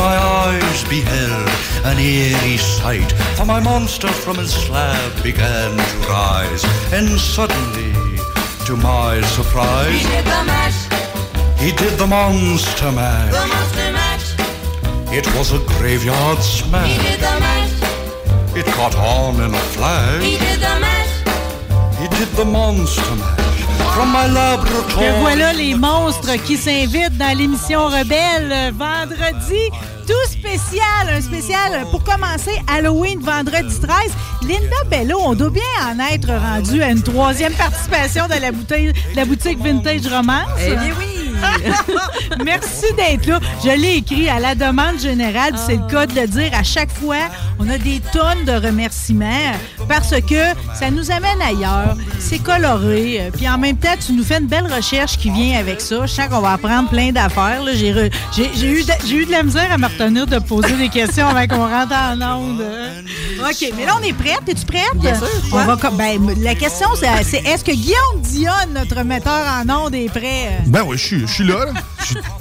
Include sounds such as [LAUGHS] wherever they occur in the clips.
My eyes beheld an eerie sight. For my monster from his slab began to rise, and suddenly, to my surprise, He did the mash, he did the monster mash. the monster mash. It was a graveyard smash. He did the mash, It caught on in a flash. he did the mash. He did the monster mash from my laboratory. Que voilà les monstres qui s'invitent dans l'émission Rebelle euh, vendredi. Tout spécial, un spécial pour commencer Halloween vendredi 13. Linda Bello, on doit bien en être rendu à une troisième participation de la boutique, de la boutique Vintage Romance. Eh bien oui! [LAUGHS] Merci d'être là. Je l'ai écrit à la demande générale, c'est le cas de le dire à chaque fois. On a des tonnes de remerciements parce que ça nous amène ailleurs. C'est coloré. Puis en même temps, tu nous fais une belle recherche qui vient avec ça. Je sens qu'on va apprendre plein d'affaires. J'ai eu, de- j'ai eu de la misère à me retenir de poser des questions avant qu'on rentre en onde. OK, mais là, on est prête. Es-tu prête? Bien sûr. On va, com- ben, la question, c'est c'est est-ce que Guillaume Dionne, notre metteur en onde, est prêt? Ben oui, je suis- je suis là. là.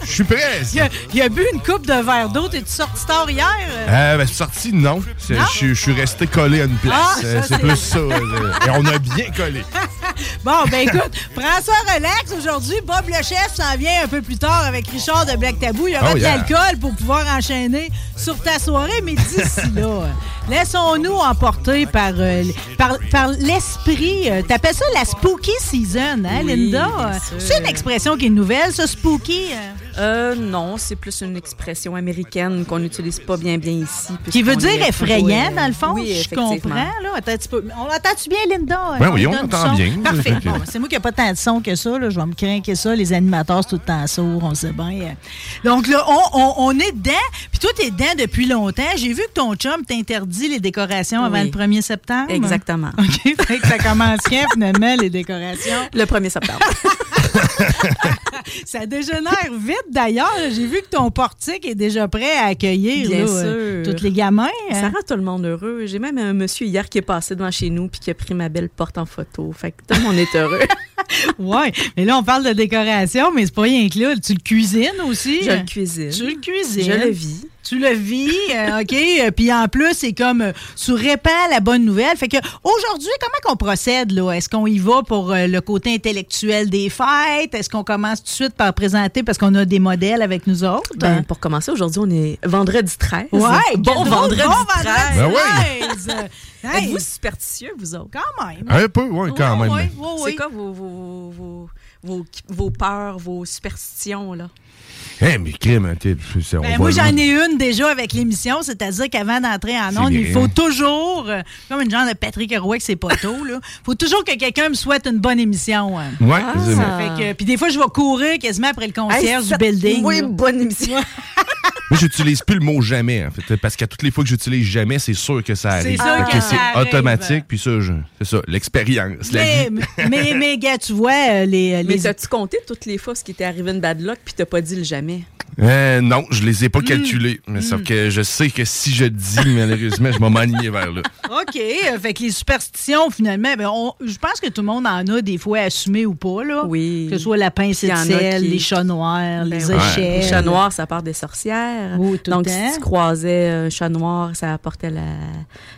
Je suis- prêt. Il a, il a bu une coupe de verre d'eau. T'es-tu sorti tard hier? Euh, ben, sorti, non. Je suis- resté collé à une place. Ah, c'est plus ça. Et on a bien collé. [LAUGHS] Bon, ben écoute, prends ça relax aujourd'hui. Bob le chef s'en vient un peu plus tard avec Richard de Black Tabou. Il y aura Oh, de l'alcool pour pouvoir enchaîner sur ta soirée. Mais d'ici là, laissons-nous emporter par, euh, par, par l'esprit. euh, T'appelles ça la spooky season, hein, Oui, Linda? C'est une expression qui est nouvelle, ça, spooky. euh, Euh, non, c'est plus une expression américaine qu'on n'utilise pas bien bien ici. Qui veut dire effrayant, toujours, euh, dans le fond? Oui, je comprends. Là. Attends. On entend-tu bien, Linda? Ben oui, lui on du entend bien. Parfait. [LAUGHS] Bon, c'est moi qui n'ai pas tant de son que ça. Là. Je vais me craquer ça. Les animateurs, c'est tout le temps sourd, on sait bien. Donc là, on, on- on est dedans. Puis toi, tu es dedans depuis longtemps. J'ai vu que ton chum t'interdit les décorations avant Oui. le 1er septembre. Exactement. [LAUGHS] OK, fait que ça commence quand, finalement, les décorations? Le 1er septembre. [LAUGHS] [LAUGHS] Ça dégénère vite, d'ailleurs. J'ai vu que ton portique est déjà prêt à accueillir Bien là, sûr. euh, tous les gamins. Ça hein. rend tout le monde heureux. J'ai même un monsieur hier qui est passé devant chez nous puis qui a pris ma belle porte en photo. Fait que tout le monde est heureux. [LAUGHS] Oui, mais là, on parle de décoration, mais c'est pas rien que là. Tu le cuisines aussi? Je le cuisine. Tu le cuisines? Je le vis. Tu le vis, euh, OK? euh, Puis en plus, c'est comme euh, tu répands la bonne nouvelle. Fait que aujourd'hui, comment qu'on procède, là? Est-ce qu'on y va pour le côté intellectuel des fêtes? Est-ce qu'on commence tout de suite par présenter parce qu'on a des modèles avec nous autres? Ben, pour commencer, aujourd'hui, on est vendredi 13. ouais, bon vendredi bon 13. Ben oui. vendredi 13. [LAUGHS] Hey, Êtes-vous superstitieux, vous autres? quand même. Un peu, oui, quand même. ouais, ouais, C'est quoi vos, vos, vos, vos, vos peurs, vos superstitions, là? Eh, mais crime, hein, c'est- on Ben, moi, j'en ai une déjà avec l'émission, c'est-à-dire qu'avant d'entrer en C'est ondes, il faut toujours, euh, comme une genre de Patrick Roy avec ses poteaux, là, faut toujours que quelqu'un me souhaite une bonne émission. hein. Ouais, Ah. c'est- que, puis des fois, je vais courir quasiment après le concierge Hey, du building. Oui, là. bonne émission. [LAUGHS] Moi, j'utilise plus le mot jamais, en fait. Parce qu'à toutes les fois que j'utilise jamais, c'est sûr que ça arrive. sûr Fait que c'est ça arrive. automatique, puis ça, je- c'est ça, l'expérience. la Mais, vie. mais, mais, gars, tu vois, euh, les. Mais les... t'as-tu compté toutes les fois ce qui t'est arrivé une bad luck puis t'as pas dit le jamais? Euh, non, je les ai pas calculés. Mais sauf que je sais que si je dis, malheureusement, je vais m'aligner vers là. OK. euh, fait que les superstitions, finalement, ben, on- je pense que tout le monde en a des fois assumé ou pas. Là. Oui. Que ce soit la pincée y de sel, qui- les chats noirs, Ben les ouais. échelles. Les chats noirs, ça part des sorcières. Tout Donc, si tu croisais un chat noir, ça apportait la,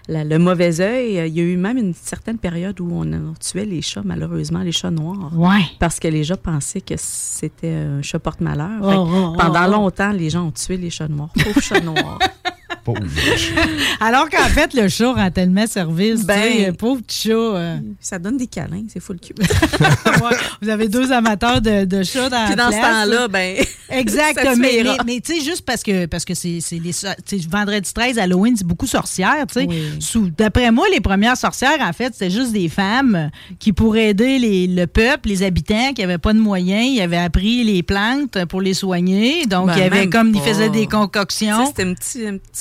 la- le mauvais œil. Il y a eu même une certaine période où on, on tuait les chats, malheureusement, les chats noirs. Ouais. Parce que les gens pensaient que c'était un chat porte-malheur. Oh, oh, pendant oh, oh. longtemps, les gens ont tué les chats noirs. Pauvres chats noirs. [LAUGHS] Pauvre. [LAUGHS] Alors qu'en fait, le chat rend tellement service. Ben. tu sais, pauvre petit chat. euh. Ça donne des câlins, c'est full. [LAUGHS] Ouais, vous avez deux amateurs de, de chats dans Puis la dans ce place. temps-là, ben. [LAUGHS] Exact. ça mais mais, suffira. mais tu sais, juste parce que parce que c'est c'est les vendredi 13, Halloween, c'est beaucoup sorcières, tu sais. Oui. D'après moi, les premières sorcières, en fait, c'était juste des femmes qui, pour aider les- le peuple, les habitants qui n'avaient pas de moyens, ils avaient appris les plantes pour les soigner. Donc, Ben, il y avait comme, ils faisaient des concoctions. C'était un petit, un petit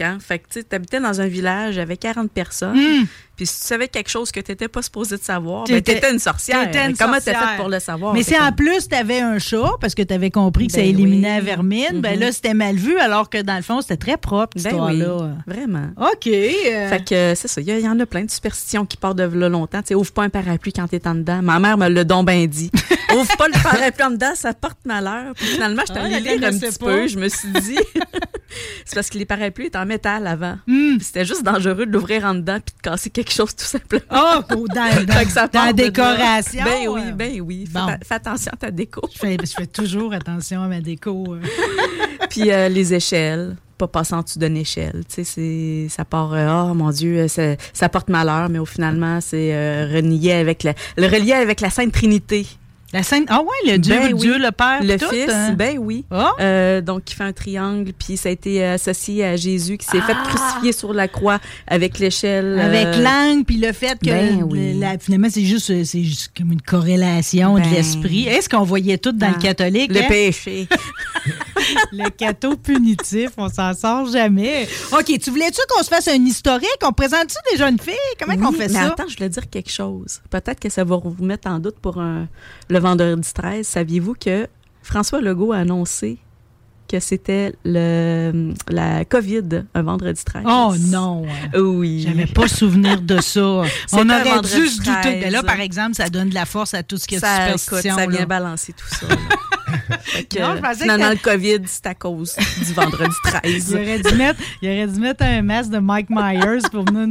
hein. Fait que, tu sais, t'habitais dans un village avec 40 personnes. Hum. Puis si tu savais quelque chose que t'étais pas supposé de savoir, T'étais- ben t'étais une sorcière. une Comment t'as sorcière. fait pour le savoir? Mais si en plus, tu avais un chat, parce que tu avais compris que ça Ben éliminait oui. la vermine, ben Mhm. là, c'était mal vu, alors que dans le fond, c'était très propre, cette Ben oui, histoire-là. vraiment. OK. euh, Fait que c'est ça, il y, en a plein de superstitions qui partent de là longtemps. Tu sais, ouvre pas un parapluie quand t'es en dedans. Ma mère me l'a donc bien dit. [LAUGHS] ouvre pas le parapluie en dedans, ça porte malheur. Puis finalement, je Ah, allée elle lire un petit pas. peu. Je me suis dit, [LAUGHS] c'est parce que les parapluies étaient en métal avant. Puis c'était juste dangereux de l'ouvrir en dedans puis de casser quelque chose tout simplement. Oh, oh, dans, [LAUGHS] ça la décoration. Ben oui, euh. ben oui. Fais, Bon. fais attention à ta déco. Je fais, je fais toujours attention à ma déco. euh. [LAUGHS] Puis euh, les échelles, pas passer en dessous d'une échelle. Tu sais, ça part, euh, oh mon Dieu, ça, ça porte malheur, mais au finalement, c'est euh, relié avec la, le relié avec la Sainte Trinité. La scène. Ah ouais, le Dieu, Ben le, oui. Dieu, le Père. Le tout, Fils, hein? ben oui. Ah. Euh, donc, qui fait un triangle, puis ça a été euh, associé à Jésus qui s'est Ah! fait crucifier sur la croix avec l'échelle. Avec euh, l'angle, puis le fait que ben oui. la- finalement, c'est juste, c'est juste comme une corrélation de Ben. l'esprit. Est-ce qu'on voyait tout dans Ah. le catholique? Le hein? péché. [LAUGHS] [LAUGHS] Le catho punitif, on s'en sort jamais. OK, tu voulais-tu qu'on se fasse un historique? On présente-tu déjà une fille? Comment qu'on Oui, fait mais ça? attends, je voulais dire quelque chose. Peut-être que ça va vous mettre en doute pour un- le vendredi 13. Saviez-vous que François Legault a annoncé que c'était le la COVID un vendredi 13? Oh non! Oui. J'avais pas souvenir de ça. [LAUGHS] On aurait dû se douter. 13. Mais là, par exemple, ça donne de la force à tout ce qui est ça, écoute, ça vient balancer tout ça. [LAUGHS] que, Non, je pensais finalement, que- le COVID, c'est à cause du vendredi [LAUGHS] Il 13. aurait, dû mettre, il aurait dû mettre un masque de Mike Myers pour venir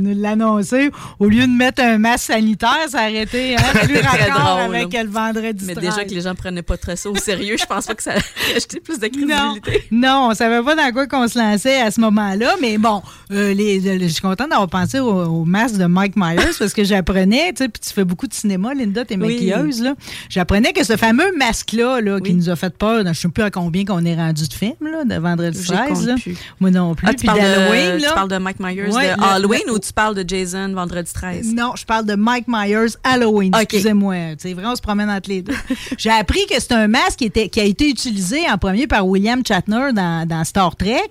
nous l'annoncer. Au lieu de mettre un masque sanitaire, ça aurait été hein, plus raccord drôle. avec le vendredi Mais 13. déjà que les gens prenaient pas très ça au sérieux, je pense pas que ça a acheté plus de crédibilité. non, on savait pas dans quoi qu'on se lançait à ce moment-là, mais bon, euh, les, je suis contente d'avoir pensé au, au masque de Mike Myers parce que j'apprenais, tu sais, puis tu fais beaucoup de cinéma, Linda, t'es Oui. maquilleuse, là. J'apprenais que ce fameux masque-là, là, qui Oui. nous a fait peur, je sais plus à combien qu'on est rendu de films, là, de vendredi J'ai 13, compte là. plus. Moi non plus, Ah, tu parles, de, tu parles de Mike Myers Ouais, de Halloween le- ou tu parles de Jason vendredi 13? Non, je parle de Mike Myers Halloween. Excusez-moi. C'est vrai, on se promène entre les deux. [LAUGHS] J'ai appris que c'est un masque qui, était, qui a été utilisé en premier par William Shatner dans, dans Star Trek.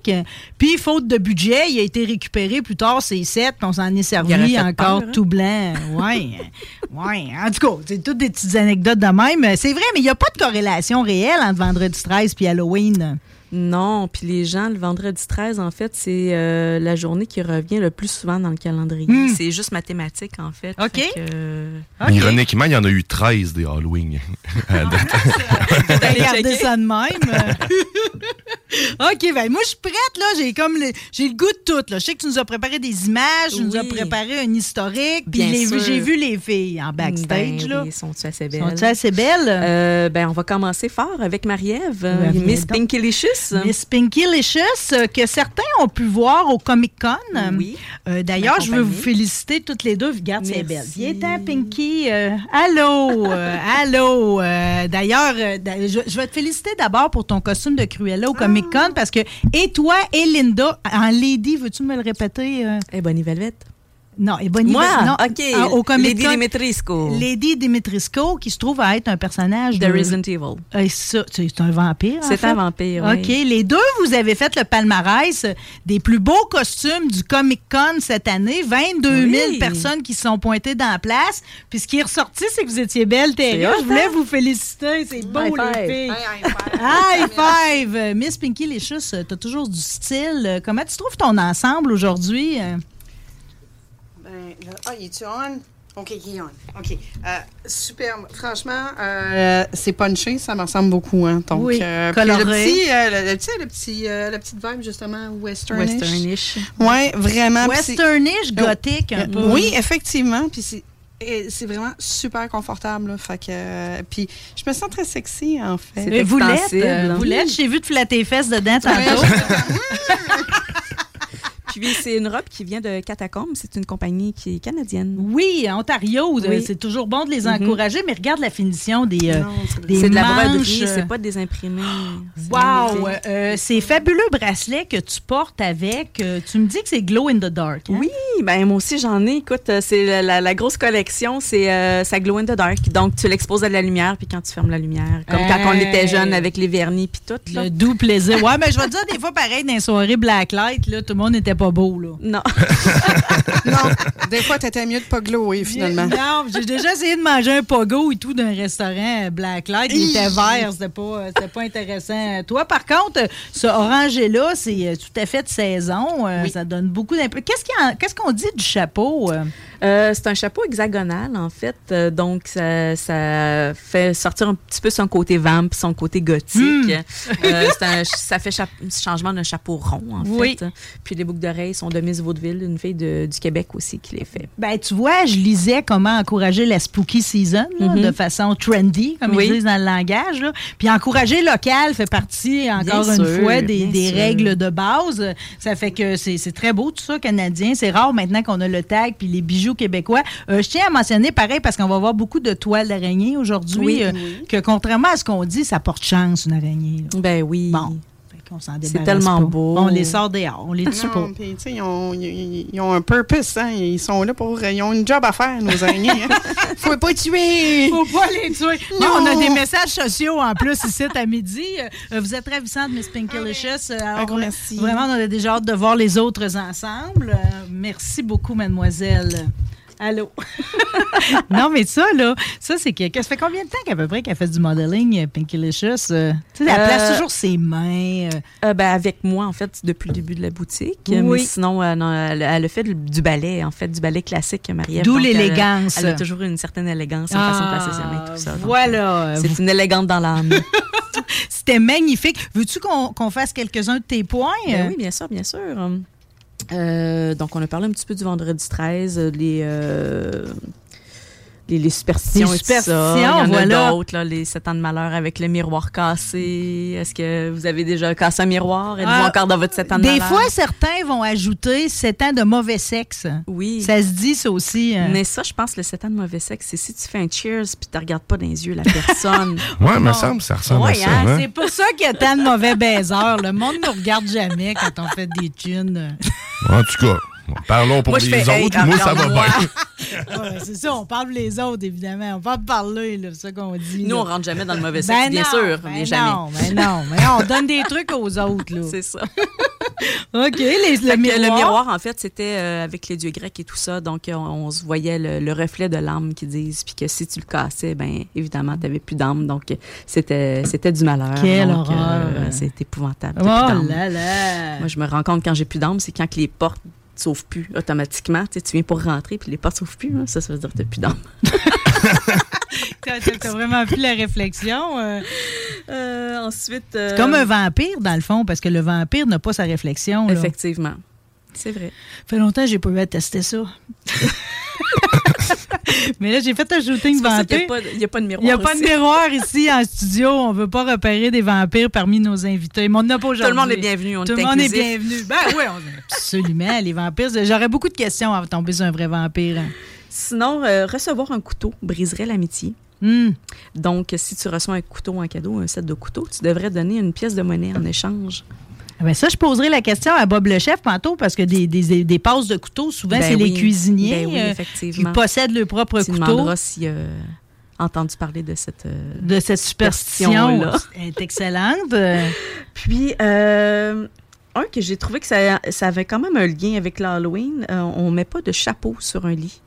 Puis, faute de budget, il a été récupéré plus tard, c'est sets, puis on s'en est servi encore peur, hein? tout blanc. Ouais. [LAUGHS] ouais. En tout cas, c'est toutes des petites anecdotes de même. C'est vrai, mais il n'y a pas de corrélation réelle entre vendredi 13 puis Halloween. Non, puis les gens, le vendredi 13, en fait, c'est euh, la journée qui revient le plus souvent dans le calendrier. Hmm. C'est juste mathématique, en fait. OK. Fait que, euh. Ironiquement, il y en a eu 13 des Halloween. à date. [LAUGHS] Regardez ça de même. [LAUGHS] OK, ben moi, je suis prête, là. J'ai comme le, j'ai le goût de tout, là. Je sais que tu nous as préparé des images, tu nous as préparé un historique, puis j'ai vu les filles en backstage, ben là. oui, sont assez belles? Sont-elles assez belles? Euh, ben, on va commencer fort avec Marie-Ève, Miss viens Miss Pinky Licious, euh, que certains ont pu voir au Comic Con. Oui. Euh, D'ailleurs, je veux vous féliciter toutes les deux. Regarde, c'est belle. Viens-t'en, Pinky. Euh, allô, euh, [LAUGHS] allô. D'ailleurs, d'a- je, je vais te féliciter d'abord pour ton costume de Cruella au Comic Con parce que, et toi et Linda, en Lady, veux-tu me le répéter? Eh, Bonnie Velvet. Non, Ebony Moi? non, OK. ah, au Comic Lady Con, Dimitrescu. Lady Dimitrescu, qui se trouve à être un personnage De de... Resident Evil. Euh, ça, c'est un vampire, C'est un vampire, oui. OK. Les deux, vous avez fait le palmarès des plus beaux costumes du Comic Con cette année. 22 000 Oui. personnes qui se sont pointées dans la place. Puis ce qui est ressorti, c'est que vous étiez belle, Terry. Je voulais hein? vous féliciter. C'est beau, High les five. filles. High five! Euh, Miss Pinky Licious, tu as toujours du style. Euh, Comment tu trouves ton ensemble aujourd'hui? Euh, Ben, ah, il est-tu on? OK, il est on. OK. Euh, superbe. Franchement, euh, c'est punché, ça me ressemble beaucoup. Hein. Donc, Oui, euh, coloré. Le petit, euh, le, le petit, le petit, euh, la petite vibe, justement, westernish. Westernish. Oui, vraiment. Westernish, gothique, un Euh, peu. Oui, effectivement. Puis c'est. et C'est vraiment super confortable. Là, fait que, euh, puis je me sens très sexy, en fait. Euh, extensible, euh, hein. Voulette, j'ai vu te flatter les fesses dedans tantôt. [LAUGHS] [LAUGHS] Puis c'est une robe qui vient de Catacombe. C'est une compagnie qui est canadienne. Oui, à Ontario, Oui. euh, c'est toujours bon de les Mhm. encourager, mais regarde la finition des, euh, c'est des C'est de la broderie, euh, c'est pas des imprimés. [GASPS] Wow! magnifique. Euh, ces fabuleux bracelets que tu portes avec, euh, tu me dis que c'est glow in the dark. hein? Oui, ben moi aussi j'en ai. Écoute, euh, c'est la, la- la grosse collection, c'est euh, ça glow in the dark. Donc tu l'exposes à la lumière, puis quand tu fermes la lumière, comme quand on était jeune avec les vernis puis tout. Là. Le doux plaisir. Ouais, mais je vais te dire, des fois, pareil, dans les soirées blacklight, là, tout le monde n'était pas beau. Là. Non. [LAUGHS] Non, des fois, t'étais mieux de pas glower, finalement. Non, j'ai déjà essayé de manger un pogo et tout d'un restaurant euh, Blacklight. Il était vert, c'était pas, euh, c'était pas intéressant. Toi, par contre, ce orangé-là, c'est euh, tout à fait de saison. Euh, Ça donne beaucoup d'impression. Qu'est-ce qu'il y a- qu'est-ce qu'on dit du chapeau? Euh? C'est un chapeau hexagonal, en fait. Euh, donc, ça, ça fait sortir un petit peu son côté vamp, son côté gothique. Euh, [LAUGHS] c'est un- ça fait cha- changement d'un chapeau rond, en Oui. fait. Puis les boucles d'oreilles sont de Miss Vaudeville, une fille de- du Québec aussi qui les fait. Ben, tu vois, je lisais comment encourager la spooky season là, Mhm. de façon trendy, comme Oui. ils disent dans le langage. là. Puis encourager local fait partie, encore Bien une sûr, fois, des, des règles de base. Ça fait que c'est c'est très beau, tout ça, canadien. C'est rare maintenant qu'on a le tag puis les bijoux québécois. Euh, je tiens à mentionner, pareil, parce qu'on va voir beaucoup de toiles d'araignée aujourd'hui, Oui. euh, que contrairement à ce qu'on dit, ça porte chance, une araignée. là. Ben oui. Bon. C'est tellement pas. beau. On les sort dehors, on les tue pas. Non, ils ont, ils, ils ont un purpose, hein. Ils sont là pour. Ils ont une job à faire, nos araignées. Hein. [LAUGHS] Faut pas tuer! Faut pas les tuer. Non. on a des messages sociaux en plus ici à midi. Euh, vous êtes ravissante, Miss Pinkylicious. Gros euh, merci. Vraiment, on a déjà hâte de voir les autres ensemble. Euh, merci beaucoup, mademoiselle. Allô? [LAUGHS] non, mais ça, là, ça, c'est que. Ça fait combien de temps qu'à peu près qu'elle fait du modeling, euh, Pinkylicious? Euh, tu sais, elle Euh, place toujours ses mains. euh, Euh, ben, avec moi, en fait, depuis le début de la boutique. Oui. Mais sinon, euh, non, elle, elle a fait du ballet, en fait, du ballet classique, Marie-Ève. D'où Donc, elle- l'élégance. Elle, a toujours une certaine élégance en façon de placer ses mains, tout ça. Donc, Voilà. euh, C'est une élégante dans l'âme. [LAUGHS] C'était magnifique. Veux-tu qu'on qu'on fasse quelques-uns de tes points? Ben oui, bien sûr, bien sûr. Euh, donc, on a parlé un petit peu du vendredi 13, euh, les, euh, les, les superstitions Les et tout ça. superstitions, Il y en a voilà. d'autres, les 7 ans de malheur avec le miroir cassé. Est-ce que vous avez déjà cassé un miroir? Êtes-vous Ah, encore dans votre 7 ans de Des malheur? fois, certains vont ajouter 7 ans de mauvais sexe. oui. Ça se dit, ça aussi. euh. Mais ça, je pense, le 7 ans de mauvais sexe, c'est si tu fais un cheers puis tu regardes pas dans les yeux la personne. [LAUGHS] Ouais, me semble, ça ressemble Ouais, à ça. hein, hein? C'est pour ça qu'il y a tant de mauvais baiseurs. Le monde ne nous regarde jamais quand on fait des tunes. En tout cas, parlons pour Moi, les fais, hey, autres. Moi, ça va bien. [LAUGHS] Ouais, c'est ça, on parle pour les autres, évidemment. On parle parler, là, c'est ça qu'on dit. Nous, là. on rentre jamais dans le mauvais sexe, Ben bien non, sûr, ben mais jamais. Non, ben non, mais on donne des trucs aux autres. Là. [LAUGHS] C'est ça. [LAUGHS] OK, les, le, miroir. le miroir, en fait, c'était euh, avec les dieux grecs et tout ça. Donc, euh, on, on se voyait le, le reflet de l'âme qu'ils disent. Puis que si tu le cassais, ben évidemment, tu n'avais plus d'âme. Donc, euh, c'était c'était du malheur. Quelle Donc, horreur. c'est épouvantable. Oh là là. Moi, je me rends compte quand j'ai plus d'âme, c'est quand que les portes s'ouvrent plus automatiquement. Tu, sais, tu viens pour rentrer, puis les portes s'ouvrent plus. hein. Ça, ça veut dire que tu plus d'âme. [LAUGHS] T'as t'as vraiment plus la réflexion. euh. Euh, ensuite... euh, C'est comme un vampire, dans le fond, parce que le vampire n'a pas sa réflexion. Là. Effectivement. C'est vrai. Ça fait longtemps que j'ai pas eu à tester ça. [LAUGHS] Mais là, j'ai fait un shooting vampire. n'y a, pas de miroir Il n'y a pas de miroir ici en studio. On ne veut pas repérer des vampires parmi nos invités. Mais on Tout le monde est bienvenu. On Tout le monde est bienvenu. Ben oui, on- absolument. Les vampires, j'aurais beaucoup de questions avant de tomber sur un vrai vampire. hein. Sinon, euh, recevoir un couteau briserait l'amitié. Hmm. Donc, si tu reçois un couteau en cadeau, un set de couteaux, tu devrais donner une pièce de monnaie en échange. Ah ben ça, je poserai la question à Bob le chef tantôt parce que des, des, des passes de couteaux, souvent, Ben c'est les oui. cuisiniers Ben oui, euh, qui possèdent leur propre Tu couteau. s'il a entendu parler de cette... euh, De cette superstition. superstition-là. [LAUGHS] Elle est excellente. Euh, [LAUGHS] Puis, euh, un que j'ai trouvé que ça, ça avait quand même un lien avec l'Halloween, euh, on met pas de chapeau sur un lit.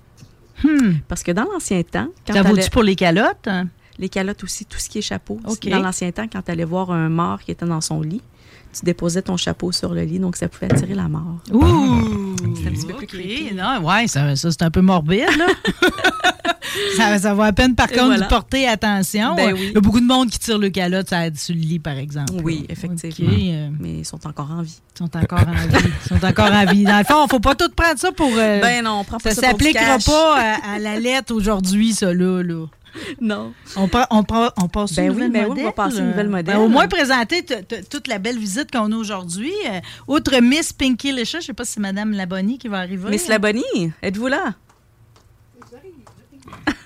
hmm. Parce que dans l'ancien temps, quand Ça vaut-tu t'allais- pour les calottes? hein? les calottes aussi, tout ce qui est chapeau, dans l'ancien temps, quand tu allais voir un mort qui était dans son lit, tu déposais ton chapeau sur le lit, donc ça pouvait attirer la mort. Ouh! C'est un petit peu plus creepy. Non, ouais, ça, ça, c'est un peu morbide, là. [LAUGHS] ça, ça va à peine, par Et contre, voilà. de porter attention. Ben oui. Il y a beaucoup de monde qui tire le calotte sur le lit, par exemple. Oui, effectivement. Euh, Mais ils sont encore en vie. ils sont encore en vie. Ils sont encore en vie. Dans le fond, il ne faut pas tout prendre ça pour... euh, ben non, on prend pas ça ça, s'appliquera pas à, à la lettre aujourd'hui, ça, là. là. [LAUGHS] Non. On, pa- on, pa- on passe Ben une oui, nouvelle ben oui, on modèle. va passer une nouvelle euh, modèle. ben, au moins présenter toute la belle visite qu'on a aujourd'hui. Euh, outre Miss Pinky Lisha, je ne sais pas si c'est Mme Labonnie qui va arriver. Miss Labonnie, êtes-vous là?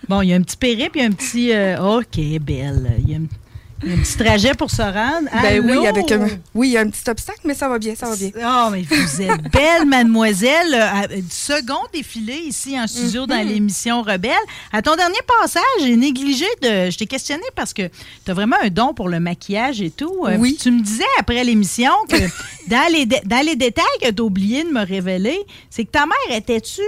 Bon, il y a un petit périple, il y a un petit... euh, OK, belle. Il y, a un, il y a un petit trajet pour se rendre. Ben oui, avec un- oui, il y a un petit obstacle, mais ça va bien, ça va bien. Oh, mais vous êtes belle, mademoiselle. Euh, Du second défilé ici en studio Mhm. dans l'émission Rebelle. À ton dernier passage, j'ai négligé de. Je t'ai questionné parce que tu as vraiment un don pour le maquillage et tout. Euh, Oui. Tu me disais après l'émission que [LAUGHS] dans, les dans les détails que tu as oublié de me révéler, c'est que ta mère était-tu.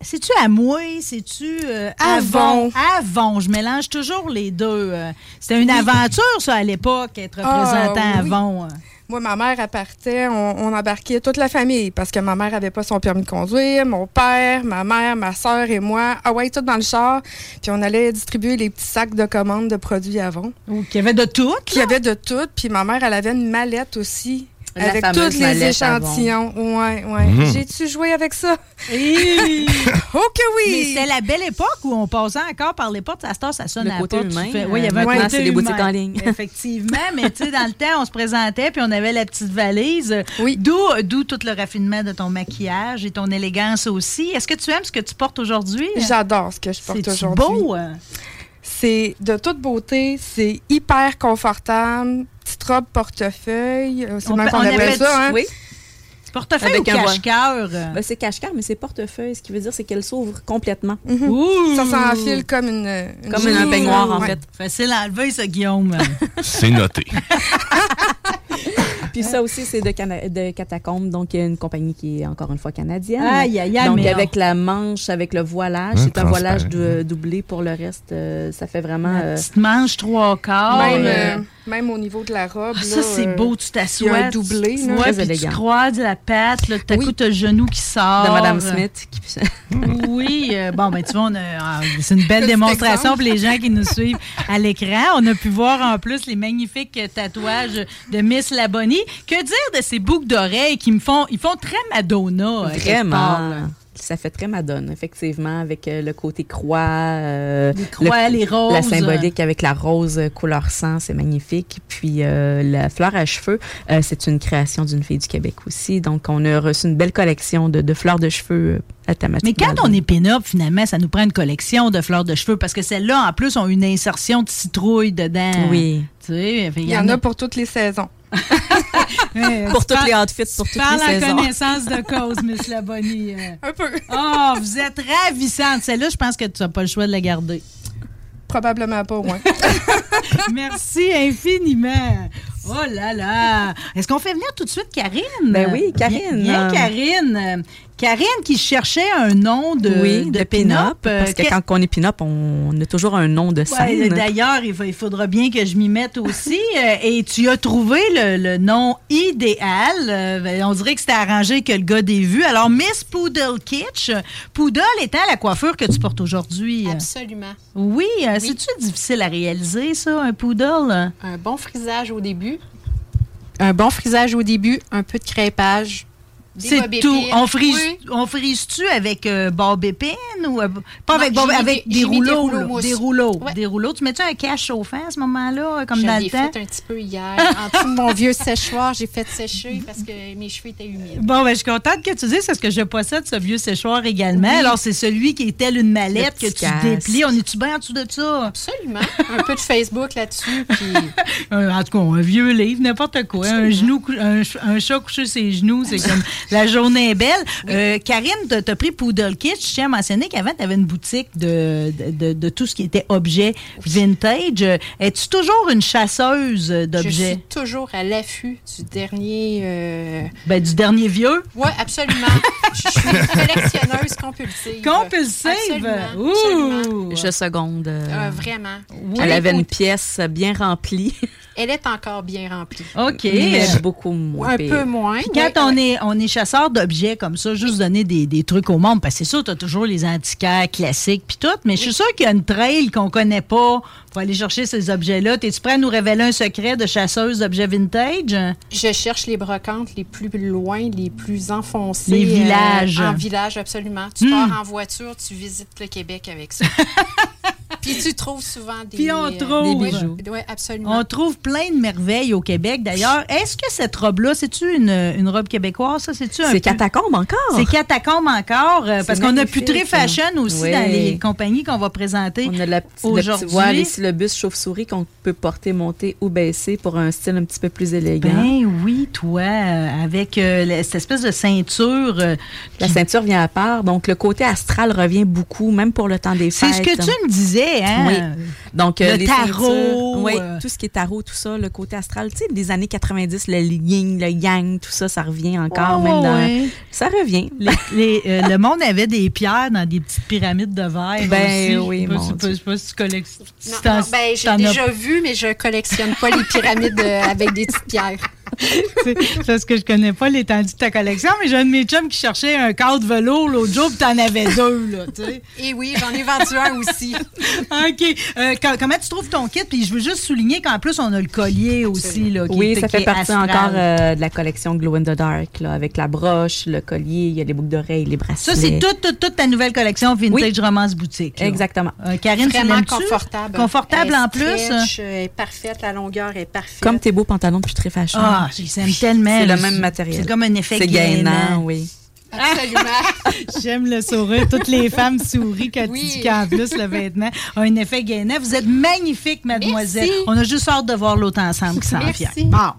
C'est-tu à moi? C'est-tu euh? Avon. Avon. Je mélange toujours les deux. euh. C'était une aventure, ça, à l'époque, être Ah, représentant oui. Avon. euh. Moi, ma mère, elle partait, on, on embarquait toute la famille parce que ma mère avait pas son permis de conduire, mon père, ma mère, ma soeur et moi. Ah ouais, tout dans le char. Puis on allait distribuer les petits sacs de commandes de produits avant. Qu'il y avait de tout. Y avait de tout. Puis ma mère, elle avait une mallette aussi. La avec tous les échantillons. Ouais, ouais. Mhm. J'ai-tu joué avec ça? Hey! [LAUGHS] Oh que Mais oui! c'était la belle époque où on passait encore par les portes. À heure, ça sonne Le à la côté porte. tu humain, fais- euh, Oui, il y avait un maintenant, côté c'est les boutiques en ligne. [LAUGHS] Effectivement, mais tu sais, dans le temps, on se présentait puis on avait la petite valise. Oui. D'où, d'où tout le raffinement de ton maquillage et ton élégance aussi. Est-ce que tu aimes ce que tu portes aujourd'hui? J'adore ce que je porte C'est aujourd'hui. beau. C'est de toute beauté, c'est hyper confortable. Petite robe portefeuille, euh, c'est On même qu'on on appelle appelle ça. Hein? Oui. Portefeuille Avec ou un voile. cache-cœur? Ben, c'est cache-cœur, mais c'est portefeuille. Ce qui veut dire, c'est qu'elle s'ouvre complètement. Mhm. Ouh! Ça s'enfile comme une, une Comme un chemise. peignoir, en Ouais. fait. Facile à enlever, ça, Guillaume. C'est noté. [LAUGHS] Puis ça aussi, c'est de, Cana- de Catacombe, donc il y a une compagnie qui est encore une fois canadienne. Aïe, aïe, aïe, donc mais avec la manche, avec le voilage, Hum, c'est un voilage doublé pour le reste. euh, ça fait vraiment... La euh, petite manche trois quarts. Même, euh, même au niveau de la robe. Ah, ça, c'est euh, beau, tu t'assois. doublé, là. ouais, Très puis tu croises la patte, là, tout à Oui. coup, t'as le genou qui sort. de Madame Smith. Qui... [LAUGHS] Oui, euh, bon, ben tu vois, on a- ah, c'est une belle démonstration pour les gens qui nous suivent à l'écran. On a pu voir en plus les magnifiques tatouages de Miss Labonnie. Que dire de ces boucles d'oreilles qui me font, ils font très Madonna. euh, Vraiment. Ça fait très Madone, effectivement, avec euh, le côté croix. euh, Les croix, le- les roses. La symbolique avec la rose couleur sang, c'est magnifique. Puis euh, la fleur à cheveux, euh, c'est une création d'une fille du Québec aussi. Donc, on a reçu une belle collection de, de fleurs de cheveux à thématique. Mais quand on est pin-up, finalement, ça nous prend une collection de fleurs de cheveux parce que celles-là, en plus, ont une insertion de citrouille dedans. Oui. Tu sais, Il y en a pour toutes les saisons. Pour toutes les outfits, pour toutes les saisons. connaissance de cause, Miss Labonnie. euh. Un peu. Oh, vous êtes ravissante. Celle-là, je pense que tu n'as pas le choix de la garder. Probablement pas, ouais. [LAUGHS] Merci infiniment. Oh là là. Est-ce qu'on fait venir tout de suite Karine? Ben oui, Karine. Bien, bien, Karine. Euh, Karine qui cherchait un nom de, oui, de, pin-up. euh, Parce que que- quand on est pin-up, on a toujours un nom de Ouais, scène. D'ailleurs, il, faudra bien que je m'y mette aussi. [LAUGHS] Euh, et tu as trouvé le, le nom idéal. Euh, on dirait que c'était arrangé que le gars des vues. Alors, Miss Poodle Kitsch. Poodle étant la coiffure que tu portes aujourd'hui. Absolument. Oui, euh, c'est-tu difficile à réaliser, ça, un poodle? Un bon frisage au début. Un bon frisage au début, un peu de crêpage. C'est tout. On frise, Oui. on frise-tu avec euh, ou euh, pas Non, avec barbe, des- rouleaux, des rouleaux, Ouais. des rouleaux. Tu mets-tu un cache chauffant à ce moment-là, comme Je dans le l'ai temps? fait un petit peu hier. En dessous de mon vieux séchoir, j'ai fait sécher parce que mes cheveux étaient humides. Bon, ben, je suis contente que tu dises parce que je possède ce vieux séchoir également. Oui. Alors, c'est celui qui est tel une mallette que tu casque. déplies. On est-tu bien en dessous de ça? Absolument. Un peu de Facebook là-dessus. Puis [LAUGHS] Euh, en tout cas, un vieux livre, n'importe quoi. Un, genou, un, ch- un chat couché sur ses genoux, c'est [LAUGHS] comme la journée est belle. Euh, Karine, t'as as pris Poodle Kitsch. Je tiens à mentionner qu'avant, tu avais une boutique de, de, de- de tout ce qui était objet vintage. Euh, Es-tu toujours une chasseuse je d'objets? suis toujours à l'affût du dernier. euh, Ben, du dernier vieux? Oui, absolument. je suis une collectionneuse compulsive. Compulsive? Absolument. Ouh! absolument. Je seconde. euh, Euh, vraiment. Elle avait une pièce bien remplie, Elle est encore bien remplie. [LAUGHS] OK. mais beaucoup moins. Un pire. peu moins. Puis quand oui, on, ouais. est, on est chasseur d'objets comme ça, juste donner des, des trucs au monde, parce que c'est sûr, tu as toujours les antiquaires classiques puis tout, mais je suis sûre qu'il y a une trail qu'on connaît pas pour aller chercher ces objets-là. Es-tu prêt à nous révéler un secret de chasseuse d'objets vintage? Je cherche les brocantes les plus loin, les plus enfoncées. Les villages. euh, en village, absolument. Tu Hmm. pars en voiture, tu visites le Québec avec ça. [LAUGHS] Puis tu trouves souvent des, Puis on euh, trouve. des bijoux. Oui, absolument. On trouve plein de merveilles au Québec. D'ailleurs, est-ce que cette robe-là, c'est-tu une, une robe québécoise, ça? C'est-tu C'est catacombe encore. C'est catacombe encore, euh, parce C'est qu'on a très fashion aussi Oui. dans les compagnies qu'on va présenter. On a la petite, le petit Aujourd'hui- voile ici, le bus chauve-souris qu'on peut porter, monter ou baisser pour un style un petit peu plus élégant. Ben oui, toi, euh, avec euh, cette espèce de ceinture. euh, La qui- ceinture vient à part, donc le côté astral revient beaucoup, même pour le temps des C'est fêtes. ce que tu me disais, hein? Oui. Donc, euh, Le les tarot, oui, euh. tout ce qui est tarot, tout ça, le côté astral, tu sais, des années 90, le yin, le yang, tout ça, ça revient encore, Ouais, même dans... Ça revient. Les- les, euh, le monde avait des pierres dans des petites pyramides de verre. Ben aussi. oui, Je sais pas- mon je sais pas- Dieu. je sais pas si tu collectionnes. si Non, ben, j'ai déjà vu, mais je collectionne pas les pyramides euh, avec des petites pierres. [LAUGHS] C'est parce que je connais pas l'étendue de ta collection, mais j'ai un de mes chums qui cherchait un cadre velours l'autre jour, puis t'en avais deux, là, tu sais. [LAUGHS] Et oui, j'en ai vendu un aussi. [LAUGHS] OK. Euh, co- comment tu trouves ton kit? Puis je veux juste souligner qu'en plus, on a le collier aussi, là, qui Oui, est- ça qui fait est partie astral. encore euh, de la collection Glow in the Dark, là, avec la broche, le collier, il y a les boucles d'oreilles, les bracelets. Ça, c'est toute, toute, toute ta nouvelle collection Vintage Oui. Romance Boutique. là. Exactement. Euh, Karine, tu Vraiment l'aimes-tu? confortable. Confortable Elle en plus? stretch, est parfaite, la longueur est parfaite. Comme tes beaux pantalons depuis très fashion. Ah, j'aime tellement. c'est le même matériel. C'est comme un effet gainant. gainant, oui. Absolument. [LAUGHS] J'aime le sourire. Toutes les femmes sourient quand Oui. tu dis qu'en plus, le vêtement a un effet gainant. Vous êtes magnifique, mademoiselle. Merci. On a juste hâte de voir l'autre ensemble qui s'en Merci. vient. Bon.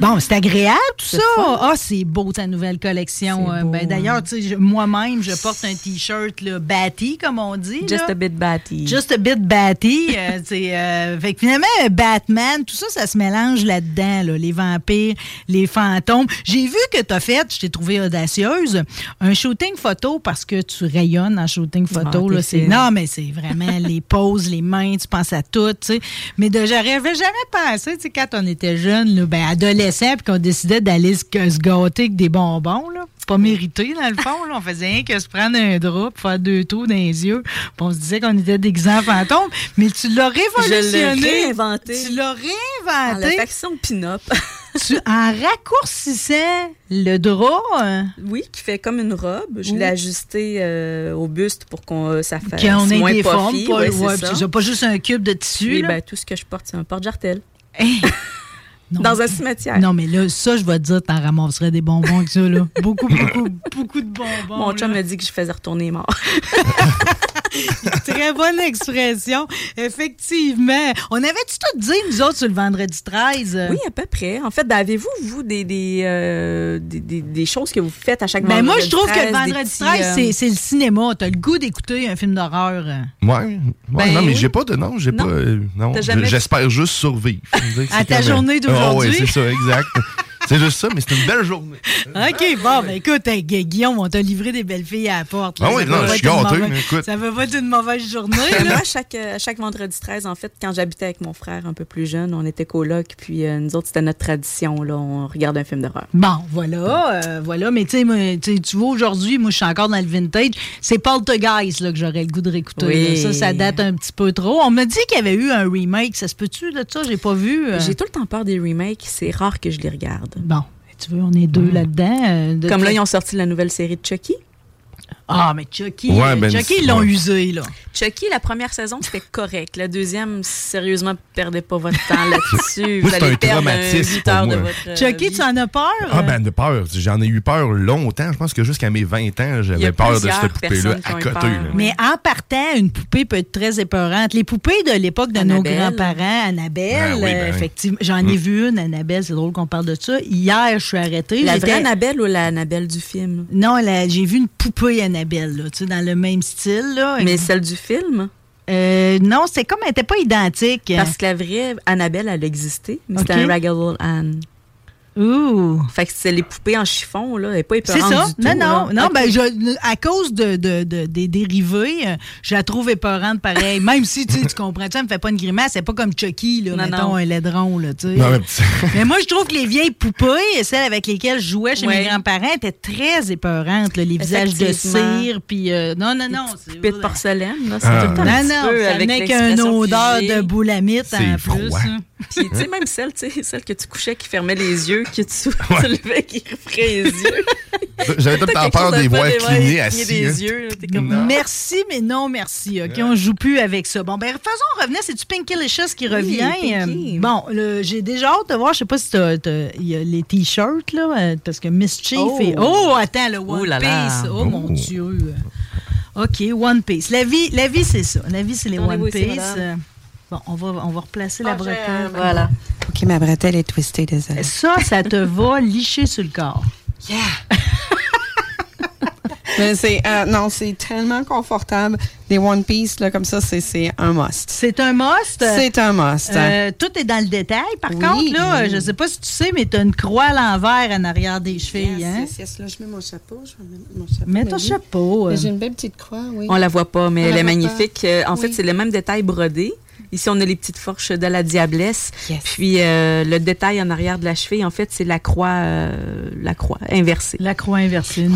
Bon, c'est agréable tout ça. Ah, c'est beau ta nouvelle collection. Euh, ben, hein. D'ailleurs, moi-même, je porte un t-shirt batty, comme on dit. Just là. a bit batty. Just a bit batty. euh, [LAUGHS] c'est, euh, fait que finalement, Batman, tout ça, ça se mélange là-dedans, là, les vampires, les fantômes. J'ai vu que tu as fait, je t'ai trouvé audacieuse, un shooting photo parce que tu rayonnes en shooting photo. Ah, là, t'es c'est, non, mais c'est vraiment [LAUGHS] les poses, les mains, tu penses à tout. tu sais. Mais de, j'aurais jamais pensé, tu sais, quand on était jeune, là, ben, adolescent, puis qu'on décidait d'aller se, se gâter avec des bonbons. Là. Pas mérité, dans le fond. Là. On faisait rien que se prendre un drap, faire deux tours dans les yeux. Puis on se disait qu'on était des fantômes. Mais tu l'as Je l'ai révolutionné. réinventé. Tu l'as En réinventé. pin-up. Tu, en raccourcissant le drap. hein, Oui, qui fait comme une robe. Je l'ai ajusté euh, au buste pour qu'on euh, ça fasse qu'on ait moins des formes. puffy. Pas, Ouais, ouais, ça. pas juste un cube de tissu. Là. ben, tout ce que je porte, c'est un porte-jartel. Hey. [LAUGHS] Non, Dans un cimetière. Non, mais là, ça, je vais te dire, t'en ramasserais des bonbons avec ça, là. Beaucoup, beaucoup, beaucoup de bonbons. Mon chum m'a dit que je faisais retourner mort. [LAUGHS] [LAUGHS] Très bonne expression. Effectivement. On avait-tu tout dit, nous autres, sur le vendredi 13? Oui, à peu près. En fait, ben, avez-vous, vous, des, des, euh, des, des- des choses que vous faites à chaque Ben vendredi moi, je trouve que le 13, des vendredi petits, 13, euh, c'est- c'est le cinéma. T'as le goût d'écouter un film d'horreur. Ouais. ouais Ben non, mais oui. j'ai pas de. Non, j'ai Non. pas. euh, non. Jamais- J'espère juste survivre. À ta journée d'aujourd'hui? oui, c'est ça, exact. [LAUGHS] c'est juste ça, mais c'est une belle journée. [LAUGHS] OK, bon, ben écoute, hey, Gu- Guillaume, on t'a livré des belles filles à la porte. là. Ah oui, Ça non, va je pas suis être une gâté, mauvaise- mais écoute. Ça va pas être une mauvaise journée, [LAUGHS] là. moi, chaque, chaque vendredi 13, en fait, quand j'habitais avec mon frère un peu plus jeune, on était coloc, puis euh, nous autres, c'était notre tradition, là, on regarde un film d'horreur. Bon, voilà, euh, voilà. Mais tu sais, tu vois, aujourd'hui, moi, je suis encore dans le vintage. C'est Poltergeist là, que j'aurais le goût de réécouter. Oui. là. Ça, ça date un petit peu trop. On m'a dit qu'il y avait eu un remake. Ça se peut-tu de ça? J'ai pas vu. euh. J'ai tout le temps peur des remakes, c'est rare que je les regarde. Bon. tu veux, on est deux là-dedans. euh, Comme là, ils ont sorti la nouvelle série de Chucky. Ah, mais Chucky, Ouais, euh, ben, Chucky, ils l'ont ouais. usé, là. Chucky, la première saison, c'était correct. La deuxième, sérieusement, perdez pas votre temps là-dessus. Vous c'est allez un perdre traumatisme 8 pour heures de moi. votre euh, Chucky, vie. tu en as peur? Ah ben de peur. J'en ai eu peur longtemps. Je pense que jusqu'à mes 20 ans, j'avais peur de cette poupée-là à côté. là. Mais en partant, une poupée peut être très épeurante. Les poupées de l'époque de nos Annabelle. grands-parents, Annabelle, Ben oui, ben effectivement, j'en ai vu une, Annabelle, c'est drôle qu'on parle de ça. Hier, je suis arrêtée. La vraie Annabelle ou la Annabelle du film? Non, j'ai vu une poupée Annabelle, là, tu sais, dans le même style. Là. Mais celle du film? Euh, non, c'est comme, elle n'était pas identique. Parce que la vraie Annabelle, elle existait. Mais c'était Ok. un Raggle Anne. Ouh. Fait que c'est les poupées en chiffon, là. Elle n'est pas C'est ça. du tout. non, non, là. non. Ok. Ben, je, à cause de, de- de- des dérivés, euh, je la trouve épeurante pareil. [LAUGHS] Même si, tu sais, tu comprends, ça me fait pas une grimace. C'est pas comme Chucky, là, Non, mettons, non. un laidron, là, tu sais. Non, mais petit- [LAUGHS] Mais moi, je trouve que les vieilles poupées, celles avec lesquelles je jouais chez mes grands-parents, étaient très épeurantes. là, les visages de cire, puis... euh, non, non, non. Poupée de porcelaine, là. C'est Ah. tout le temps un Non, non, ça avec venait qu'une l'expression odeur figée. de boulamite en plus. froid. hein. Puis, tu sais, même celle, tu sais, celle que tu couchais qui fermait les yeux, que tu, tu [LAUGHS] levais qui ouvrait les yeux. J'avais tout le temps peur ouais, assis. des yeux, là, t'es comme, Non. Merci, mais non merci. OK, on joue plus avec ça. Bon, ben faisons revenir. C'est-tu Pinky Licious qui revient? Pinky. Euh, Bon, j'ai déjà hâte de voir. Je sais pas si t'as- t'as- il y a les T-shirts, là, euh, parce que Mischief Oh. et... Oh, attends, le One Ouh là là. Piece. Oh, mon Oh. Dieu. OK, One Piece. La vie, la vie c'est ça. La vie, c'est les One Piece. Bon, on va, on va replacer la Ah, bretelle. Voilà. OK, ma bretelle est twistée, désolé. Ça, ça te va licher sur le corps. [LAUGHS] Mais c'est, euh, non, c'est tellement confortable. Des One Piece, là, comme ça, c'est, c'est un must. C'est un must? C'est un must. Euh, tout est dans le détail. Par Oui. contre, là, je sais pas si tu sais, mais tu as une croix à l'envers en arrière des chevilles. Yes, hein? yes, yes. Là, je mets mon chapeau. Je vais mettre mon chapeau. Mets Mais ton oui. chapeau. euh. Mais J'ai une belle petite croix, oui. On la voit pas, mais On elle est magnifique. En fait, c'est le même détail brodé. Ici, on a les petites fourches de la diablesse. Yes. Puis euh, le détail en arrière de la cheville, en fait, c'est la croix, euh, la croix inversée. La croix inversée.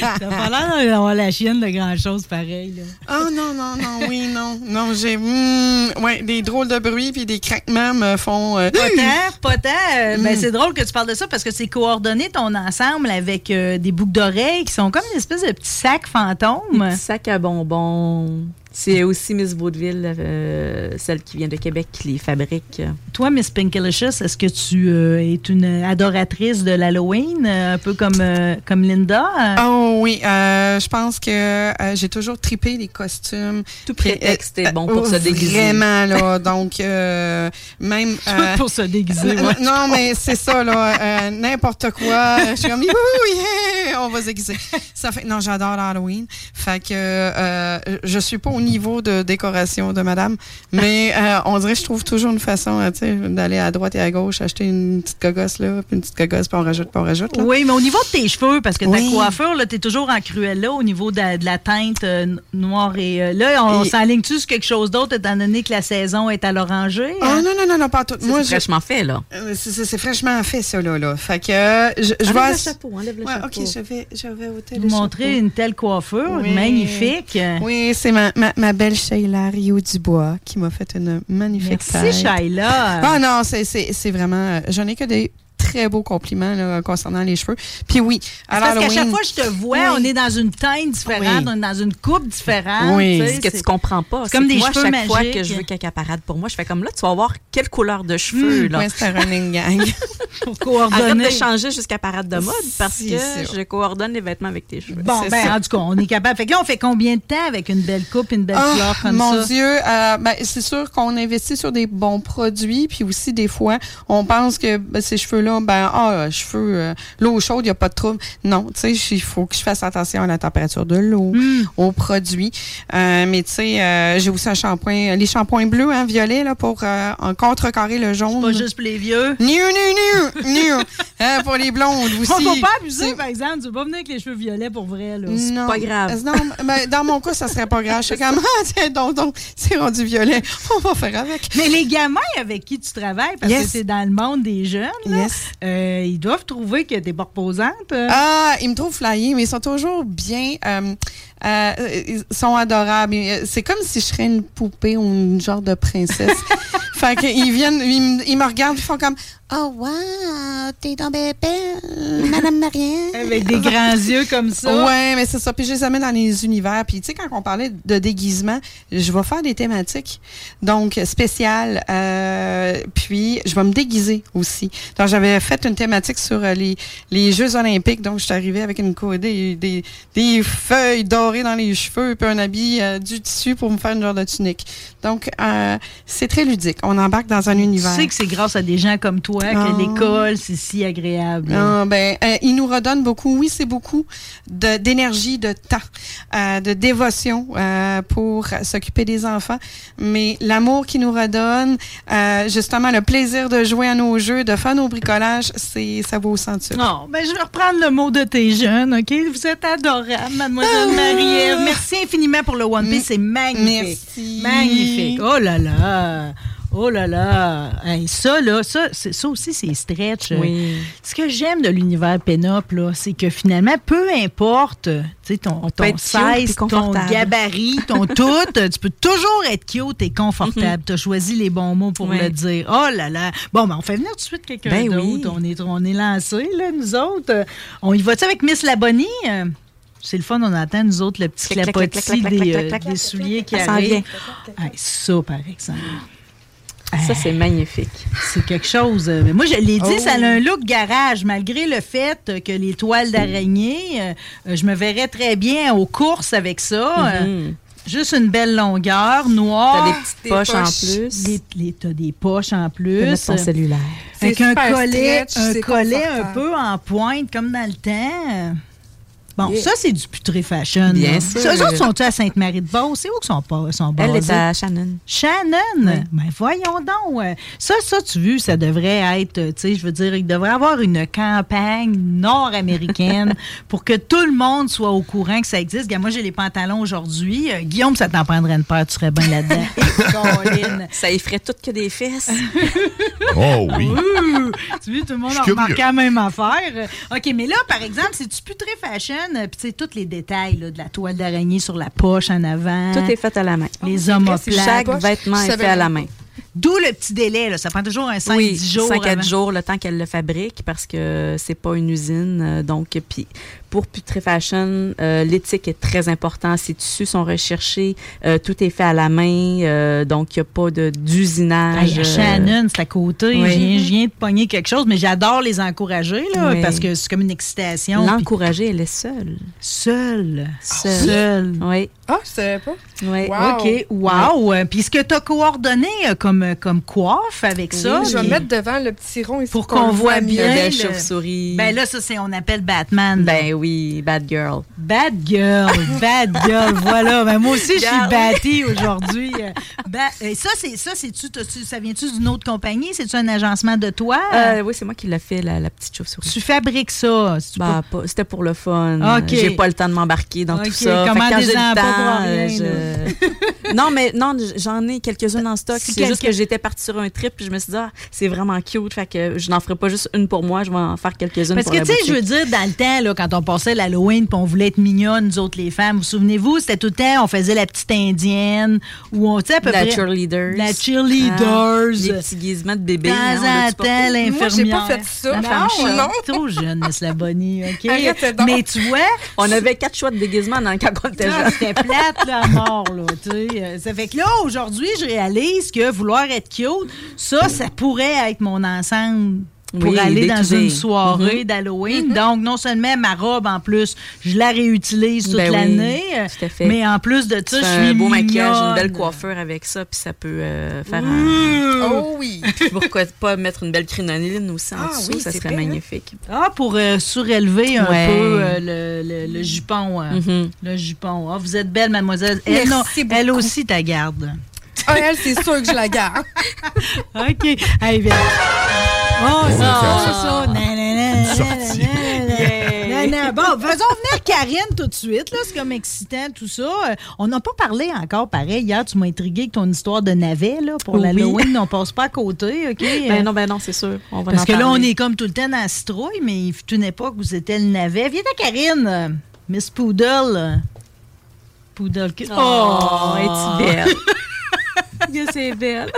T'as [LAUGHS] pas l'air d'avoir la chienne de grand-chose pareil. Là. Oh non, non, non, oui, non. Non, j'ai. hmm, ouais, des drôles de bruits puis des craquements me font. euh, Pas tant, pas tant. Euh, ben, Mm. c'est drôle que tu parles de ça parce que c'est coordonné ton ensemble avec euh, des boucles d'oreilles qui sont comme une espèce de petits sacs fantômes. Petit sac à bonbons. C'est aussi Miss Vaudeville, euh, celle qui vient de Québec, qui les fabrique. Toi, Miss Pinkalicious, est-ce que tu euh, es une adoratrice de l'Halloween, euh, un peu comme, euh, comme Linda? Oh oui, euh, je pense que euh, j'ai toujours tripé les costumes. Tout prétexte est bon pour euh, se déguiser. Vraiment, là. Donc, euh, même. euh, [LAUGHS] Tout pour se déguiser. Ouais. Non, mais c'est ça, là. euh, N'importe quoi. Je suis comme, yeah, on va se déguiser. Ça fait, non, j'adore Halloween. Fait que euh, je suis pas au niveau de décoration de madame, mais [LAUGHS] euh, on dirait que je trouve toujours une façon euh, tu sais, d'aller à droite et à gauche, acheter une petite cogosse là, puis une petite cogosse, puis on rajoute, puis on rajoute. Là. Oui, mais au niveau de tes cheveux, parce que ta Oui. coiffure, là, t'es toujours en cruelle au niveau de la, de la teinte euh, noire et euh, là, on, Et- s'enligne-tu sur quelque chose d'autre étant donné que la saison est à l'oranger? Oh non, non, non, non, pas tout. Moi, C'est je- fraîchement fait, là. c'est fraîchement fait, ça, là. là. Fait que euh, je, vais. le chapeau, enlève le Ouais, chapeau. ok, je vais, je vais ôter Vous le montrer chapeau. une telle coiffure, Oui. magnifique. Oui, c'est ma, ma, ma belle Sheila Rio Dubois qui m'a fait une magnifique Merci, tête. Shaila. Ah non, c'est- vraiment. euh, Je n'ai que des très beaux compliments là, concernant les cheveux. Puis oui, alors parce qu'à chaque fois que je te vois, Oui. on est dans une teinte différente, Oui. on est dans une coupe différente. Oui. tu sais, Ce que tu comprends pas, c'est comme des moi, cheveux chaque fois que je veux parade pour moi, je fais comme là, tu vas voir quelle couleur de cheveux, là. Ouais, c'est un running gang. pour [LAUGHS] [LAUGHS] Arrête coordonner. de changer jusqu'à parade de mode parce Si, que je coordonne les vêtements avec tes cheveux. Bon, ben, en tout cas, on est capable. Fait que là, on fait combien de temps avec une belle coupe, une belle Ah, fleur comme mon ça? Dieu, euh, ben, c'est sûr qu'on investit sur des bons produits, puis aussi des fois, on pense que ben, ces cheveux-là, ben ah, cheveux, euh, l'eau chaude, il n'y a pas de trouble. Non, tu sais, il faut que je fasse attention à la température de l'eau, Hmm. aux produits. Euh, mais tu sais, euh, j'ai aussi un shampoing, les shampoings bleus, hein, violets, là, pour euh, en contrecarrer le jaune. Pas juste pour les vieux. New, new, new, new. Hein, pour les blondes aussi. On faut pas abuser, C'est- par exemple. Tu vas pas venir avec les cheveux violets pour vrai, là. Non. pas grave. Euh, Non, ben, dans mon cas, ça serait pas grave. Je suis comme, ah, [LAUGHS] tiens, donc, donc, c'est rendu violet. On va faire avec. Mais les gamins avec qui tu travailles, parce Yes. que c'est dans le monde des jeunes, là, Yes. Euh, ils doivent trouver que t'es pas reposante. Ah, ils me trouvent flyés, mais ils sont toujours bien. euh, euh, ils sont adorables. C'est comme si je serais une poupée ou une genre de princesse. [LAUGHS] fait qu'ils viennent, ils, me- ils me regardent, ils font comme Oh, wow, t'es tombée belle, Madame Marianne. [LAUGHS] Avec des grands yeux comme ça. Ouais, mais c'est ça. Puis je les amène dans les univers. Puis tu sais, quand on parlait de déguisement, je vais faire des thématiques, donc spéciales. euh, puis je vais me déguiser aussi. Donc j'avais fait une thématique sur euh, les, les Jeux olympiques. Donc je suis arrivée avec une des, des, des feuilles dorées dans les cheveux, puis un habit euh, du tissu pour me faire une genre de tunique. Donc euh, c'est très ludique. On embarque dans un Tu univers. sais que c'est grâce à des gens comme toi Ah. que l'école, c'est si agréable. Ah, ben, euh, il nous redonne beaucoup. Oui, c'est beaucoup d'énergie, de, temps, euh, de dévotion euh, pour s'occuper des enfants. Mais l'amour qu'il nous redonne, justement, le plaisir de jouer à nos jeux, de faire nos bricolages, c'est ça vaut au centuple. Non, ben je vais reprendre le mot de tes jeunes, OK? Vous êtes adorable, mademoiselle Ah. Marie-Ève. Merci infiniment pour le One Piece, c'est magnifique. Merci. Magnifique. Oh là là. Oh là là. Hey, ça, là, ça, ça aussi, c'est stretch. Oui. Ce que j'aime de l'univers Pénop, là, c'est que finalement, peu importe ton, ton size, ton gabarit, ton [LAUGHS] tout, tu peux toujours être cute et confortable. Tu as choisi les bons mots pour le dire. Oh là là. Bon, ben, on fait venir tout de suite quelqu'un Ben d'autre. oui. On est, on est lancés, là, nous autres. On y va-tu avec Miss Labonnie? Euh, C'est le fun, on entend, nous autres, le petit clapotis des, souliers qui. Hey, ça, par exemple. Ça, c'est magnifique. C'est quelque chose. euh, mais moi, je l'ai dit, Oh. ça a un look garage, malgré le fait que les toiles d'araignée, euh, je me verrais très bien aux courses avec ça. euh, Mhm. juste une belle longueur, noire. T'as des petites des poches en plus. T'as des poches en plus. ton cellulaire. Avec un collet, stretch, un collet un peu en pointe, comme dans le temps. Bon, Yeah. ça, c'est du putré fashion. Bien là. sûr. Ça, Eux autres sont-ils à Sainte-Marie-de-Beauce? C'est où qu'ils sont, pas- sont Elle basés? est à Shannon. Shannon, ben voyons donc. euh, Ça, ça, tu veux, ça devrait être, euh, tu sais, je veux dire, il devrait avoir une campagne nord-américaine [LAUGHS] pour que tout le monde soit au courant que ça existe. Regarde, moi, j'ai les pantalons aujourd'hui. Euh, Guillaume, ça t'en prendrait une paire, tu serais bien là-dedans. [LAUGHS] [LAUGHS] Ça effraie tout que des fesses. Oh oui. Ouh! tu vois, tout le monde a remarqué la même affaire. OK, mais là, par exemple, c'est-tu plus très fashion? Euh, Puis, tu sais, tous les détails là, de la toile d'araignée sur la poche en avant. Tout est fait à la main. Les omoplates. Chaque poche. vêtement est fait à la main. D'où le petit délai. Là. Ça prend toujours un 5-10 oui, jours. 5 à avant. 10 jours, le temps qu'elle le fabrique, parce que c'est pas une usine. euh, Donc, puis pour Putrefashion, euh, l'éthique est très importante. Ces tissus sont recherchés. euh, tout est fait à la main. euh, donc, il n'y a pas de- d'usinage. Euh, Shannon, c'est à côté. oui. Je, viens, je de pogner quelque chose, mais j'adore les encourager là, Oui. parce que c'est comme une excitation. L'encourager, elle est seule. Seule. Seule. Seule. Oui. Ah, je savais pas. oui. Wow. OK. Wow. Euh, Puis ce que tu as coordonné comme, comme coiffe avec ça. je vais mettre devant le petit rond ici Pour qu'on voit bien. Belle le- chauve-souris. Ben là, ça, c'est on appelle Batman. Ben oui, bad girl. Bad girl, bad girl, voilà. Ben moi aussi, je suis bâtie aujourd'hui. Euh, ba- euh, ça, c'est ça, t'as-tu- ça vient-tu d'une autre compagnie? C'est-tu un agencement de toi? Euh, oui, c'est moi qui l'ai fait, la, la petite chauve-souris. tu fabriques ça. Bah, pas- C'était pour le fun. OK. J'ai pas le temps de m'embarquer dans tout ça. Fait que commandez-en quand j'ai pas le pour temps, rien, je- [LAUGHS] non, mais non, j'en ai quelques-unes en stock. C'est juste que j'étais partie sur un trip puis je me suis dit, ah, c'est vraiment cute. Fait que je n'en ferai pas juste une pour moi, je vais en faire quelques-unes Parce pour que, la tu sais, je veux dire, dans le temps, là, quand on passait l'Halloween puis on voulait être mignonne, nous autres, les femmes, vous souvenez-vous, c'était tout le temps, on faisait la petite indienne, ou on, tu sais, à peu La près... cheerleader. La cheerleaders. les petits guisements de bébé. De hein, temps l'infirmière. Moi, j'ai pas fait ça. La Non, femme non. Trop jeune, Miss Labonnie, OK? Arrête. Mais tu vois, On avait quatre choix de déguisement dans, quand on était Ah, jeune. C'était plate, à mort, là, tu sais. Euh, Ça fait que là, aujourd'hui, je réalise que vouloir être cute, ça, ça pourrait être mon ensemble pour Oui, aller dans une soirée Mhm. d'Halloween. Donc, non seulement ma robe, en plus, je la réutilise toute Ben oui, l'année, tout à fait. mais en plus de ça, je suis un beau maquillage, une belle coiffure avec ça, puis ça peut euh, faire un... Oh oui. [LAUGHS] Puis pourquoi pas mettre une belle crinoline aussi en Ah dessous, oui, ça serait hein? magnifique. Ah, pour euh, surélever un Ouais. peu euh, le, le- le jupon. Le jupon. Ah, vous êtes belle, mademoiselle. Elle, non, elle aussi, ta garde. Ah, elle, c'est sûr que je la garde. [LAUGHS] OK. Hey, bien. Oh, c'est ça, c'est ça. Bon, faisons venir Karine tout de suite. là. C'est comme excitant, tout ça. Euh, On n'a pas parlé encore, pareil. Hier, tu m'as intrigué avec ton histoire de navet là, pour Oui. l'Halloween. On passe pas à côté, OK? Ben non, ben non, c'est sûr. On va Parce que là, on est comme tout le temps dans la citrouille, mais il fut une époque où c'était le navet. Viens, ta Karine, Miss Poodle. Poodle. Oh, es-tu [LAUGHS] belle? [LAUGHS] c'est belle.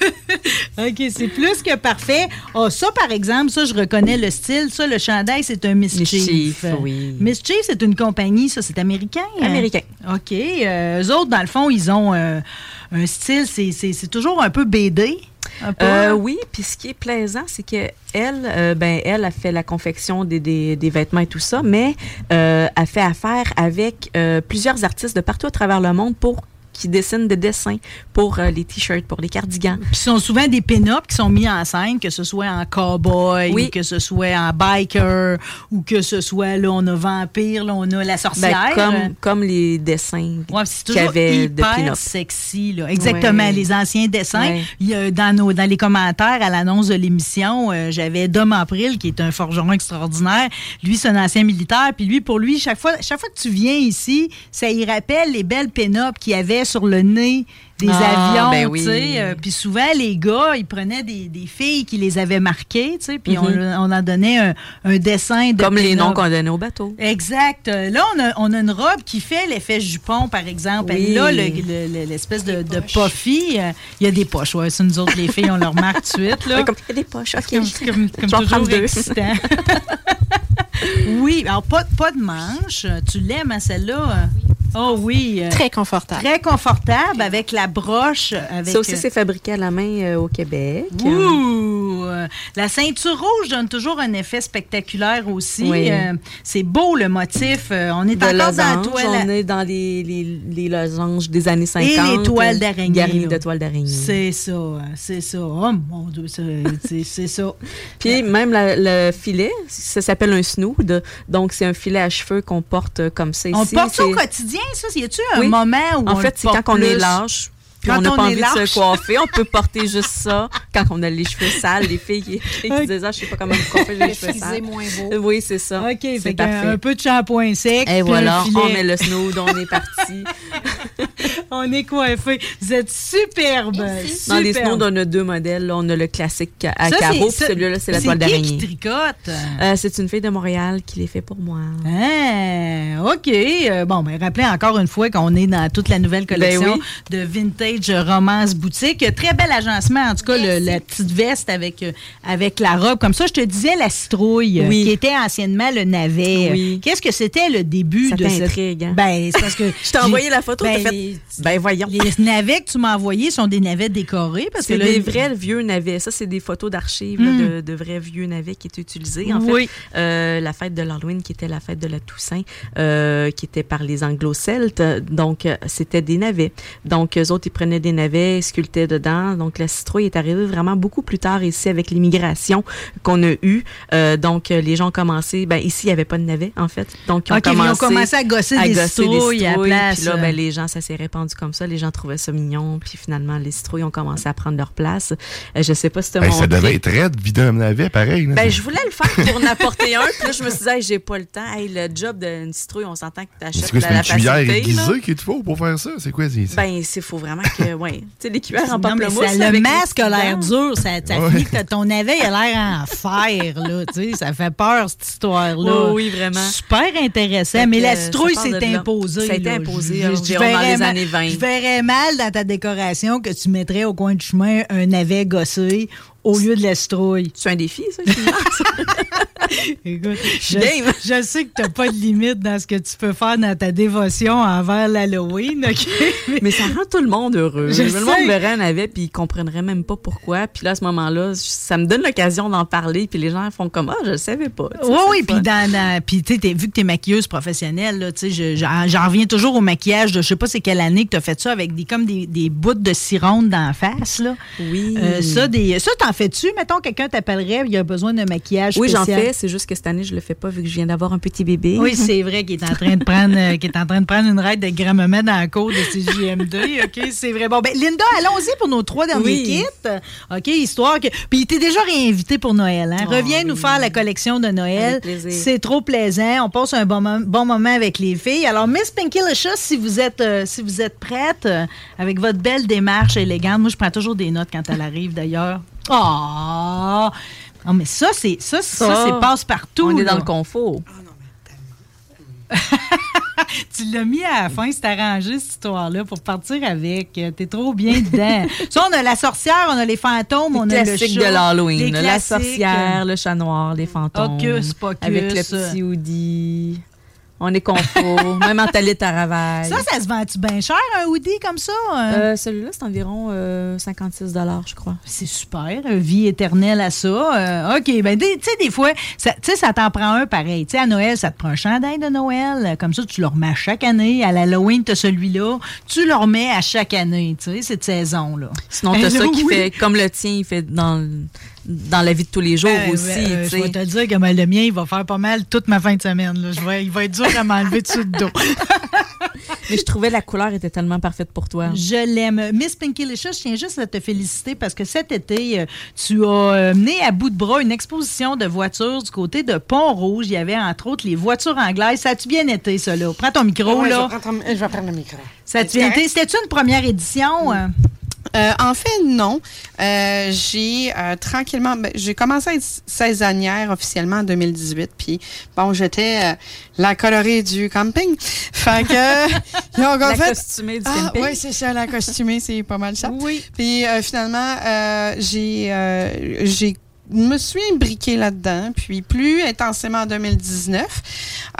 [LAUGHS] OK, c'est plus que parfait. Oh, ça, par exemple, ça, je reconnais le style. Ça, le chandail, c'est un Mischief. Mischief, oui. Mischief, c'est une compagnie, ça, c'est américain? Américain. OK. Euh, eux autres, dans le fond, ils ont euh, un style, c'est- c'est c'est toujours un peu BD. Un peu. Euh, oui, puis ce qui est plaisant, c'est que elle, euh, ben, elle a fait la confection des, des- des vêtements et tout ça, mais euh, a fait affaire avec euh, plusieurs artistes de partout à travers le monde pour qui dessinent des dessins pour euh, les t-shirts, pour les cardigans. Puis ce sont souvent des pin-ups qui sont mis en scène, que ce soit en cowboy, Oui. ou que ce soit en biker, ou que ce soit, là, on a vampire, là, on a la Ben, sorcière. comme, comme les dessins Ouais, qu'il y avait de pin-up. sexy. Là. Exactement, Ouais. les anciens dessins. Ouais. Il y a, dans, nos, dans les commentaires à l'annonce de l'émission, euh, j'avais Dom April, qui est un forgeron extraordinaire. Lui, c'est un ancien militaire. Puis lui, pour lui, chaque fois, chaque fois que tu viens ici, ça y rappelle les belles pin-up qu'il y avait sur le nez des Ah, avions. ben oui. tu sais. Euh, puis souvent, les gars, ils prenaient des, des filles qui les avaient marquées, tu sais, puis Mhm. on, on en donnait un, un dessin de Comme les noms qu'on donnait au bateau. Exact. Euh, Là, on a, on a une robe qui fait l'effet jupon, par exemple. Oui. Là, le- le- le- l'espèce de, de puffy, euh, il y a des poches. Ouais, c'est nous autres, les filles, on le remarque tout de suite. Là. Comme il y a des poches, OK. Comme, toujours excitant. [LAUGHS] oui, alors pas, pas de manche. Tu l'aimes, hein, celle-là? Oh oui. euh, Très confortable. très confortable avec la broche. Avec, Ça aussi, c'est fabriqué à la main euh, au Québec. Ouh! La ceinture rouge donne toujours un effet spectaculaire aussi. Oui. Euh, c'est beau le motif. On est de encore dans la toile. On est dans les, les, les losanges des années 50. Et les toiles d'araignée, Garnies de toiles d'araignée. C'est ça, c'est ça. Oh mon Dieu, c'est- ça. [LAUGHS] Puis même la- le filet, ça s'appelle un snood. Donc, c'est un filet à cheveux qu'on porte comme ça On ici. porte ça au C'est- quotidien, ça? Y a-tu un Oui. moment où En on fait, c'est quand on est lâche. Puis Quand on n'a pas envie de se coiffer, on peut porter juste ça quand on a les cheveux sales. Les filles qui, disent Ah, je sais pas comment me coiffer, j'ai les cheveux sales. moins beau. Oui, c'est ça. OK, c'est fait qu'un- parfait. un peu de shampoing sec. Et voilà, on met le snood, on est parti. [LAUGHS] On est coiffé. Vous êtes superbe. Dans les snoods, on a deux modèles. là. On a le classique à Ça, carreaux, puis celui-là, c'est la toile qui qui d'araignée. tricote? Euh, c'est une fille de Montréal qui les fait pour moi. Ah, OK. Euh, bon, ben, rappelez encore une fois qu'on est dans toute la nouvelle collection Ben oui. de Vintage Romance Boutique. Très bel agencement, en tout cas, le- la petite veste avec, euh, avec la robe. Comme ça, je te disais la citrouille, Oui. qui était anciennement le navet. Oui. Qu'est-ce que c'était le début Ça de cette... t'intrigue, hein? Ben, c'est parce que... [LAUGHS] Je t'ai envoyé la photo, ben, t'as fait, les- Ben voyons. Les navets que tu m'as envoyés sont des navets décorés. parce que là, des vrais vieux navets. Ça, c'est des photos d'archives là, Mm. de, de vrais vieux navets qui étaient utilisés. En Oui. fait, euh, la fête de l'Halloween, qui était la fête de la Toussaint, euh, qui était par les Anglo-Celtes. Donc, c'était des navets. Donc, eux autres, ils prenaient des navets, ils sculptaient dedans. Donc, la citrouille est arrivée vraiment beaucoup plus tard ici avec l'immigration qu'on a eue. Euh, donc, euh, les gens ont commencé... Ben, ici, il n'y avait pas de navets, en fait. Donc, ils ont, OK, ils ont commencé, à gosser des citrouilles à la place. Puis là, ben, les gens, ça s'est répandu comme ça. Les gens trouvaient ça mignon. Puis finalement, les citrouilles ont commencé à prendre leur place. Euh, je sais pas si tu Hey, ça devait être raide, vider un navet, pareil. là. Ben, je voulais le faire pour en apporter un. Puis là, je me suis dit, Hey, j'ai pas le temps. Hey, le job d'une citrouille, on s'entend que tu c'est achètes quoi, la, c'est la une cuillère aiguisée qu'il te faut pour faire ça? C'est quoi? c'est- c'est- Ben, il faut vraiment que, ouais. Tu sais, les cuillères en pamplemousse. ça- le masque a l'air dur. Ça, ça Ouais. finit que ton navet a l'air en [LAUGHS] fer. Là, tu sais, ça fait peur, cette histoire-là. Oui, oui, vraiment. Super intéressant. Fait mais la citrouille s'est imposée. Ça a été imposé, Je- je environ dans verrais les mal- années 20. Je verrais mal dans ta décoration que tu mettrais au coin du chemin un navet gossé au lieu de la citrouille. C'est un défi, ça. [LAUGHS] Écoute, je, je sais que tu n'as pas de limite dans ce que tu peux faire dans ta dévotion envers l'Halloween. OK? Mais- [LAUGHS] Mais ça rend tout le monde heureux. Je le sais. monde verrait un navet puis ils comprennent même pas pourquoi. Puis là, à ce moment-là, ça me donne l'occasion d'en parler. Puis les gens font comme ah, je le savais pas. Oui, oui, puis dans, dans- puis tu sais, vu que tu es maquilleuse professionnelle, là, tu sais, je- j'en reviens toujours au maquillage de je sais pas c'est quelle année que tu as fait ça avec des comme des, des bouts de cironde dans la face. Là. Oui. Euh, ça, des, ça t'en fais-tu? Mettons, quelqu'un t'appellerait, il a besoin d'un maquillage Oui, j'en fais. C'est juste que cette année, je le fais pas vu que je viens d'avoir un petit bébé. Oui, c'est vrai qu'il est en train de prendre euh, qu'il est en train de prendre une raide de grammement dans la cour de CJM2. OK, c'est vrai. Bon, ben Linda, allons-y pour nos trois derniers Oui. kits. OK, histoire que puis il t'est déjà réinvité pour Noël hein? Oh, Reviens nous oui. faire la collection de Noël. C'est trop plaisant. On passe un bon, mom- bon moment avec les filles. Alors Miss Pinky Licious, si vous êtes euh, si vous êtes prête euh, avec votre belle démarche élégante. Moi, je prends toujours des notes quand elle arrive d'ailleurs. Oh! Non, mais ça, c'est ça, ça, Ça, c'est passe-partout. On est là. dans le confort. [LAUGHS] Tu l'as mis à la fin, c'est arrangé cette histoire-là pour partir avec. T'es trop bien dedans. [LAUGHS] Ça, on a la sorcière, on a les fantômes, on a le chat. de l'Halloween. La sorcière, le chat noir, les fantômes. Hocus pocus. Avec le petit hoodie. On est confort. [LAUGHS] même en talit à Ravaille. Ça, ça se vend-tu bien cher, un hoodie comme ça? hein? Euh, Celui-là, c'est environ euh, 56 je crois. C'est super, vie éternelle à ça. Euh, OK, ben tu sais, des fois, ça- tu sais, ça t'en prend un pareil. Tu sais, à Noël, ça te prend un chandail de Noël. Comme ça, tu le remets à chaque année. À l'Halloween, tu as celui-là. Tu le remets à chaque année, tu sais, cette saison-là. Sinon, t'as ça qui Halloween. fait comme le tien, il fait dans, le- dans la vie de tous les jours Euh, aussi. euh, je vais te dire que ben, le mien, il va faire pas mal toute ma fin de semaine. là. Je vais, il va être dur à m'enlever dessus de dos. [LAUGHS] Mais je trouvais la couleur était tellement parfaite pour toi. Je l'aime. Miss Pinky Licious, je tiens juste à te féliciter parce que cet été, euh, tu as euh, mené à bout de bras une exposition de voitures du côté de Pont-Rouge. Il y avait entre autres les voitures anglaises. Ça a-tu bien été, ça, là? Prends ton micro, Ouais, je, là. vais je vais prendre le micro. Ça a-tu bien été? C'était-tu une première édition? Euh, en fait, non. Euh, j'ai euh, tranquillement, ben, j'ai commencé à être saisonnière officiellement en 2018. Puis bon, j'étais euh, la colorée du camping. Fait que [LAUGHS] ont La fait. costumée du Ah, camping. oui, c'est ça, la costumée, c'est pas mal ça. Oui. Puis euh, finalement, euh, j'ai euh, j'ai me suis imbriquée là-dedans, puis plus intensément en 2019.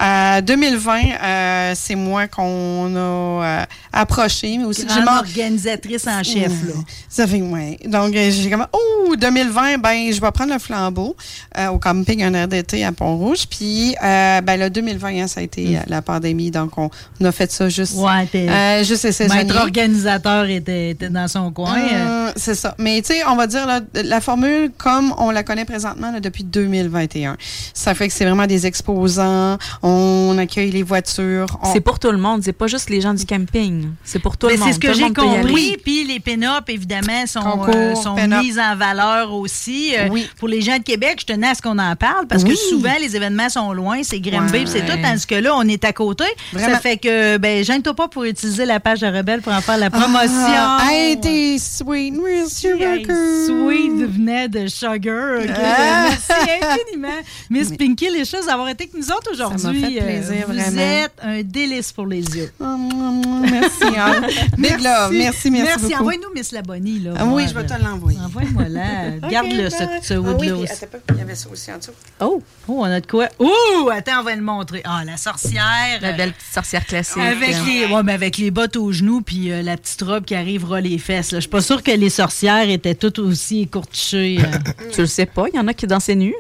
Euh, 2020, euh, c'est moi qu'on a euh, approché, mais aussi j'ai organisatrice en chef, là. ça fait, ouais. Donc, euh, j'ai comme, oh, 2020, ben, je vais prendre le flambeau euh, au camping un air d'été à Pont-Rouge. Puis, euh, ben, le 2020, hein, ça a été euh, la pandémie. Donc, on, on a fait ça juste, Ouais, euh, juste saisonnier. Maître organisateur était, était dans son coin. euh. Euh, c'est ça. Mais tu sais, on va dire là, la formule comme on la connaît présentement là, depuis 2021. Ça fait que c'est vraiment des exposants, on accueille les voitures. on- C'est pour tout le monde, c'est pas juste les gens du camping. C'est pour tout Ben, le monde. c'est ce que j'ai compris. Puis les pin-up, évidemment, sont, Concours, euh, sont pin-up. mises en valeur aussi. Euh, Oui. Pour les gens de Québec, je tenais à ce qu'on en parle parce Oui. que souvent, les événements sont loin. C'est Grimby, Ouais. c'est tout. Tandis que là, on est à côté. Vraiment. Ça fait que, ben, gêne-toi pas pour utiliser la page de Rebelle pour en faire la promotion. Ah, hey, t'es sweet, Barker. Sweet venait de Sugar. Ok? Ah. Merci infiniment. Miss Pinky, les choses d'avoir été avec nous autres aujourd'hui. fait plaisir, Euh, Vous vraiment. êtes un délice pour les yeux. [LAUGHS] Merci. hein. Big love. Merci, merci, beaucoup. Envoie-nous Miss Labonnie. Là, Ah oui, voir, je vais là. te l'envoyer. Envoie-moi là. [LAUGHS] Garde-le, ce, ce Ah oui, aussi. attends il y avait ça aussi en dessous. Oh, oh, on a de quoi? Oh, attends, on va le montrer. Ah, la sorcière. La belle petite sorcière classique. Avec Euh, les, ouais, mais avec les bottes aux genoux puis euh, la petite robe qui arrivera les fesses. là. Je suis pas sûre que les sorcières étaient toutes aussi écourtichées. euh. Tu le sais pas, il y en a qui dansaient nus.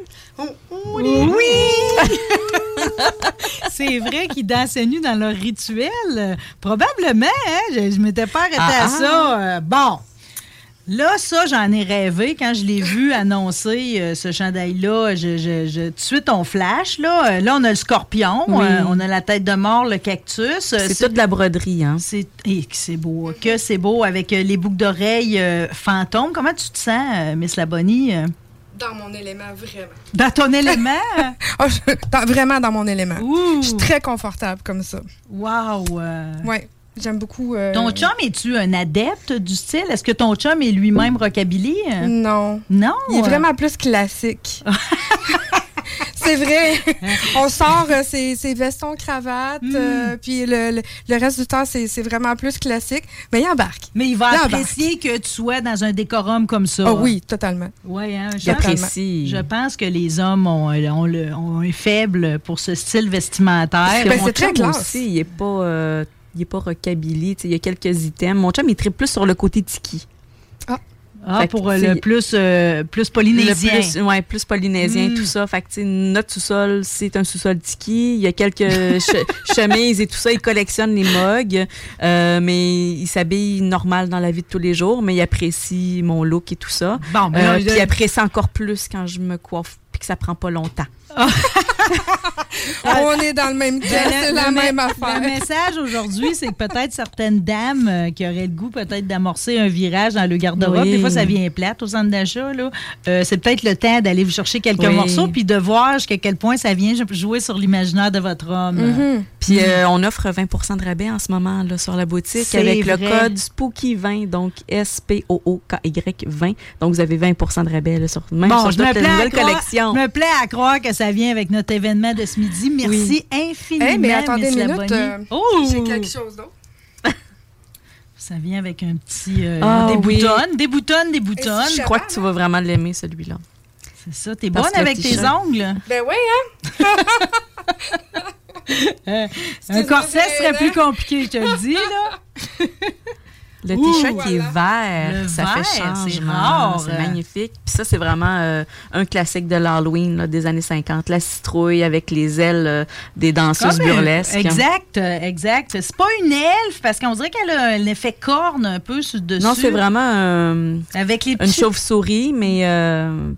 Oui! [LAUGHS] C'est vrai qu'ils dansaient nus dans leur rituel. Probablement, hein? Je, je m'étais pas arrêtée Ah, à ah. ça. Euh, bon. Là, ça, j'en ai rêvé quand je l'ai vu annoncer euh, ce chandail-là. Je, je- je- tout de suite, on flash. Là, Euh, là on a le scorpion, Oui. euh, on a la tête de mort, le cactus. C'est toute de la broderie, hein. c'est eh, que c'est beau, que c'est beau avec les boucles d'oreilles fantômes. Comment tu te sens, Miss Labonnie? Dans mon élément, vraiment. Dans ton élément? Oh, [LAUGHS] je- dans- vraiment dans mon élément. Ouh! Je suis très confortable comme ça. Wow! euh. Ouais, j'aime beaucoup. euh, Ton chum, es-tu un adepte du style? Est-ce que ton chum est lui-même rockabilly? Non. Non? Il est vraiment plus classique. [LAUGHS] C'est vrai. [LAUGHS] On sort euh, ses, ses vestons, cravates, Hmm. euh, puis le, le, le reste du temps, c'est c'est vraiment plus classique. Mais il embarque. Mais il va Il apprécier que tu sois dans un décorum comme ça. Ah oui, totalement. Oui, hein, je, Il pense, apprécie. je pense que les hommes ont, euh, ont le- ont un faible pour ce style vestimentaire. Ben, mon c'est très chum classe. aussi, il est pas, euh, il est pas rockabilly. Il y a quelques items. Mon chum, il tripe plus sur le côté tiki. Ah, Fait pour euh, le plus, euh, plus polynésien. Plus, ouais, plus polynésien, Mm. tout ça. Fait que, notre sous-sol, c'est un sous-sol tiki. Il y a quelques [LAUGHS] che- chemises et tout ça. Il collectionne les mugs, euh, mais il s'habille normal dans la vie de tous les jours, mais il apprécie mon look et tout ça. Bon, mais Euh, puis il apprécie encore plus quand je me coiffe puis que ça prend pas longtemps. [LAUGHS] On est dans le même cas, c'est le- la même me- affaire. Le message aujourd'hui, c'est que peut-être certaines dames euh, qui auraient le goût peut-être d'amorcer un virage dans le garde-robe, Oui. des fois ça vient plate au centre d'achat, là. Euh, c'est peut-être le temps d'aller vous chercher quelques Oui. morceaux puis de voir jusqu'à quel point ça vient jouer sur l'imaginaire de votre homme. Mhm. Puis Puis euh, on offre 20% de rabais en ce moment là, sur la boutique C'est avec le code SPOOKY20, donc S-P-O-O-K-Y 20. Donc vous avez 20% de rabais là, sur, même Bon, sur je me, la plais à nouvelle croire, collection. je me plais à croire que ça vient avec notre événement de ce midi. Merci infiniment, Eh, mais attendez une minute, euh, oh! J'ai quelque chose d'autre. [LAUGHS] Ça vient avec un petit... euh, Ah, des oui. boutonnes, des boutonnes, des boutonnes. Je crois que tu vas vraiment l'aimer, celui-là. C'est ça, t'es bonne avec tes ongles. Ben oui, hein? [LAUGHS] Euh, un corset serait plus compliqué, je te le dis, là. [LAUGHS] Le t-shirt qui est vert, Le ça vert, fait changement. C'est magnifique. Puis ça, c'est vraiment euh, un classique de l'Halloween là, des années 50. La citrouille avec les ailes euh, des danseuses Comme, burlesques. Exact, exact. C'est pas une elfe, parce qu'on dirait qu'elle a un effet corne un peu sur dessus. Non, c'est vraiment euh, Avec les une chauve-souris, mais euh,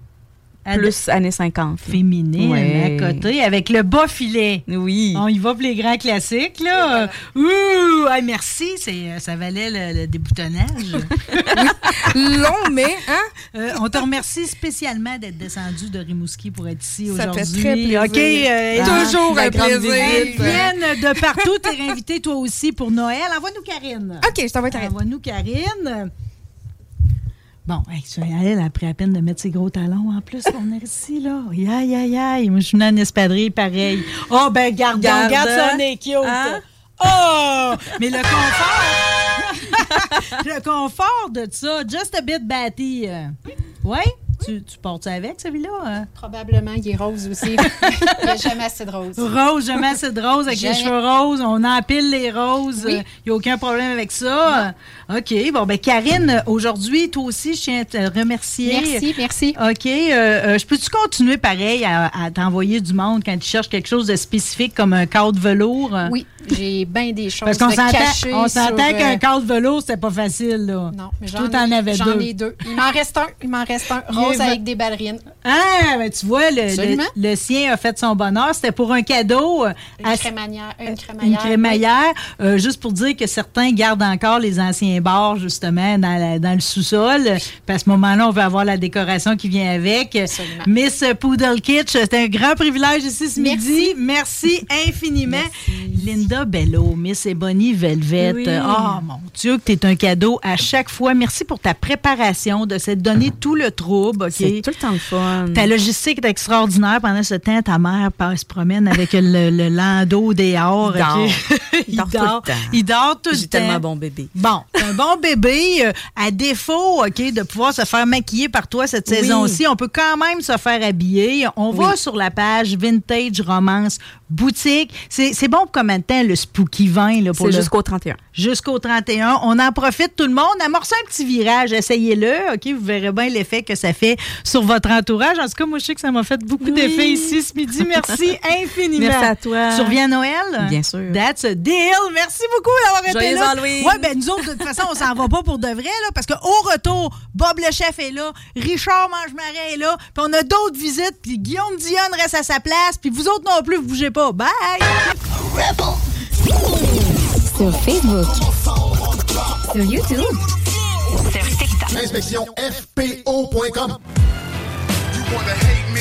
plus années 50. féminine Ouais. à côté, avec le bas filet. Oui. On y va pour les grands classiques, là. Ouh! Hey, merci, c'est, ça valait le, le déboutonnage. [LAUGHS] Long, mais, hein? Euh, on te remercie spécialement d'être descendu de Rimouski pour être ici Ça fait aujourd'hui. très plaisir. OK. euh, Ah, Toujours un plaisir. viennent de partout. T'es [LAUGHS] invité toi aussi pour Noël. Envoie-nous Karine. OK, je t'envoie Karine. Envoie-nous Karine. Bon, hey, elle a pris la peine de mettre ses gros talons en plus pour venir ici, là. Aïe, aïe, aïe. Moi, je suis venue en espadrille, pareil. Oh, ben, garde, Garde. regarde son est cute. Hein? Oh! Mais le confort... [LAUGHS] le confort de ça, just a bit batty. euh. Tu, tu portes avec, celui-là? hein? Probablement, il est rose aussi. [LAUGHS] il n'y a jamais assez de rose. Rose, jamais assez de rose avec les cheveux roses. On empile les roses. Il Oui. n'y a aucun problème avec ça. OK. Bon, ben Karine, aujourd'hui, toi aussi, je tiens à te remercier. Merci, merci. OK. euh, euh, je peux-tu continuer pareil à, à t'envoyer du monde quand tu cherches quelque chose de spécifique comme un cadre velours? Oui, j'ai bien des choses Parce qu'on de on s'entend euh, qu'un cadre velours, c'était pas facile, là. Non, mais j'en ai, avais j'en deux. ai deux. Il m'en reste un. Il m'en reste un. Rose avec des ballerines. Ah, ben tu vois, le, le, sien a fait son bonheur. C'était pour un cadeau. euh, Une à- crémaillère. Une crémaillère. Une crémaillère, euh, juste pour dire que certains gardent encore les anciens bars, justement, dans, la- dans le sous-sol. Puis à ce moment-là, on veut avoir la décoration qui vient avec. Absolument. Miss Poodle Kitsch, c'était un grand privilège ici ce Merci. midi. Merci infiniment. Linda Bello, Miss Ebony Velvet. Oui. Oh mon Dieu, que tu es un cadeau à chaque fois. Merci pour ta préparation, de s'être donné tout le trouble. C'est tout le temps le fun. Ta logistique est extraordinaire. Pendant ce temps, ta mère passe- se promène avec le, le landau des hors. Il dort. OK? [LAUGHS] Il dort tout le temps. Il dort tout le temps. tellement bon bébé. Bon, un bon bébé. euh, à défaut, OK, de pouvoir se faire maquiller par toi cette Oui. saison-ci, on peut quand même se faire habiller. On va sur la page Vintage Romance Boutique. C'est bon pour combien de temps, le Spooky 20? Là, pour C'est le- jusqu'au 31. jusqu'au 31. On en profite tout le monde. Amorcez un petit virage, essayez-le. OK, vous verrez bien l'effet que ça fait sur votre entourage. En tout cas, moi, je sais que ça m'a fait beaucoup Oui. d'effet ici ce midi. Merci [LAUGHS] infiniment. Merci à toi. Tu reviens à Noël? Bien sûr. That's a deal. Merci beaucoup d'avoir été là. Ouais, ben nous autres, de toute façon, on s'en va pas pour de vrai, là, parce qu'au retour, Bob le chef est là, Richard Mange-Marais est là, puis on a d'autres visites, puis Guillaume Dionne reste à sa place, puis vous autres non plus, vous bougez pas. Bye! Sur Facebook. Sur YouTube. Sur TikTok. Inspection FPO.com.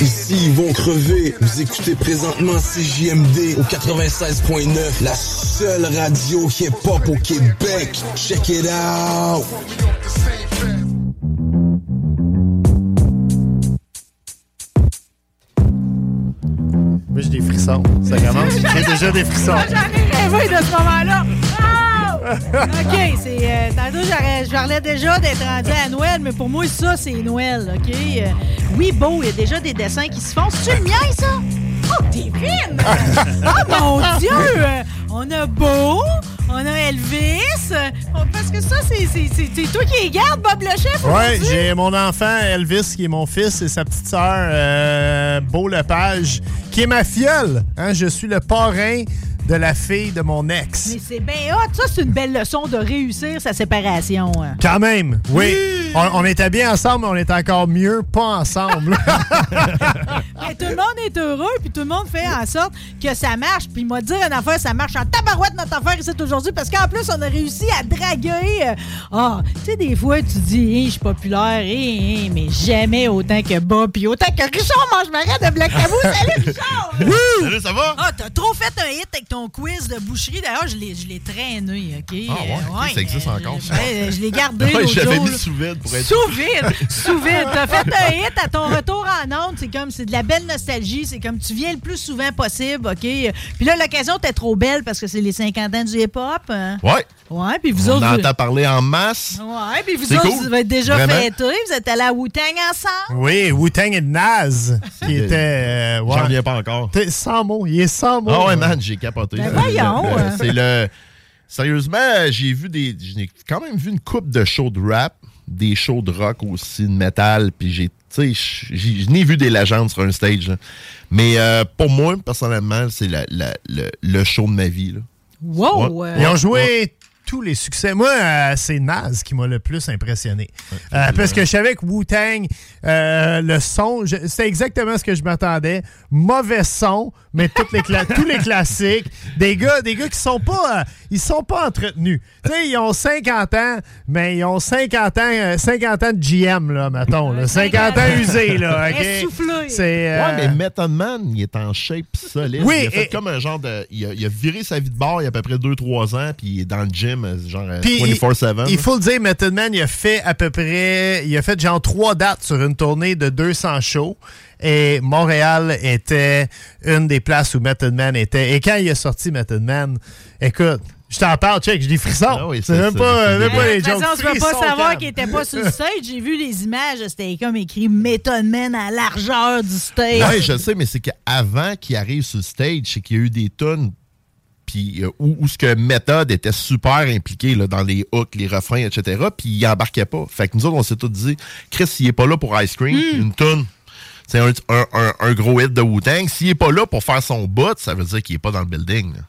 Ici, ils vont crever. Vous écoutez présentement CJMD au 96.9, la seule radio hip-hop au Québec. Check it out. Frissons. Ça commence. [LAUGHS] J'ai déjà des frissons. J'en ai rêvé de ce moment-là. Ah! OK, c'est. euh, tantôt, je parlais déjà d'être rendu à Noël, mais pour moi, ça, c'est Noël, OK? Euh, oui, beau, il y a déjà des dessins qui se font. C'est-tu le mien, ça? Oh, t'es fine! [LAUGHS] oh, mon Dieu! Euh, On a Beau, on a Elvis. euh, Parce que ça, c'est toi qui les gardes, Bob le chef? Aujourd'hui? j'ai mon enfant Elvis qui est mon fils et sa petite sœur euh, Beau Lepage qui est ma fiole. Hein, je suis le parrain de la fille de mon ex. Mais c'est bien hot. Ça, c'est une belle leçon de réussir sa séparation. hein. Quand même, oui. On, on était bien ensemble, mais on est encore mieux pas ensemble. [LAUGHS] Mais tout le monde est heureux, puis tout le monde fait en sorte que ça marche. Puis il m'a dit une affaire, ça marche en tabarouette notre affaire ici aujourd'hui, parce qu'en plus, on a réussi à draguer. euh, Ah, tu sais, des fois, tu dis, Hein, je suis populaire, hein, hein, mais jamais autant que Bob, puis autant que Richard mange de Black Tabou. Salut, Richard! Salut, ça va? Ah, t'as trop fait un hit avec ton quiz de boucherie. D'ailleurs, je l'ai je l'ai traîné, OK? Ah ouais, Euh, ok, ça existe encore, ça. ben, je l'ai gardé [LAUGHS] Ouais, je jour, mis sous vide pour être Sous vide, [LAUGHS] sous vide. T'as fait un hit à ton retour en onde. C'est comme, c'est de la belle nostalgie. C'est comme, tu viens le plus souvent possible, OK? Puis là, l'occasion était trop belle parce que c'est les 50 ans du hip-hop. hein? Ouais. Ouais, puis vous On autres... en vous- entend parler en masse. Ouais, puis vous autres, cool. vous êtes déjà fêtés. Vous êtes allés à Wu-Tang ensemble. Oui, Wu-Tang et Naz, qui était... euh, ouais. J'en reviens pas encore. T'es sans mots, il est sans mots. Ah ouais, man, j'ai capoté. Ben C'est voyons. C'est le. Sérieusement, j'ai vu des. J'ai quand même vu une coupe de shows de rap, des shows de rock aussi, de métal, puis j'ai. Tu sais, j'ai- je n'ai vu des légendes sur un stage. là. Mais euh, pour moi, personnellement, c'est la- la- le, le show de ma vie. Là. Wow! Ouais. euh, Ils ont joué tous les succès. Moi, euh, c'est Naz qui m'a le plus impressionné. Euh, parce que je savais que Wu-Tang, euh, le son, c'était exactement ce que je m'attendais. Mauvais son, mais toutes les [LAUGHS] tous les classiques. Des gars, des gars qui sont pas, euh, ils sont pas entretenus. Tu sais, ils ont 50 ans, mais ils ont 50 ans, euh, 50 ans de GM, là, mettons. là. 50 ans usés, là. [LAUGHS] OK? Essoufflé. C'est, euh, Ouais, mais Method Man, il est en shape solide. Oui, il a fait et- comme un genre de. Il a, il a viré sa vie de bord il y a à peu près 2-3 ans, puis il est dans le gym, euh, genre euh, Puis, 24-7. Il faut le dire, Method Man, il a fait à peu près, il a fait genre trois dates sur une tournée de 200 shows. Et Montréal était une des places où Method Man était. Et quand il a sorti Method Man, écoute, je t'en parle, check, j'ai des frissons. Ah oui, c'est même pas, même pas les toute jokes. façon, je peux pas savoir qu'il était pas sur le stage. J'ai vu les images, c'était comme écrit Method Man à largeur du stage. Oui, je sais, mais c'est qu'avant qu'il arrive sur le stage, c'est qu'il y a eu des tonnes puis euh, où, où ce que Method était super impliqué là, dans les hooks, les refrains, etc. Puis il embarquait pas. Fait que nous autres, on s'est tous dit, Chris, s'il est pas là pour Ice Cream, une tonne, c'est un, un- un- un gros hit de Wu-Tang. S'il est pas là pour faire son bout, ça veut dire qu'il est pas dans le building. là.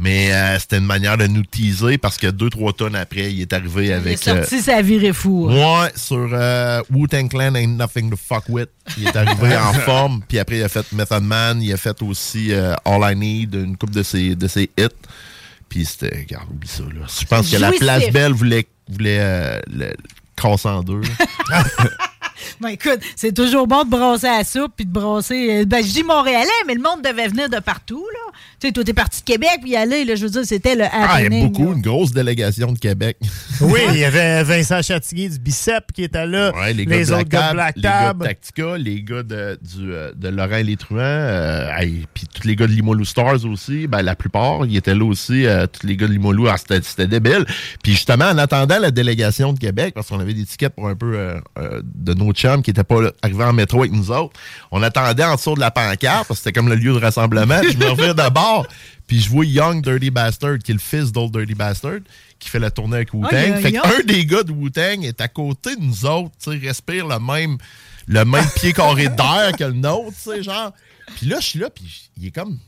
Mais euh, c'était une manière de nous teaser parce que deux, trois tonnes après, il est arrivé Il est avec... sorti, ça a viré fou. hein. Ouais, sur euh, Wu-Tang Clan Ain't Nothing to Fuck With. Il est arrivé en [LAUGHS] forme, puis après il a fait Method Man, il a fait aussi euh, All I Need, une coupe de ses, de ses hits. Puis c'était, regarde, oublie ça, là. Je pense que la. Place Belle voulait, voulait euh, le casser en deux. [LAUGHS] Ben, écoute, c'est toujours bon de brasser à la soupe puis de brasser. euh, Ben, je dis Montréalais, mais le monde devait venir de partout, là. Tu sais, toi, t'es parti de Québec puis y aller, là, je veux dire, c'était le ah, il y a beaucoup, là. une grosse délégation de Québec. Oui, [LAUGHS] il y avait Vincent Chattigny du Bicep qui était là. Ouais, les, les, gars de autres gars de Black Tab, les gars de Tactica, les gars de, du, euh, de Laurent Les Truands, euh, puis tous les gars de Limolou Stars aussi, ben, la plupart, ils étaient là aussi, euh, tous les gars de Limolou, ah, c'était c'était débile. Puis justement, en attendant la délégation de Québec, parce qu'on avait des tickets pour un peu euh, euh, de nos chums qui n'étaient pas arrivés en métro avec nous autres, on attendait en dessous de la pancarte, parce que c'était comme le lieu de rassemblement, je me reviens de bord, puis je vois Young Dirty Bastard, qui est le fils d'Old Dirty Bastard, qui fait la tournée avec Wu-Tang. A fait qu'un des gars de Wu-Tang est à côté de nous autres, tu respire le même, le même pied carré d'air que le nôtre, tu sais, genre. Puis là, je suis là, puis il est comme.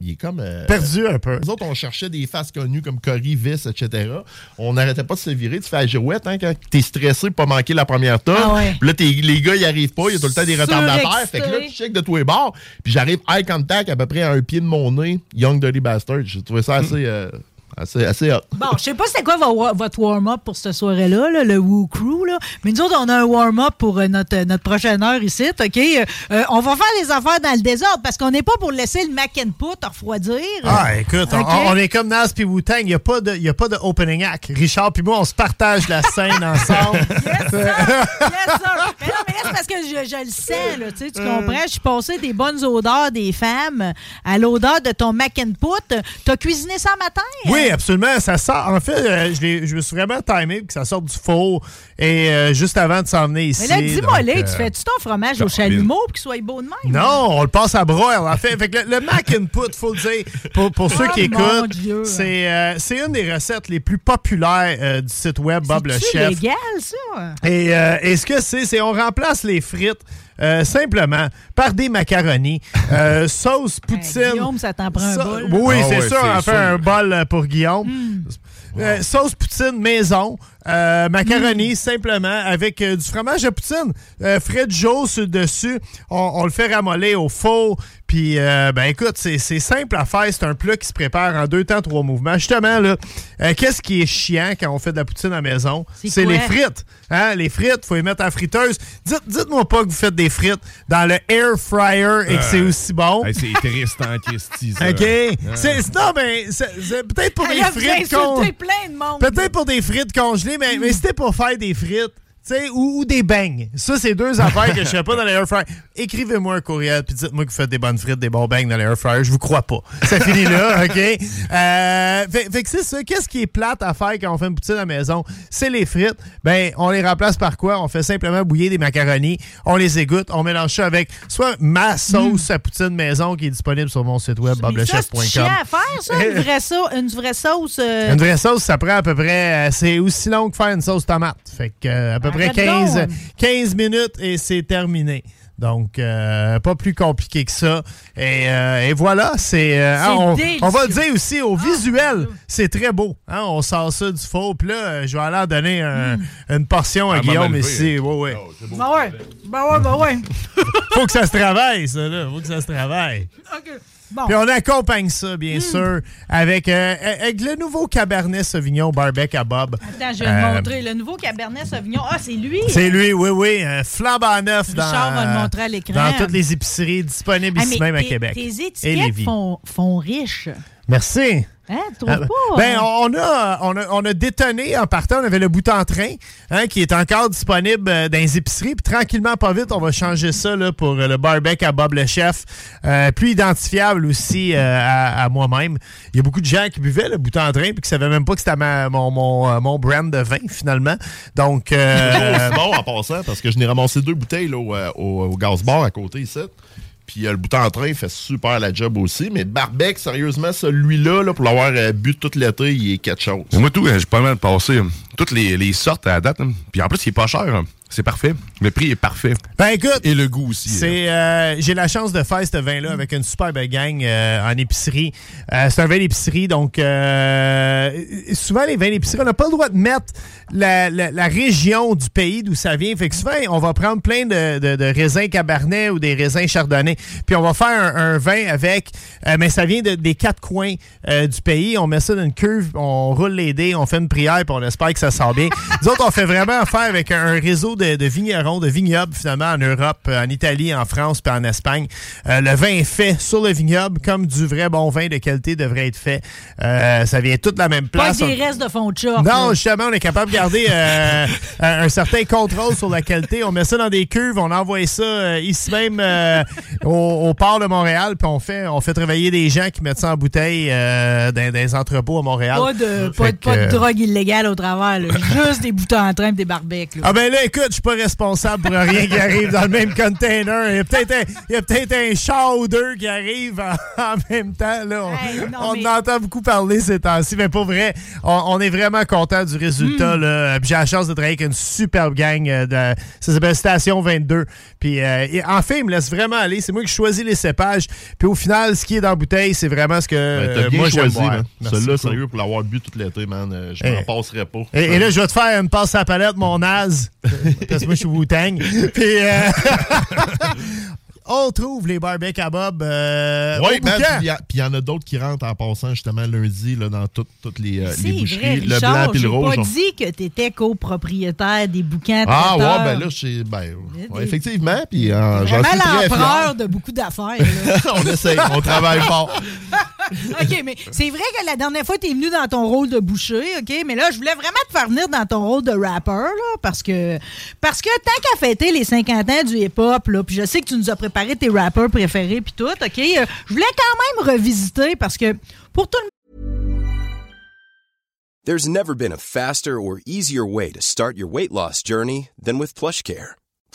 Il est comme. euh, Perdu un peu. Nous autres, on cherchait des faces connues comme Cory, Vice, etc. On n'arrêtait pas de se virer. Tu fais la girouette, hein, quand t'es stressé pour pas manquer la première tonne. Ah ouais. Puis là, t'es- les gars, ils arrivent pas. Il y a tout le temps des retardataires. Fait que là, tu check de tous les bords. Puis j'arrive eye contact à peu près à un pied de mon nez. Young Dirty Bastard. J'ai trouvé ça assez, euh, assez, assez hot. Bon, je sais pas c'était quoi vo- votre warm-up pour cette soirée-là, là, le Woo Crew, là. mais nous autres, on a un warm-up pour euh, notre, notre prochaine heure ici, OK? Euh, euh, on va faire les affaires dans le désordre parce qu'on n'est pas pour laisser le mac and put refroidir. Ah, écoute, on- est comme Nas puis Wu-Tang. Il n'y a pas de, y a pas de opening act. Richard puis moi, on se partage la scène [LAUGHS] ensemble. Yes, sir. Mais non, mais là, c'est parce que je, je le sens, là, tu sais, tu comprends? Je suis passé des bonnes odeurs des femmes à l'odeur de ton mac and put. T'as cuisiné ça matin? Oui, absolument. Ça sort. En fait, euh, je, je me suis vraiment timé pour que ça sorte du four et euh, juste avant de s'en venir ici. Mais là, dis-moi, euh, tu fais-tu ton fromage au chalumeau pour qu'il soit beau de même? Non, on le passe à broil. En fait, Fait que le, le mac and put, faut le dire, pour, pour ceux Oh, qui écoutent, c'est euh, c'est une des recettes les plus populaires euh, du site web Bob le C'est Chef. légal, ça? Et, euh, et ce que c'est, c'est on remplace les frites euh, simplement par des macaronis, euh, [LAUGHS] sauce poutine. Hey, Guillaume, ça t'en prend un bol. Oui, Ah c'est ouais, ça. On fait sûr. un bol euh, pour Guillaume. Hmm. Euh, sauce poutine maison, Euh, macaroni, simplement, avec euh, du fromage à poutine. Euh, frais de jour sur le dessus. On, on le fait ramollir au four. Puis, euh, ben écoute, c'est c'est simple à faire. C'est un plat qui se prépare en deux temps, trois mouvements. Justement, là, euh, qu'est-ce qui est chiant quand on fait de la poutine à la maison? C'est les frites. Hein? Les frites, faut les mettre en friteuse. Dites- Dites-moi pas que vous faites des frites dans le air fryer et que c'est aussi bon. hey, c'est triste en Christie, ça. OK? Ah. C'est- Non, mais c'est peut-être pour Elle des a vous frites. Peut-être pour des frites congelées, mais, c'était pour faire des frites. Ou, ou des beignes. Ça, c'est deux affaires que je fais pas dans les air fryer. Écrivez-moi un courriel puis dites-moi que vous faites des bonnes frites, des bons beignes dans les air fryer. Je vous crois pas. Ça finit là, [LAUGHS] OK? Euh, fait, fait que c'est ça. Qu'est-ce qui est plate à faire quand on fait une poutine à la maison? C'est les frites. Ben, on les remplace par quoi? On fait simplement bouillir des macaronis. On les égoutte. On mélange ça avec soit ma sauce à poutine maison qui est disponible sur mon site web, c'est boblechef.com. chiant à faire, ça, une vraie, sau- une vraie sauce. euh, Une vraie sauce, ça prend à peu près. euh, c'est aussi long que faire une sauce tomate. Fait que euh, à peu près Arrête 15, donc. 15 minutes et c'est terminé. Donc, euh, pas plus compliqué que ça. Et, euh, et voilà, c'est. euh, hein, on, va le dire aussi, au visuel, c'est très beau. Hein, on sort ça du faux. Puis là, je vais aller en donner un- une portion à Ah, Guillaume ici. Ouais, ouais. Ben ouais. Ben ouais, ben ouais. [LAUGHS] Faut que ça se travaille, ça, là. Faut que ça se travaille. OK. Bon. Puis on accompagne ça, bien sûr, avec, euh, avec le nouveau Cabernet Sauvignon Barbecue à Bob. Attends, je vais Euh, le montrer. Le nouveau Cabernet Sauvignon. Ah, c'est lui. C'est lui, oui, oui. Un flambant neuf dans, va le montrer à l'écran. dans toutes les épiceries disponibles Ah, ici même à Québec. Tes et étiquettes Lévis. font, font riche. Merci. Hein, tu trouves Ah, pas? Ben, hein? on a, on, a, on a détonné en partant. On avait le bout en train hein, qui est encore disponible euh, dans les épiceries. Puis tranquillement, pas vite, on va changer ça là, pour euh, le barbecue à Bob le chef. Euh, plus identifiable aussi euh, à, à moi-même. Il y a beaucoup de gens qui buvaient le bout en train puis qui savaient même pas que c'était ma- mon, mon, euh, mon brand de vin finalement. Donc, euh, [LAUGHS] C'est bon en passant parce que je n'ai ramassé deux bouteilles là, au, au, au gaz bar à côté ici. Puis euh, le bouton en train fait super la job aussi. Mais Barbec, sérieusement, celui-là, là, pour l'avoir euh, bu tout l'été, il est quelque chose. Moi, tout, euh, j'ai pas mal passé euh, toutes les, les sortes à la date. hein. Puis en plus, il est pas cher. hein. C'est parfait. Le prix est parfait. Ben écoute. Et le goût aussi. hein. C'est, euh, j'ai la chance de faire ce vin-là avec une super belle gang euh, en épicerie. Euh, c'est un vin d'épicerie, donc souvent les vins d'épicerie, on n'a pas le droit de mettre la, la- la région du pays d'où ça vient. Fait que souvent, on va prendre plein de, de- de raisins cabernet ou des raisins chardonnay, puis on va faire un, un vin avec, mais ça vient de- des quatre coins du pays. On met ça dans une cuve, on roule les dés, on fait une prière, puis on espère que ça sort bien. Nous autres, on fait vraiment affaire avec un, un réseau de, de vignerons, de vignobles, finalement, en Europe, en Italie, en France, puis en Espagne. Euh, le vin est fait sur le vignoble, comme du vrai bon vin de qualité devrait être fait. Euh, ça vient tout de la même Pas place. avec des restes de fond de short. Non, justement, on est capable de garder euh, [LAUGHS] un, certain contrôle sur la qualité. On met ça dans des cuves, on envoie ça ici même au, au port de Montréal, puis on fait, on fait travailler des gens qui mettent ça en bouteille dans, dans des entrepôts à Montréal. Pas de, pas, de- pas drogue illégale au travers. là. Juste des boutons en train et des barbecs. là. Ah ben là, écoute, je suis pas responsable pour rien qui arrive dans le même container. Il y a peut-être un, chat ou deux qui arrive en, en même temps. Là. On, Hey, non, on mais- en entend beaucoup parler ces temps-ci, mais pas vrai. On, on est vraiment content du résultat. Hmm. J'ai la chance de travailler avec une superbe gang. euh, de, ça s'appelle Station 22. Puis euh, et en fait, il me laisse vraiment aller. C'est moi qui choisis les cépages. Puis au final, ce qui est dans la bouteille, c'est vraiment ce que Ben, T'as euh, bien moi choisi, Celui-là, sérieux, pour l'avoir bu tout l'été, man, je Eh. m'en passerais pas. Et, et là, je vais te faire une passe à la palette, mon naze. [LAUGHS] Parce que moi, je suis Wu-Tang. [LAUGHS] Puis, euh, [LAUGHS] on trouve les barbecues à Bob. Euh, Oui, boucan. puis il y en a d'autres qui rentrent en passant justement lundi là, dans toutes toutes les, euh, les boucheries. vrai, le blanc puis j'ai le rouge. pas on- dit que tu étais copropriétaire des bouquins Ah traiteurs. ouais, ben là, je ben, ouais, des- effectivement, puis euh, j'en Vraiment suis très l'empereur fier. de beaucoup d'affaires. [LAUGHS] on essaye, on travaille fort. [LAUGHS] OK, mais c'est vrai que la dernière fois, tu es venu dans ton rôle de boucher, OK? Mais là, je voulais vraiment te faire venir dans ton rôle de rapper, là, parce que, parce que tant qu'à fêter les 50 ans du hip-hop, là, puis je sais que tu nous as préparé tes rappers préférés, puis tout, OK? euh, je voulais quand même revisiter, parce que pour tout le There's never been a faster or easier way to start your weight loss journey than with PlushCare.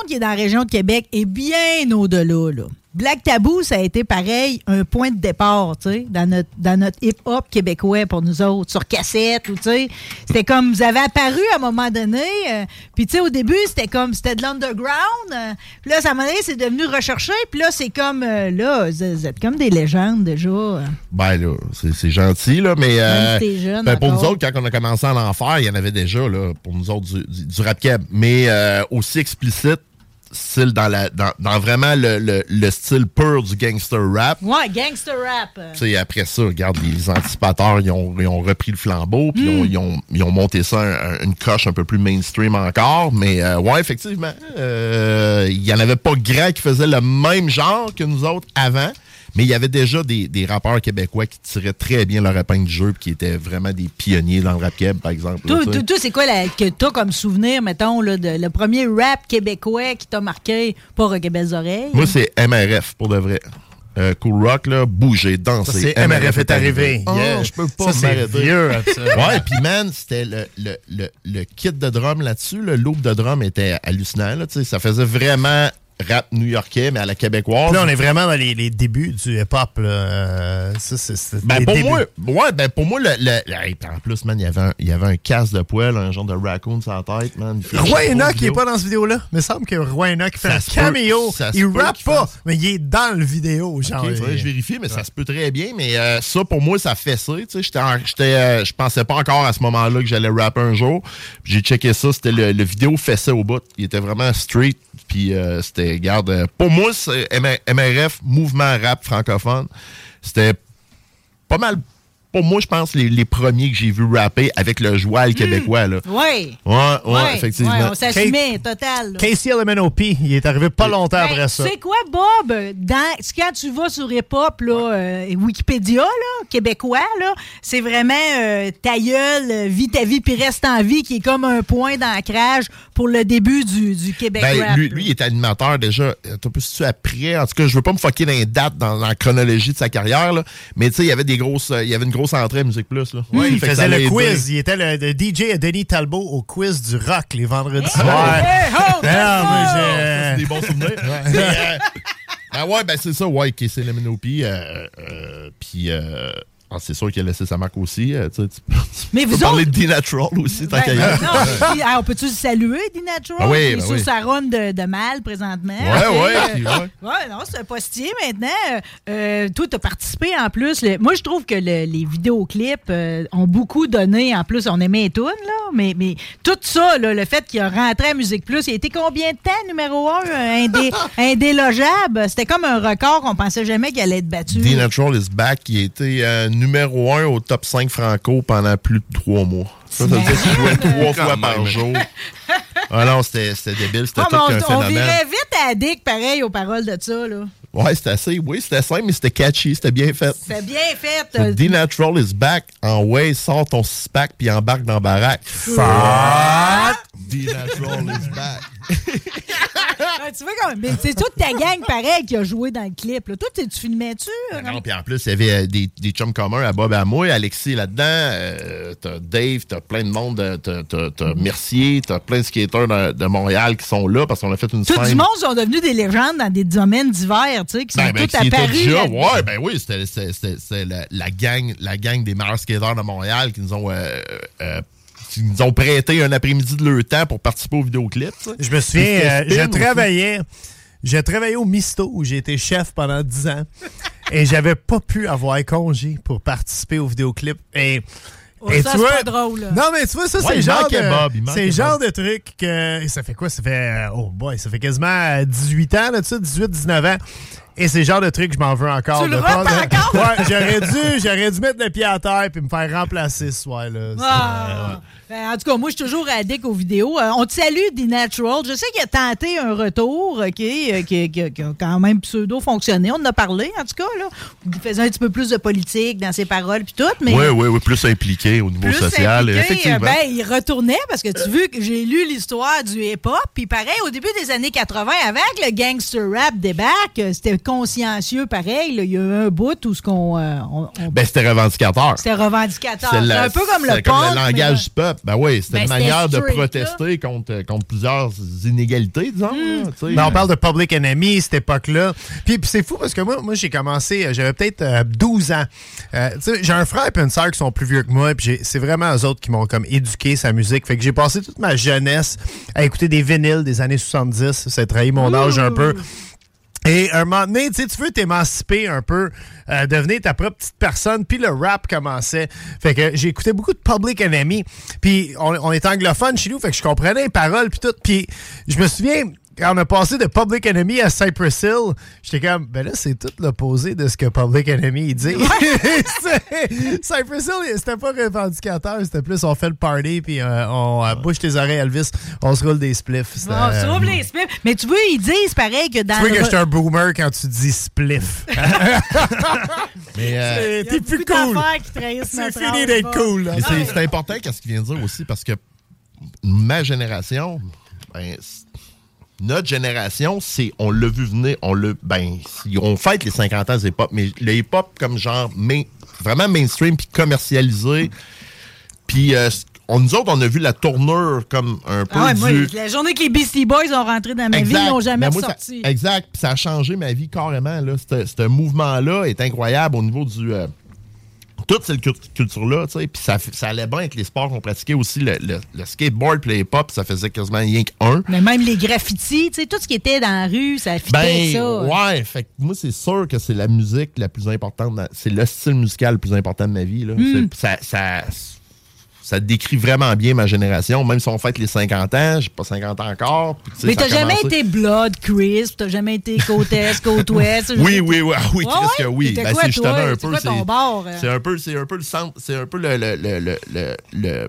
Monde qui est dans la région de Québec est bien au-delà. là. Black Tabou, ça a été pareil, un point de départ, tu sais, dans notre, dans notre hip-hop québécois pour nous autres, sur cassette, ou tu sais. C'était comme, vous avez apparu à un moment donné, euh, puis tu sais, au début, c'était comme, c'était de l'underground, euh, puis là, ça m'a donné, c'est devenu recherché, puis là, c'est comme, euh, là, vous êtes comme des légendes déjà. Ben là, c'est gentil, là, mais si jeune ben, pour nous autres, quand on a commencé à en faire, il y en avait déjà, là, pour nous autres, du, du- du rap keb. Mais aussi explicite, style dans, la, dans, dans vraiment le, le- le style pur du gangster rap. Ouais, gangster rap. Tu sais, après ça, regarde, les anticipateurs, ils ont, ils ont repris le flambeau, puis ils ont- Mm. ils, ont, ils ont monté ça un- un- une coche un peu plus mainstream encore. Mais euh, ouais, effectivement, euh, il y en avait pas grand qui faisaient le même genre que nous autres avant. Mais il y avait déjà des, des rappeurs québécois qui tiraient très bien leur épingle du jeu, qui étaient vraiment des pionniers dans le rap keb, par exemple. toi, toi, c'est quoi la- que t'as comme souvenir, mettons, là, de, le premier rap québécois qui t'a marqué, pas Rock Belles Oreilles? Moi, c'est MRF, pour de vrai. Euh, cool Rock, là, bouger, danser. Ça, c'est MRF est arrivé. Oh, Yeah. je peux pas Ça, c'est m'arrêter. vieux, absolument. Ouais, puis man, c'était le, le, le, le kit de drum là-dessus. Le loop de drum était hallucinant. Là, tu sais, ça faisait vraiment rap new-yorkais, mais à la québécoise. Là, on est vraiment dans les, les débuts du hip-hop. Euh, ça, c'est c'est Ben pour débuts. moi, ouais, ben pour moi, le, le- en plus, man, il y avait un, il y avait un casque de poêle, un genre de raccoon sur la tête, man. Roy Enoch, il est pas dans cette vidéo-là. Il me semble que Roy Enoch fait Ça un se peut- caméo. Il rappe pas, fasse. mais il est dans le vidéo. Genre, Ok, faudrait que je vérifie, mais ça se peut très bien. Mais euh, ça, pour moi, ça fait ça. tu sais, J'étais, euh, je pensais pas encore à ce moment-là que j'allais rapper un jour. J'ai checké ça, c'était le, le vidéo fessait au bout. Il était vraiment street. Puis euh, c'était, regarde, euh, pour moi, MRF, mouvement rap francophone, c'était pas mal. Pour moi, je pense les, les premiers que j'ai vu rapper avec le joual québécois. Là. Oui. Ouais, ouais, effectivement. Ouais, on s'assumait, total. là. Casey LMNOP, il est arrivé pas longtemps Ben, après ça. Sais quoi, Bob? Dans, quand tu vas sur hip-hop, là, euh, Wikipédia, là, québécois, là, c'est vraiment euh, ta gueule, euh, vis ta vie puis reste en vie, qui est comme un point d'ancrage pour le début du, du Québec Ben, rap. lui, lui, il est animateur déjà. T'as plus tu après. En tout cas, je veux pas me foquer dans les dates, dans, dans la chronologie de sa carrière, là. Mais tu sais, il y avait des grosses, euh, il y avait une grosse entrée à Musique Plus, là. Oui, il faisait le quiz. Il était le, le DJ à Denis Talbot au quiz du rock les vendredis Hey, soirs. C'est des bons souvenirs. [LAUGHS] Euh, ben ouais, ben c'est ça, ouais, Casey Lemenopi. Euh, euh, Puis, euh, ah, c'est sûr qu'il a laissé sa marque aussi. euh, tu tu Mais peux vous parler de D-Natural aussi, tant Ben, non, puis, ah, on peut-tu saluer, D-Natural? Ah oui, ben sur oui. sa run de, de mal présentement. Ouais, Ok, ouais, euh, ouais. ouais, non, c'est un postier maintenant. Euh, toi, tu as participé en plus. Le- moi, je trouve que le- les vidéoclips euh, ont beaucoup donné. En plus, on aimait les tunes, là. Mais, mais tout ça, là, le fait qu'il a rentré à Musique Plus, il a été combien de temps numéro un? indé- [LAUGHS] indélogeable? C'était comme un record qu'on pensait jamais qu'il allait être battu. D-Natural is back. Il numéro 1 au top 5 franco pendant plus de trois mois. Ça, ça veut dire qu'il jouait trois fois par jour. Ah non, c'était c'était débile. C'était Ah, tout un on, on phénomène. virait vite à Dick, pareil, aux paroles de ça. là. Ouais, c'était assez. Oui, c'était simple, mais c'était catchy. C'était bien fait. C'est bien fait. euh, D-Natural is back. En way, sors ton six-pack puis embarque dans la baraque. Fuck! D-Natural is back. [LAUGHS] Ah, [LAUGHS] tu vois comme. mais C'est toute ta gang pareil qui a joué dans le clip. Là. Toi, tu tu filmais-tu? Ben Non, puis en plus, il y avait euh, des, des chums communs à Bob et à moi, Alexis là-dedans, euh, t'as Dave, t'as plein de monde, euh, t'as, Mercier, t'as plein de skaters de, de Montréal qui sont là parce qu'on a fait une Tout scène. du monde sont devenus des légendes dans des domaines divers, tu sais, qui sont Ben, ben, tous était apparus. déjà, ouais, ben oui, c'était, la, la gang, la gang des meilleurs skaters de Montréal qui nous ont, euh, euh, qui nous ont prêté un après-midi de leur temps pour participer au vidéoclip. tu sais. Je me souviens, euh, je travaillais. J'ai travaillé au Misto où j'ai été chef pendant 10 ans et j'avais pas pu avoir congé pour participer au vidéoclip. Et, Oh, et ça, tu c'est vois, pas drôle, là. Non, mais tu vois, ça, Ouais, c'est genre, de, genre de truc que. Ça fait quoi? Ça fait. euh, Oh boy, ça fait quasiment 18 ans, là, tu sais, 18, 19 ans. Et c'est le genre de truc que je m'en veux encore. Tu le de rappes pas- de- encore? Ouais, j'aurais dû, j'aurais dû mettre le pied à terre puis me faire remplacer ce soir-là. Ah. Ben, en tout cas, moi, je suis toujours addict aux vidéos. Euh, on te salue, The Natural. Je sais qu'il a tenté un retour OK, euh, qui, qui- qui a quand même pseudo-fonctionné. On en a parlé, en tout cas. Là. Il faisait un petit peu plus de politique dans ses paroles puis tout. Mais Oui, oui, oui, plus impliqué au niveau plus social, impliqué, effectivement. euh, Ben, il retournait parce que tu veux que j'ai lu l'histoire du hip-hop. Puis pareil, au début des années 80, avec le gangster rap débarque, euh, c'était consciencieux pareil. là. Il y a eu un bout où ce qu'on. euh, on- on- Ben, c'était revendicateur. c'était revendicateur. C'est un peu comme le c'est comme punk. le mais- langage du peuple. Ben oui, c'était Ben, une c'était manière de protester contre, contre plusieurs inégalités, disons. Là. Mais on parle de Public Enemy, cette époque-là. Puis, puis c'est fou parce que moi, moi j'ai commencé, euh, j'avais peut-être euh, 12 ans. Euh, tu sais, j'ai un frère et une sœur qui sont plus vieux que moi, puis c'est vraiment eux autres qui m'ont comme éduqué sa musique. Fait que j'ai passé toute ma jeunesse à écouter des vinyles des années 70. Ça a trahi mon âge un peu. Et un moment donné, tu sais, tu veux t'émanciper un peu, euh, devenir ta propre petite personne, puis le rap commençait. Fait que j'ai écouté beaucoup de Public Enemy, puis on, on est anglophone chez nous, fait que je comprenais les paroles, puis tout. Puis je me souviens, quand on a passé de Public Enemy à Cypress Hill, j'étais comme, ben là, c'est tout l'opposé de ce que Public Enemy dit. [LAUGHS] Cypress Hill, c'était pas revendicateur, c'était plus on fait le party, puis euh, on euh, bouge tes oreilles, Elvis, on se roule des spliffs. Bon, tu euh, trouves les spliffs. Mais tu veux, ils disent pareil que dans tu vois le que je suis un boomer quand tu dis spliff. [LAUGHS] [LAUGHS] Mais, euh, T'es plus cool. C'est fini d'être cool. c'est- important qu'est-ce qu'il vient de dire aussi parce que ma génération, ben, notre génération, c'est on l'a vu venir, on l'a ben on fête les 50 ans du hip-hop, mais le hip-hop comme genre main- vraiment mainstream puis commercialisé. Puis euh, on, nous autres, on a vu la tournure comme un peu Ah ouais, moi, la journée que les Beastie Boys ont rentré dans ma vie, ils n'ont jamais ça- ressorti. exact. Puis ça a changé ma vie carrément. Là. Ce ce mouvement-là est incroyable au niveau du. euh, toute cette cul- culture-là, tu sais. Puis ça, allait bien avec les sports qu'on pratiquait aussi. Le, le- le skateboard puis le hip-hop, ça faisait quasiment rien qu'un. Mais même les graffitis, tu sais, tout ce qui était dans la rue, ça fitait Ben, ça. ouais. Fait que moi, c'est sûr que c'est la musique la plus importante. C'est le style musical le plus important de ma vie. Là. Mm. Ça, ça, ça décrit vraiment bien ma génération. Même si on fête les 50 ans, j'ai pas 50 ans encore. puis Mais t'as jamais été Blood Crisp, t'as jamais été côte est, côte ouest. Oui, oui, oui, ah oui, Ouais, Chris, que oui. Ben, c'est justement un C'est peu. c'est- euh? C'est un peu, c'est un peu le centre, c'est un peu le, le, le, le,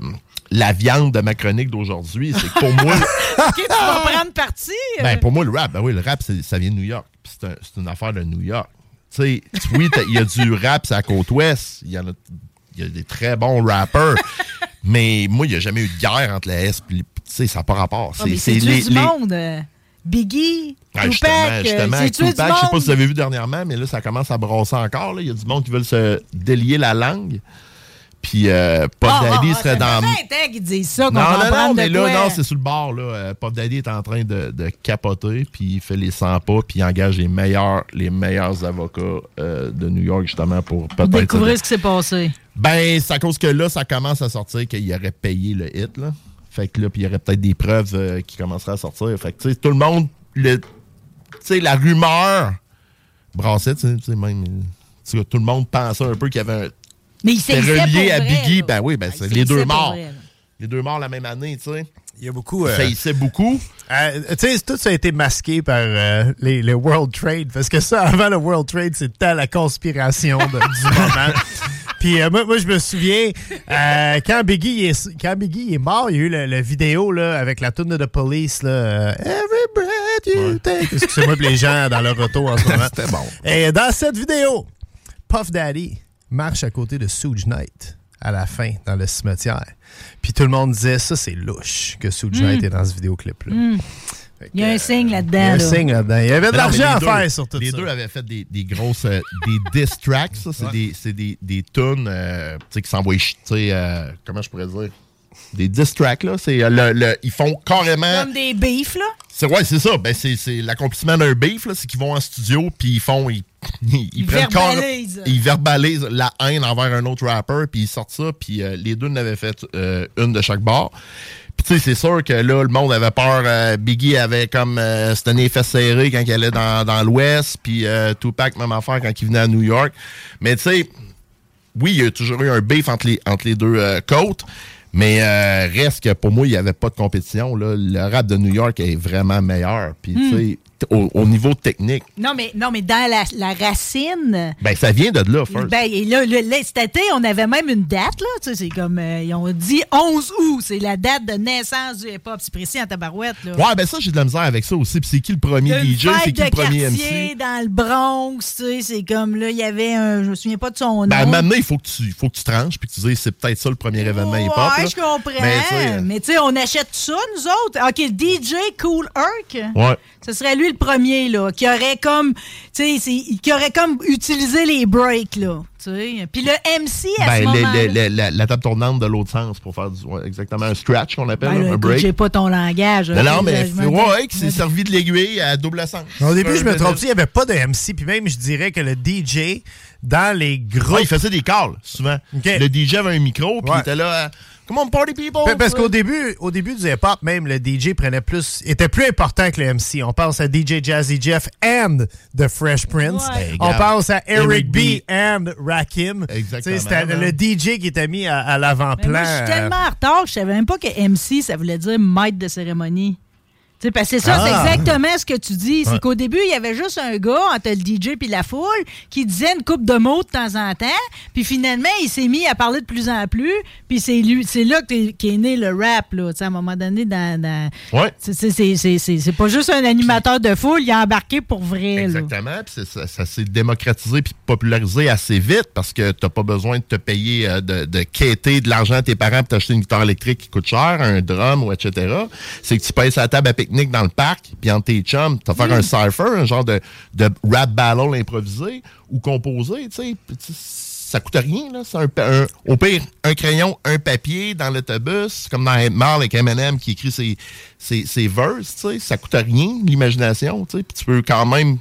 la viande de ma chronique d'aujourd'hui. C'est que pour moi, [LAUGHS] OK, tu vas prendre parti. euh. ben, pour moi, le rap, ben oui, le rap, c'est- ça vient de New York. C'est un- c'est une affaire de New York. Tu sais, oui, il y a du rap à la côte ouest. Il y en a, y a des très bons rappers. [LAUGHS] mais moi, il n'y a jamais eu de guerre entre la S et les- tu sais, ça n'a pas rapport. Ah, c'est tuer du monde. euh, Biggie, Ah, Tupac, justement, euh, justement, c'est du Tupac, je sais pas si vous avez vu dernièrement, mais là, ça commence à brasser encore. là. Il y a du monde qui veulent se délier la langue. Puis euh, Puff Ah, Daddy ah, serait ça dans... fait 20 ans qu'ils disent ça, qu'on Non, non, non, mais là, non, c'est sur le bord. Là. Euh, Puff Daddy est en train de, de capoter, puis il fait les 100 pas, puis il engage les meilleurs, les meilleurs avocats euh, de New York, justement, pour peut-être... découvrir ce qui s'est passé. Ben, c'est à cause que là, ça commence à sortir qu'il aurait payé le hit, là. Fait que là, puis il y aurait peut-être des preuves euh, qui commenceraient à sortir. Fait que, tu sais, tout le monde, le, tu sais, la rumeur brassait, tu sais, même, tout le monde pensait un peu qu'il y avait un... Mais il saisissait relié pour à vrai, Biggie, là. ben oui, ben il c'est les deux morts. vrai. Les deux morts la même année, tu sais. Il y a beaucoup... Ça euh, beaucoup. Euh, tu sais, tout ça a été masqué par euh, les, les World Trade, parce que ça, [LAUGHS] avant le World Trade, c'était la conspiration de- du [LAUGHS] moment. Puis euh, moi, moi, je me souviens, euh, quand, Biggie est, quand Biggie est mort, il y a eu le, le vidéo là, avec la tune de Police, là, Every breath you take. Excusez-moi pour les gens dans leur auto en ce [LAUGHS] moment. C'était bon. Et dans cette vidéo, Puff Daddy marche à côté de Suge Knight à la fin, dans le cimetière. Puis tout le monde disait, ça, c'est louche que Suge Mm. Knight est dans ce vidéoclip-là. Hmm. Il y a un signe Il y là-dedans. a un là. signe là-dedans. Il y avait de l'argent à les faire deux- sur tout Les ça. deux avaient fait des, des grosses. euh, des diss tracks, ça. C'est Ouais. des, c'est des, des tunes euh, tu sais, qui sais, euh, comment je pourrais dire? Des diss tracks, là. C'est, euh, le, le- ils font carrément. Comme des beefs, là? C'est, ouais, c'est ça. Ben, c'est, c'est l'accomplissement d'un beef, là. C'est qu'ils vont en studio, puis ils font. Ils, [LAUGHS] ils, verbalisent. ils verbalisent la haine envers un autre rapper, puis ils sortent ça, puis euh, les deux n'avaient fait euh, une de chaque bord. Puis tu sais, c'est sûr que là, le monde avait peur. euh, Biggie avait comme euh, c'était un effet serré quand il allait dans, dans l'Ouest, puis euh, Tupac, même affaire quand il venait à New York. Mais tu sais, oui, il y a toujours eu un beef entre les, entre les deux côtes, mais euh, reste que pour moi, il n'y avait pas de compétition. Là. Le rap de New York est vraiment meilleur. Puis tu sais, au, au niveau technique. Non, mais, non, mais dans la, la racine. Ben, ça vient de là, first. Ben, et là, le- cet été, on avait même une date, là. Tu sais, c'est comme. euh, ils ont dit 11 août. C'est la date de naissance du hip-hop. C'est précis en tabarouette, là. Ouais, ben ça, j'ai de la misère avec ça aussi. Puis c'est qui le premier Une DJ? C'est qui le premier MC? dans le Bronx, tu sais, c'est comme là, il y avait un, je me souviens pas de son nom. Ben, maintenant, il faut que tu, faut que tu tranches puis que tu dises c'est peut-être ça le premier événement hip-hop. Ouais, je comprends. Mais, tu sais, Mais tu sais, on achète ça, nous autres. OK, DJ Cool Herc. Ouais. Ce serait lui le premier, là, qui aurait comme, tu sais, qui aurait comme utilisé les breaks, là. Puis le MC, à ce Ben, moment le- le- la, la table tournante de l'autre sens pour faire du, ouais, exactement un scratch qu'on appelle, Ben, là, un écoute, break. j'ai pas ton langage. Non, ok, non, mais je me- ouais, qui s'est servi de l'aiguille à double sens. Au début, je me trompe, il n'y avait pas de MC, puis même, je dirais que le DJ, dans les groupes... Ouais, il faisait des calls, souvent. Le DJ avait un micro, puis il était là, euh, Come on, party people! Pa- Parce qu'au début, au début du hip-hop, même, le DJ prenait plus, était plus important que le MC. On pense à DJ Jazzy Jeff and The Fresh Prince. Ouais. On pense à Eric, Eric B. B. and Rakim. Exactement, C'était man. le DJ qui était mis à, l'avant-plan. moi, je suis tellement en retard que je savais même pas que MC, ça voulait dire maître de cérémonie. Parce que c'est ça, Ah. c'est exactement ce que tu dis. C'est Ouais. qu'au début, il y avait juste un gars entre le DJ puis la foule qui disait une coupe de mots de temps en temps. Puis finalement, il s'est mis à parler de plus en plus. Puis c'est là qu'est né le rap, là. À un moment donné, dans. dans- Ouais. C'est- pas juste un animateur de foule, il a embarqué pour vrai. Exactement. Puis ça, ça s'est démocratisé puis popularisé assez vite parce que t'as pas besoin de te payer, euh, de, de quêter de l'argent à tes parents pour t'acheter une guitare électrique qui coûte cher, un drum ou etc. C'est que tu payes à table à dans le parc, puis entre tes chums, t'as faire un cypher, un genre de, de rap battle improvisé ou composé, tu sais. Ça coûte rien, là. C'est un, un- au pire, un crayon, un papier dans l'autobus, comme dans 8 Mile avec Eminem qui écrit ses, ses, ses verses, tu sais. Ça coûte rien, l'imagination, tu sais. Puis tu peux quand même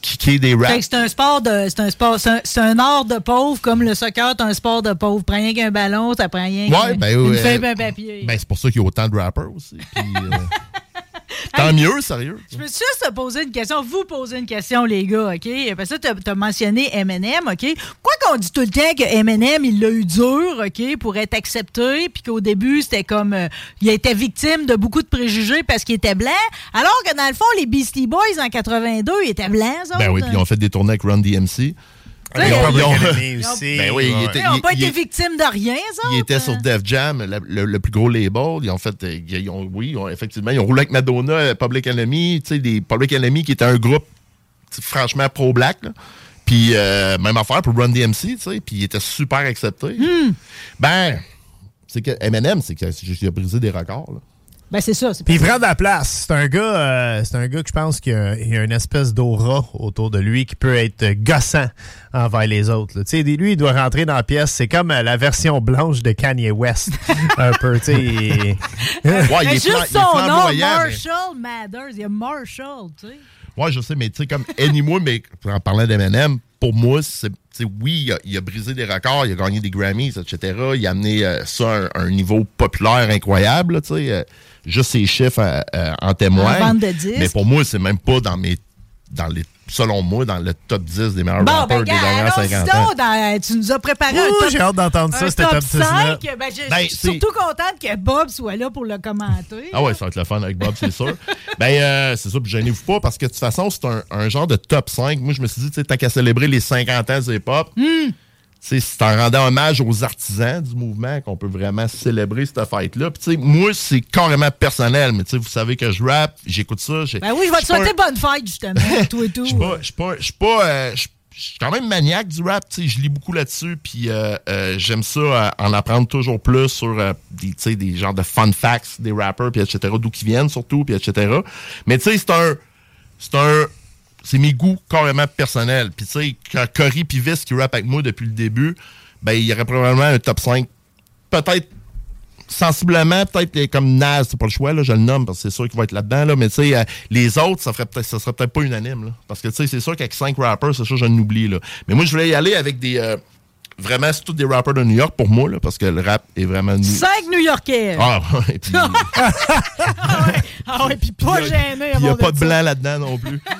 kicker des raps. c'est un sport de. C'est un sport. C'est un, art de pauvre, comme le soccer, c'est un sport de pauvre. Prends rien qu'un ballon, ça prend rien Ouais, ben, une ouais, feuille euh, un papier. Ben, c'est pour ça qu'il y a autant de rappers aussi. Puis, euh, [LAUGHS] tant mieux, sérieux. Je peux juste te poser une question, vous poser une question, les gars, OK? Parce que tu as, mentionné Eminem, OK? Quoi qu'on dit tout le temps que Eminem, il l'a eu dur, OK, pour être accepté, puis qu'au début, c'était comme... euh, il était victime de beaucoup de préjugés parce qu'il était blanc, alors que dans le fond, les Beastie Boys, en 82, ils étaient blancs, ça. Ben oui, puis ils ont fait des tournées avec Run DMC. Ils ils. [LAUGHS] Ben oui, Ouais. Ils n'ont pas été victimes de rien, ça. il était sur Def Jam, le, le- le plus gros label. Ils ont fait, euh, ils ont- oui, ils ont- effectivement, ils ont roulé avec Madonna, euh, Public Enemy, tu sais, des Public Enemy qui était un groupe franchement pro-black. Puis euh, même affaire pour Run DMC, tu sais, puis il était super accepté. Hmm. Ben, c'est que Eminem, c'est qu'il a brisé des records. là. Ben c'est ça. c'est Puis il prend de la place. C'est un gars, euh, c'est un gars que je pense qu'il y a, il y a une espèce d'aura autour de lui qui peut être gossant envers les autres. Tu sais, lui, il doit rentrer dans la pièce. C'est comme euh, la version blanche de Kanye West, [LAUGHS] un peu. Tu sais. il- Mais juste son nom, Marshall Mathers. Il y a Marshall, tu sais. Ouais, je sais, mais tu sais, comme Annie-moi, mais en parlant d'Eminem, pour moi, c'est, oui, il a, il a brisé des records, il a gagné des Grammys, etc. Il a amené euh, ça à un, un niveau populaire incroyable, tu sais. euh, juste ses chiffres euh, en témoignent. Mais pour moi, c'est même pas dans mes, dans les, selon moi, dans le top 10 des meilleurs Bon, rappeurs ben, des gars, dernières allons 50 donc ans. dans- tu nous as préparé un Ouh, top j'ai hâte d'entendre ça, un ce top 10 là. 5. Ben, je, Ben, je suis c'est- surtout contente que Bob soit là pour le commenter. Ah ouais, ça va être le fun avec Bob, c'est sûr. [LAUGHS] ben, euh, c'est ça, puis gênez-vous pas, parce que de toute façon, c'est un, un genre de top 5. Moi, je me suis dit, tu sais, tant qu'à célébrer les 50 ans du hip-hop, Hmm. C'est en rendant hommage aux artisans du mouvement qu'on peut vraiment célébrer cette fête-là. Moi, c'est carrément personnel, mais vous savez que je rappe, j'écoute ça. Ben oui, je vais te souhaiter bonne fête, justement, tout et [LAUGHS] tout. Je suis pas, je suis pas, je suis pas, euh, je je suis quand même maniaque du rap, je lis beaucoup là-dessus, puis euh, euh, j'aime ça euh, en apprendre toujours plus sur des, des genres de fun facts des rappers, puis etc., d'où qu'ils viennent surtout, puis etc. Mais tu sais, c'est un, c'est un, c'est mes goûts carrément personnels. Puis tu sais, quand Cory Pivis qui rappe avec moi depuis le début, ben il y aurait probablement un top 5, peut-être sensiblement, peut-être comme Naz, c'est pas le choix, là, je le nomme parce que c'est sûr qu'il va être là-dedans, là, mais tu sais, euh, les autres, ça ferait ça serait peut-être pas unanime, parce que tu sais, c'est sûr qu'avec cinq rappers, c'est sûr, je l'oublie, là. Mais moi, je voulais y aller avec des, euh, vraiment, c'est tous des rappers de New York pour moi, là, parce que le rap est vraiment... new- Cinq New-Yorkais. Ah, [LAUGHS] ouais, puis Ah ouais, puis pas gêné. il n'y a pas de blanc là-dedans non plus. [LAUGHS]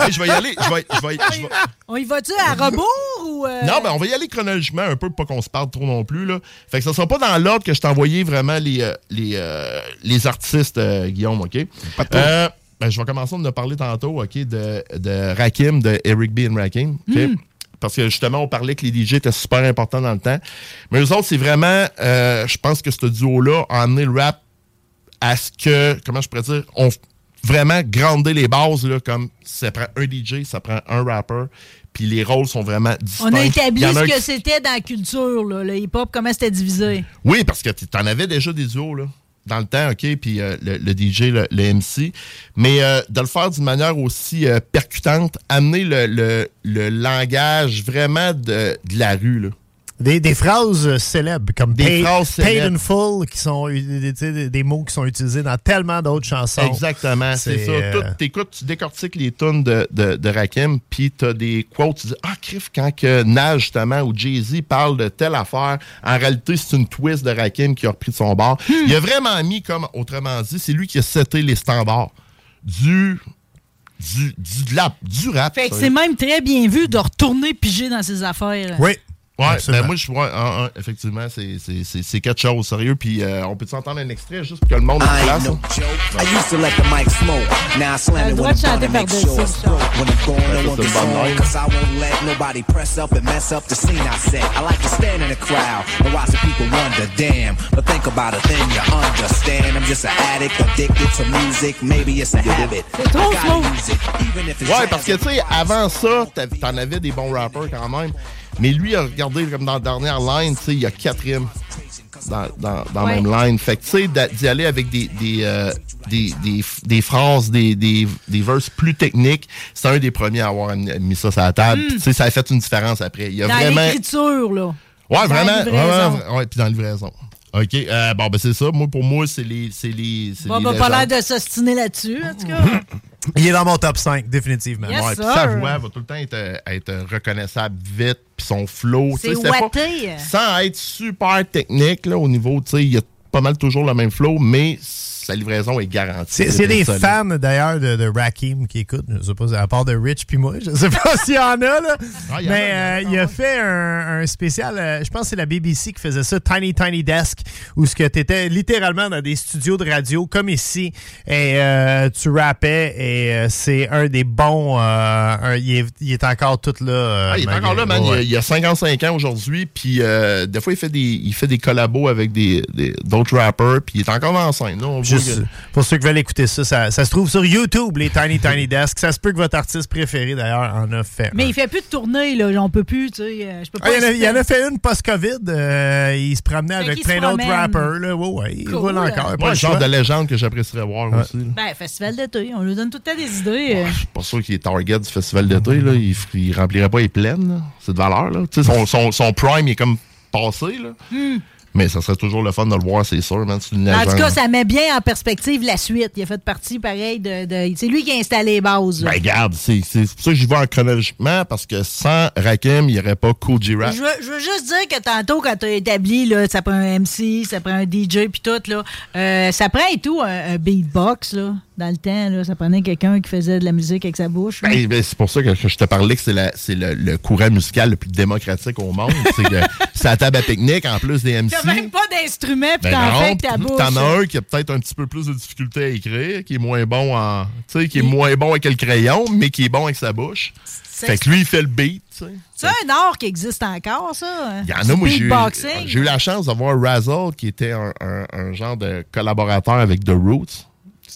Hey, je vais y aller, je vais, je vais- je vais- On y va-tu à rebours ou. euh, Non, ben on va y aller chronologiquement un peu pour pas qu'on se parle trop non plus. Là. Fait que ça sera pas dans l'ordre que je t'ai envoyé vraiment les, euh, les, euh, les artistes, euh, Guillaume, OK? Euh, ben, je vais commencer, on en a parlé tantôt, OK, de, de Rakim, de Eric B. and Rakim. OK? Mm. Parce que justement, on parlait que les DJ étaient super importants dans le temps. Mais eux autres, c'est vraiment, euh, je pense que ce duo-là a amené le rap à ce que, comment je pourrais dire, on vraiment grandé les bases, là, comme ça prend un DJ, ça prend un rapper, puis les rôles sont vraiment distincts. On a établi ce que qui- c'était dans la culture, là, le hip-hop, comment c'était divisé. Oui, parce que tu en avais déjà des duos, là. Dans le temps, OK, puis euh, le, le DJ, le, le MC. Mais euh, de le faire d'une manière aussi euh, percutante, amener le, le- langage vraiment de, de la rue, là. Des, des phrases euh, célèbres, comme Des paid, phrases paid célèbres. in full, qui sont u- des, tu sais, des- des mots qui sont utilisés dans tellement d'autres chansons. Exactement, c'est ça. euh, Tout, t'écoutes, tu décortiques les tunes de, de, de Rakim, puis t'as des quotes, tu dis Ah, crif, quand que Nage, justement, ou Jay-Z parle de telle affaire, en réalité, c'est une twist de Rakim qui a repris de son bord. Hmm. Il a vraiment mis, comme autrement dit, c'est lui qui a seté les standards du. Du, du, du rap. Fait que c'est même très bien vu de retourner piger dans ses affaires. Ouais, ben moi, je vois, un, un, effectivement, c'est- c'est c'est- c'est quelque chose, sérieux. Puis, euh, on peut-tu entendre un extrait juste pour que le monde I place? no used to let the mic smoke. Now I slam le it droit when de I'm chanter done to make par-dessus, sure it's ça. broke. When I'm gone, no one ça, gets c'est une bonne on. ligne. Cause I won't let nobody press up and mess up the scene I set. I like to stand in the crowd and watch the people wonder, damn. But think about it, then you understand. I'm just an addict, addicted to music. Maybe it's a habit. If it's Ouais, parce que, tu sais, avant ça, t'en avais des bons rappers quand même. Mais lui, a regardé comme dans la dernière line, il y a quatre rimes dans, dans, dans Ouais. la même line. Fait que, tu sais, d'y aller avec des, des, euh, des, des, des phrases, des, des, des verses plus techniques, c'est un des premiers à avoir mis ça sur la table. Mm. Puis, Tu sais, ça a fait une différence après. Il y a Dans vraiment. l'écriture, là. Ouais, Dans vraiment. vraiment, ouais, puis dans la livraison. OK. euh, bon, ben, c'est ça. Moi, pour moi, c'est les. C'est les, c'est Bon, les ben, pas l'air de s'ostiner là-dessus, en tout cas. [LAUGHS] Il est dans mon top 5, définitivement. Yes, Ouais, sa voix va tout le temps être, euh, être reconnaissable vite, puis son flow. tu sais, C'est pas-. Sans être super technique, là, au niveau, tu sais, il y a pas mal toujours le même flow, mais sa livraison est garantie. C'est des solide. fans d'ailleurs de, de Rakim qui écoutent, je sais pas, à part de Rich puis moi, je sais pas [LAUGHS] s'il y en a là. Ah, il y en a, Mais euh, il a fait un, un spécial, euh, je pense que c'est la BBC qui faisait ça, Tiny Tiny Desk, où ce que tu étais littéralement dans des studios de radio comme ici et euh, tu rappais et c'est un des bons, un- il, est, il est encore tout là. Ah, il est malgré- encore là, man. Ouais, Il, il a 55 ans aujourd'hui, puis des fois, il fait des, il fait des collabos avec des- d'autres rappers, puis il est encore dans la scène. là. On Juste, pour ceux qui veulent écouter ça, ça, ça se trouve sur YouTube, les Tiny Tiny Desk. Ça se peut que votre artiste préféré, d'ailleurs, en a fait. Mais il fait plus de tournée, là. On peut plus, tu sais. euh, Je peux pas. Ah, il, y en a, il y en a fait une post-COVID. euh, il se promenait Fait avec plein d'autres rappers. Là. Ouais, ouais, il Cool. roule encore. Pas Ouais, le genre choix. de légende que j'apprécierais voir aussi. là. Ben, festival d'été. On lui donne tout le temps des idées. euh. Je suis pas sûr qu'il est target du festival d'été. Là. Il, il remplirait pas les plaines. là. C'est de valeur. Là. Son, son, son prime est comme passé. Là. Hmm. Mais ça serait toujours le fun de le voir, c'est sûr. man. C'est une En tout cas, ça met bien en perspective la suite. Il a fait partie, pareil, de. de- c'est lui qui a installé les bases. là. Ben, regarde, c'est c'est pour ça que j'y vais en chronologiquement, parce que sans Rakim, il n'y aurait pas Cool G-Rap. Je veux, je veux juste dire que tantôt, quand tu as établi, là, ça prend un MC, ça prend un DJ, puis tout, là, euh, ça prend et tout un, un beatbox, là, dans le temps. Là, ça prenait quelqu'un qui faisait de la musique avec sa bouche. Ben, ben, c'est pour ça que, je te parlais que c'est la- le, le courant musical le plus démocratique au monde. [LAUGHS] c'est que c'est à table à pique-nique, en plus des MC. T'as même pas d'instrument, puis Ben t'en fais avec ta bouche. T'en as un qui a peut-être un petit peu plus de difficulté à écrire, qui est moins bon en. Tu sais, qui est moins bon avec le crayon, mais qui est bon avec sa bouche. Fait que lui, il fait le beat, tu sais. C'est un art qui existe encore, ça. Il y en a, moi, j'ai eu, eu la chance d'avoir Razzle, qui était un, un- un genre de collaborateur avec The Roots.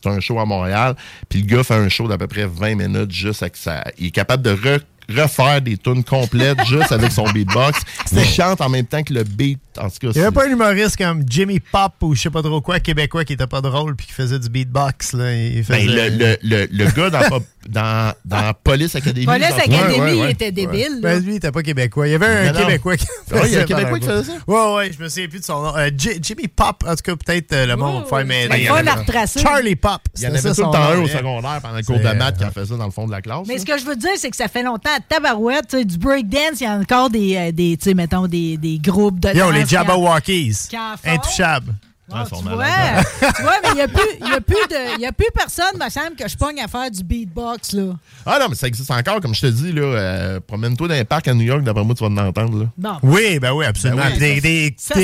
C'est un show à Montréal. Puis le gars fait un show d'à peu près 20 minutes juste avec ça. Il est capable de re- refaire des tunes complètes [LAUGHS] juste avec son beatbox. Il chante en même temps que le beat. En tout cas, Il n'y avait pas un humoriste comme Jimmy Pop ou je sais pas trop quoi, québécois, qui était pas drôle puis qui faisait du beatbox. Là. Il Ben, faisait- le, le, le, le gars dans, Pop- dans, dans Police Academy. Police Academy, Ouais, ouais, ouais. il était débile. Ben, lui, il était pas québécois. Il y avait un Mais non. Québécois qui Ah, il y a un faisait Québécois qui faisait ça? Ouais, ouais, je me souviens plus de son nom. Euh, J- Jimmy Pop, en tout cas, peut-être euh, le monde va faire m'aider. Ben, il la retracer. Charlie Pop. Il y en avait ça tout le son temps un au hein. secondaire pendant le cours de maths qui euh, en faisait dans le fond de la classe. Mais ce que je veux dire, c'est que ça fait longtemps à Tabarouette, du breakdance, il y a encore des, des tu sais, mettons, des, des groupes de Yo, les Jabberwockies. Intouchables. Ah, tu, vois, [LAUGHS] tu vois, mais il n'y a, plus- il y a, plus de- il y a plus personne, me semble, que je pogne à faire du beatbox. Là. Ah non, mais ça existe encore, comme je te dis, là. euh, Promène-toi dans un parc à New York, d'après moi, tu vas en entendre, là. Bon. Oui, ben oui, absolument. Ben oui. Des- des- Ça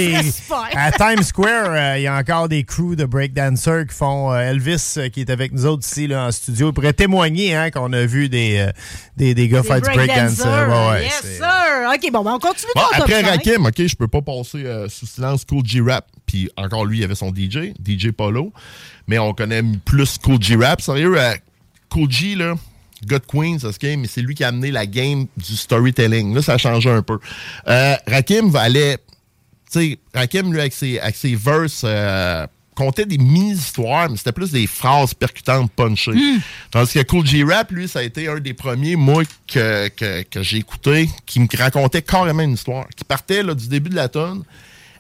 à Times Square, euh, il y a encore des crews de breakdancers qui font euh, Elvis, euh, qui est avec nous autres ici là, en studio. Il pourrait témoigner hein, qu'on a vu des, euh, des, des gars Des faire du breakdance. breakdancers. Ouais, yes, sir. OK, bon, ben, on continue Bon, après 5. Rakim, OK, je peux pas passer euh, sous silence Cool G-Rap. Puis encore, lui, il avait son DJ, DJ Polo. Mais on connaît plus Cool G-Rap. Sérieux, euh, Cool G, là, gars de Queens, OK, mais c'est lui qui a amené la game du storytelling. Là, ça a changé un peu. Euh, Rakim va aller... Tu sais, Rakim, lui, avec ses, avec ses verses... euh, contait des mini-histoires, mais c'était plus des phrases percutantes, punchées. Tandis que Cool G-Rap, lui, ça a été un des premiers, moi, que, que, que j'ai écouté, qui me racontait carrément une histoire, qui partait là, du début de la tonne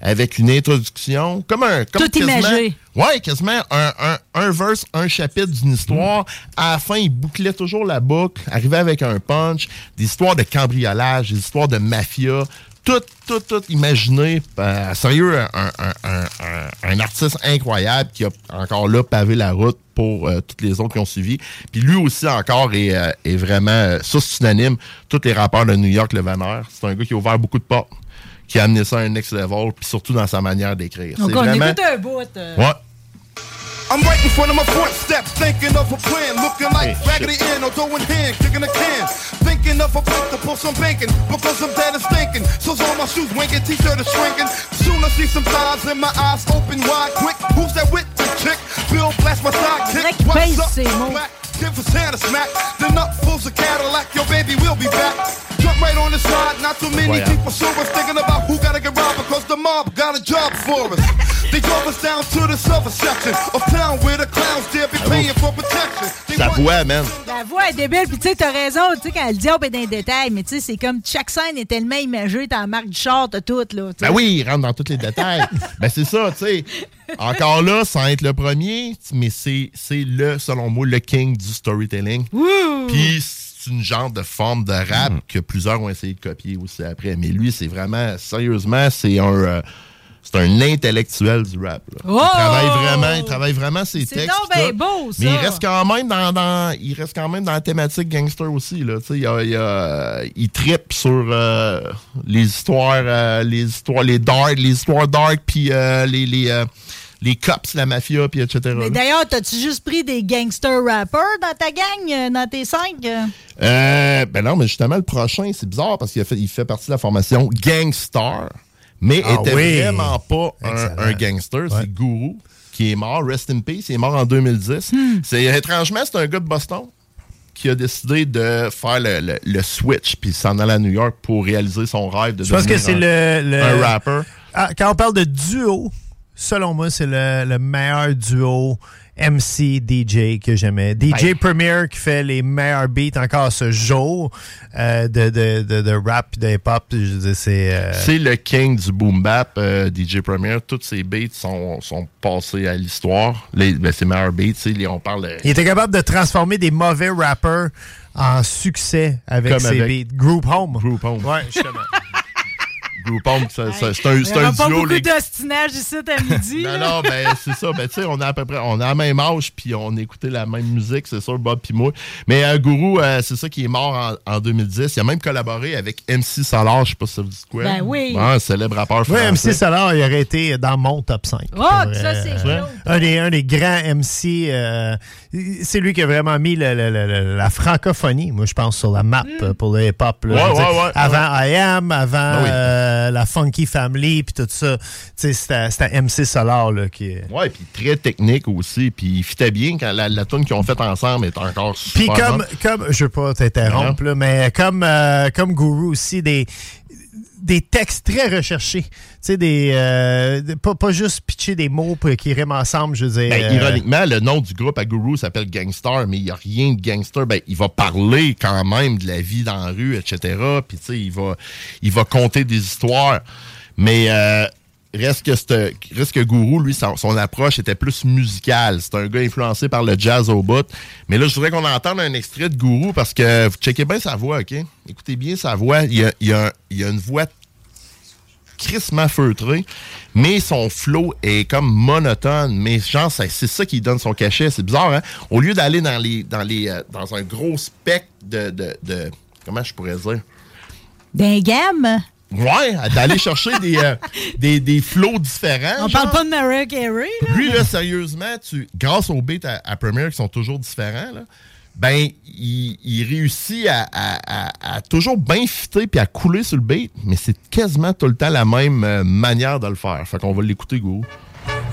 avec une introduction, comme un... Comme Tout quasiment- imagé. Ouais, quasiment un, un, un verse, un chapitre d'une histoire. À la fin, il bouclait toujours la boucle, arrivait avec un punch, des histoires de cambriolage, des histoires de mafia, tout, tout, tout imaginé. Euh, sérieux, un, un, un, un, artiste incroyable qui a encore là pavé la route pour euh, toutes les autres qui ont suivi. Puis lui aussi encore est, euh, est vraiment, euh, ça c'est unanime, tous les rappeurs de New York, le Vanner. C'est un gars qui a ouvert beaucoup de portes, qui a amené ça à un next level, puis surtout dans sa manière d'écrire. Donc, C'est on vraiment... écoute un bout. euh. Ouais. I'm right in front of my front steps, thinking of a plan, looking like Raggedy Ann or hand, kicking a can. Thinking of a place to pull some banking, because I'm dead and stinking. So's all my shoes winking, t-shirt is shrinking. Soon I see some thighs and my eyes open wide, quick. Who's that with the chick? Bill blast my sidekick. What's up, Give for Santa smack. Then up pulls a Cadillac, yo baby, we'll be back. Jump right on the side, not too many Voyons. people saw us thinking about who gotta get robbed because the mob got a job for us. [LAUGHS] They drove us down to the southern section of town where the clowns dare be paying for protection. Sa voix, man. La voix est débile, puis tu sais, t'as raison, tu sais, quand elle dit, on est dans les détails, mais tu sais, c'est comme chaque scène est tellement imagée, t'as la marque du char, t'as tout, là. tu sais. Ben oui, il rentre dans tous les détails. [LAUGHS] ben c'est ça, tu sais. Encore là, sans être le premier, mais c'est c'est le, selon moi, le king du storytelling. Puis c'est une genre de forme de rap que plusieurs ont essayé de copier aussi après. Mais lui, c'est vraiment, sérieusement, c'est un... euh, c'est un intellectuel du rap. là. Oh! Il travaille vraiment, il travaille vraiment ses textes. ben tout. beau, ça. Mais il reste quand même dans, dans- il reste quand même dans la thématique gangster aussi. Là. Il, a- il, a- sur euh, les histoires, euh, les histoires, les dark, les histoires dark, puis euh, les, les, les cops, la mafia, puis etc. Mais d'ailleurs, t'as-tu juste pris des gangster rappers dans ta gang, dans tes cinq? euh? Ben non, mais justement, le prochain, c'est bizarre parce qu'il a fait, il fait partie de la formation Gangstar, mais Ah était oui. vraiment pas un, gangster. C'est Guru qui est mort, Rest in Peace, il est mort en 2010. C'est étrangement, c'est un gars de Boston qui a décidé de faire le, le- le switch puis s'en aller à New York pour réaliser son rêve de Je pense que devenir c'est un- le, le- un rapper. Ah, quand on parle de duo, selon moi, c'est le, le meilleur duo MC DJ que j'aimais. DJ Ben. Premier qui fait les meilleurs beats encore ce jour euh, de, de, de, de rap et de hip-hop. C'est. euh, C'est le king du boom bap, euh, DJ Premier. Toutes ses beats sont, sont passés à l'histoire. Les- Ben, ses meilleurs beats, tu sais, les- on parle. Il était capable de transformer des mauvais rappers en succès avec Comme ses avec- beats. Group Home. Group Home. Ouais, justement. [LAUGHS] Group Home, ça- ça- c'est un, un pas duo. beaucoup les- d'ostinage ici à midi. Non, non, ben c'est ça. Ben, tu sais, on a à peu près, on a la même âge, puis on écoutait la même musique, c'est sûr, Bob puis moi. Mais euh, Guru, euh, c'est ça qui est mort en, en 2010. Il a même collaboré avec MC Solar, je sais pas si ça vous dit quoi. Ben oui. Un célèbre rappeur Oui, français. MC Solar, il aurait été dans mon top 5. Oh, ça, c'est Euh, un, des, un des grands MC. euh, c'est lui qui a vraiment mis le- le- le- le- la francophonie, moi, je pense, sur la map Mm. euh, pour le hip-hop. là. Ouais, Je veux dire, ouais, ouais, avant I Am, avant Ah oui. Euh, la Funky Family, puis tout ça. C'était MC Solar là, qui est. Ouais, puis très technique aussi. Puis il fitait bien quand la, la tune qu'ils ont faite ensemble est encore super. Puis comme, comme, je veux pas t'interrompre, mais comme, euh, comme Guru aussi, des, des textes très recherchés. Tu sais, des, euh, des- pas, pas juste pitcher des mots pour- qui riment ensemble, je veux dire. Ben, euh, ironiquement, le nom du groupe à Guru s'appelle Gangstar, mais il n'y a rien de gangster. Ben, il va parler quand même de la vie dans la rue, etc. Puis, tu sais, il va, il va conter des histoires. Mais euh, reste, que c'te- lui, son, approche était plus musicale. C'est un gars influencé par le jazz au bout. Mais là, je voudrais qu'on entende un extrait de Guru parce que vous checkez bien sa voix, OK? Écoutez bien sa voix. Il y a, une voix crissement feutré, mais son flow est comme monotone. Mais genre, c'est ça qui donne son cachet. C'est bizarre, hein? Au lieu d'aller dans les dans les euh, dans un gros spectre de, de, de- comment je pourrais dire? D'un gamme? Ouais, d'aller chercher des, euh, [LAUGHS] des, des flows différents. On genre. parle pas de Mariah Carey, là. Lui, là, sérieusement, tu, grâce aux beats à, à Premiere qui sont toujours différents, là, ben, il, il réussit à, à- à- à toujours bien fitter puis à couler sur le beat, mais c'est quasiment tout le temps la même euh, manière de le faire. Fait qu'on va l'écouter, go.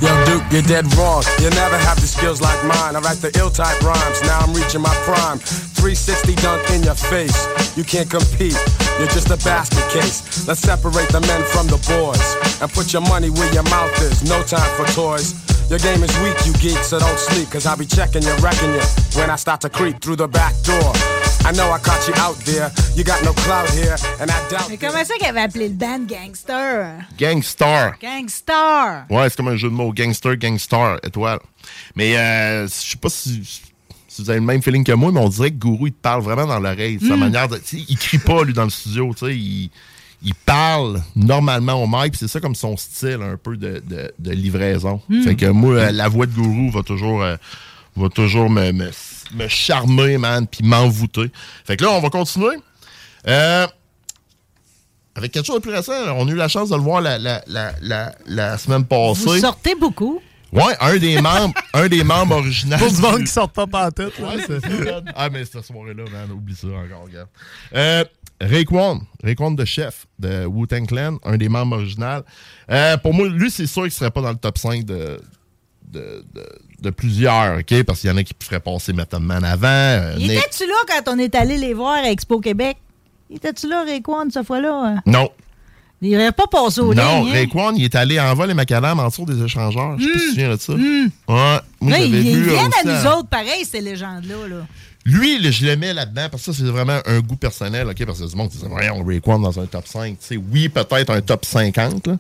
Yo, Duke, you're dead wrong. You never have the skills like mine. I write the ill type rhymes. Now I'm reaching my prime. 360 dunk in your face. You can't compete. You're just a basket case. Let's separate the men from the boys and put your money where your mouth is. No time for toys. Your game is weak, you geek, so don't sleep. Cause I'll be checking you, wrecking you when I start to creep through the back door. I know I caught you out there. You got no clout here, and I doubt. Mais comment ça qu'elle avait appelé le band Gangster? Gangstar. Gangstar. Ouais, c'est comme un jeu de mots. Gangster, gangstar, étoile. Mais euh, je sais pas si, si vous avez le même feeling que moi, mais on dirait que Gourou, il te parle vraiment dans l'oreille. Sa Mm. manière de. Il crie pas, lui, dans le studio. Il, il parle normalement au mic, c'est ça comme son style un peu de, de- de livraison. Mm. Fait que moi, euh, la voix de Gourou va toujours, euh, va toujours me, me, me charmer, man, puis m'envoûter. Fait que là, on va continuer. Euh, avec quelque chose de plus récent, on a eu la chance de le voir la, la, la, la, la semaine passée. Vous sortez beaucoup. Ouais, un des membres, [LAUGHS] un des membres originaux. Pour du monde qui sort pas pantoute. là, Ouais, ça. Ah, mais cette soirée-là, man, oublie ça encore, regarde. Euh, Raekwon, Raekwon de chef de Wu-Tang Clan, un des membres originaux. Euh, pour moi, lui, c'est sûr qu'il serait pas dans le top 5 de, de, de, de plusieurs, OK? Parce qu'il y en a qui feraient passer Method Man avant. euh, Il était-tu là quand on est allé les voir à Expo Québec? Il était-tu là, Rayquan, cette fois-là? Non. Il n'aurait pas passé au Non, ligne, hein? Raekwon, il est allé en vol et macadam en dessous des échangeurs. Je te souviens de ça. Ouais. Moi, ils, ils viennent à nous autres, pareil, ces légendes-là. Là. Lui, là, je le mets là-dedans parce que ça, c'est vraiment un goût personnel, OK? Parce que du monde qui voyons, Raekwon dans un top 5. Tu sais, oui, peut-être un top 50, là,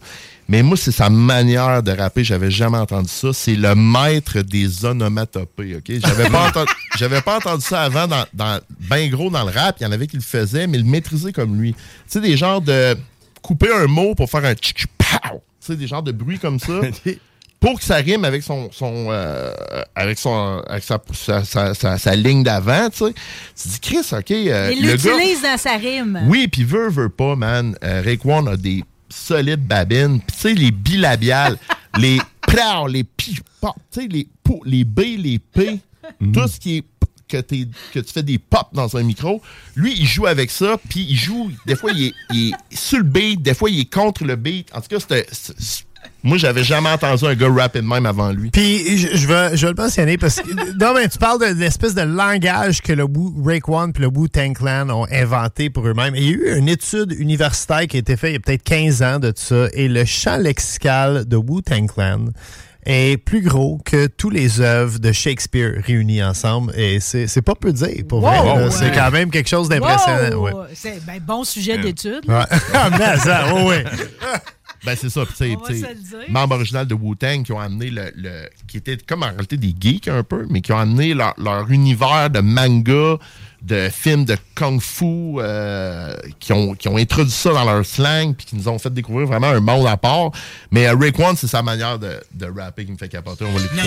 mais moi, c'est sa manière de rapper. J'avais jamais entendu ça. C'est le maître des onomatopées, OK? J'avais pas, entendu, [LAUGHS] j'avais pas entendu ça avant, dans, dans, ben gros dans le rap. Il y en avait qui le faisaient, mais le maîtriser comme lui. Tu sais, des genres de couper un mot pour faire un tchic pow. Tu sais, des genres de bruits comme ça. [LAUGHS] pour que ça rime avec son, son euh, avec son avec sa, sa, sa, sa- sa ligne d'avant, tu sais. Tu dis Chris, ok. euh, Il l'utilise dans sa rime. oui, puis veut, veut pas, man. Euh, Raekwon a des solides babines. Puis tu sais, les bilabiales, [LAUGHS] les plow, les pi, tu sais, les, pou- les B, les P, tout ce qui est que, que tu fais des pop dans un micro. Lui, il joue avec ça, puis il joue, des fois, il est, il sur le beat, des fois, il est contre le beat. En tout cas, c'était... Moi, j'avais jamais entendu un gars rapper de même avant lui. Puis je, vais, je le mentionner parce que [LAUGHS] non, mais tu parles de l'espèce de langage que le Wu, Raekwon et le Wu Tang Clan ont inventé pour eux-mêmes. Il y a eu une étude universitaire qui a été faite il y a peut-être 15 ans de ça. Et le champ lexical de Wu Tang Clan est plus gros que tous les œuvres de Shakespeare réunies ensemble. Et c'est pas peu dire, pour vrai. Wow, ouais. C'est quand même quelque chose d'impressionnant. Wow! ouais. C'est ben, bon sujet d'étude. Ouais. [LAUGHS] Ah, mais ça, oui, oui. [LAUGHS] Ben, c'est ça. Puis, tu sais, On va tu sais, se le dire. membres originaux de Wu-Tang qui ont amené le, le- qui étaient comme en réalité des geeks un peu, mais qui ont amené leur, leur univers de manga, de films de kung-fu, euh, qui, ont, qui ont introduit ça dans leur slang, puis qui nous ont fait découvrir vraiment un monde à part. Mais euh, Raekwon, c'est sa manière de, de rapper qui me fait capoter. On va l'écouter.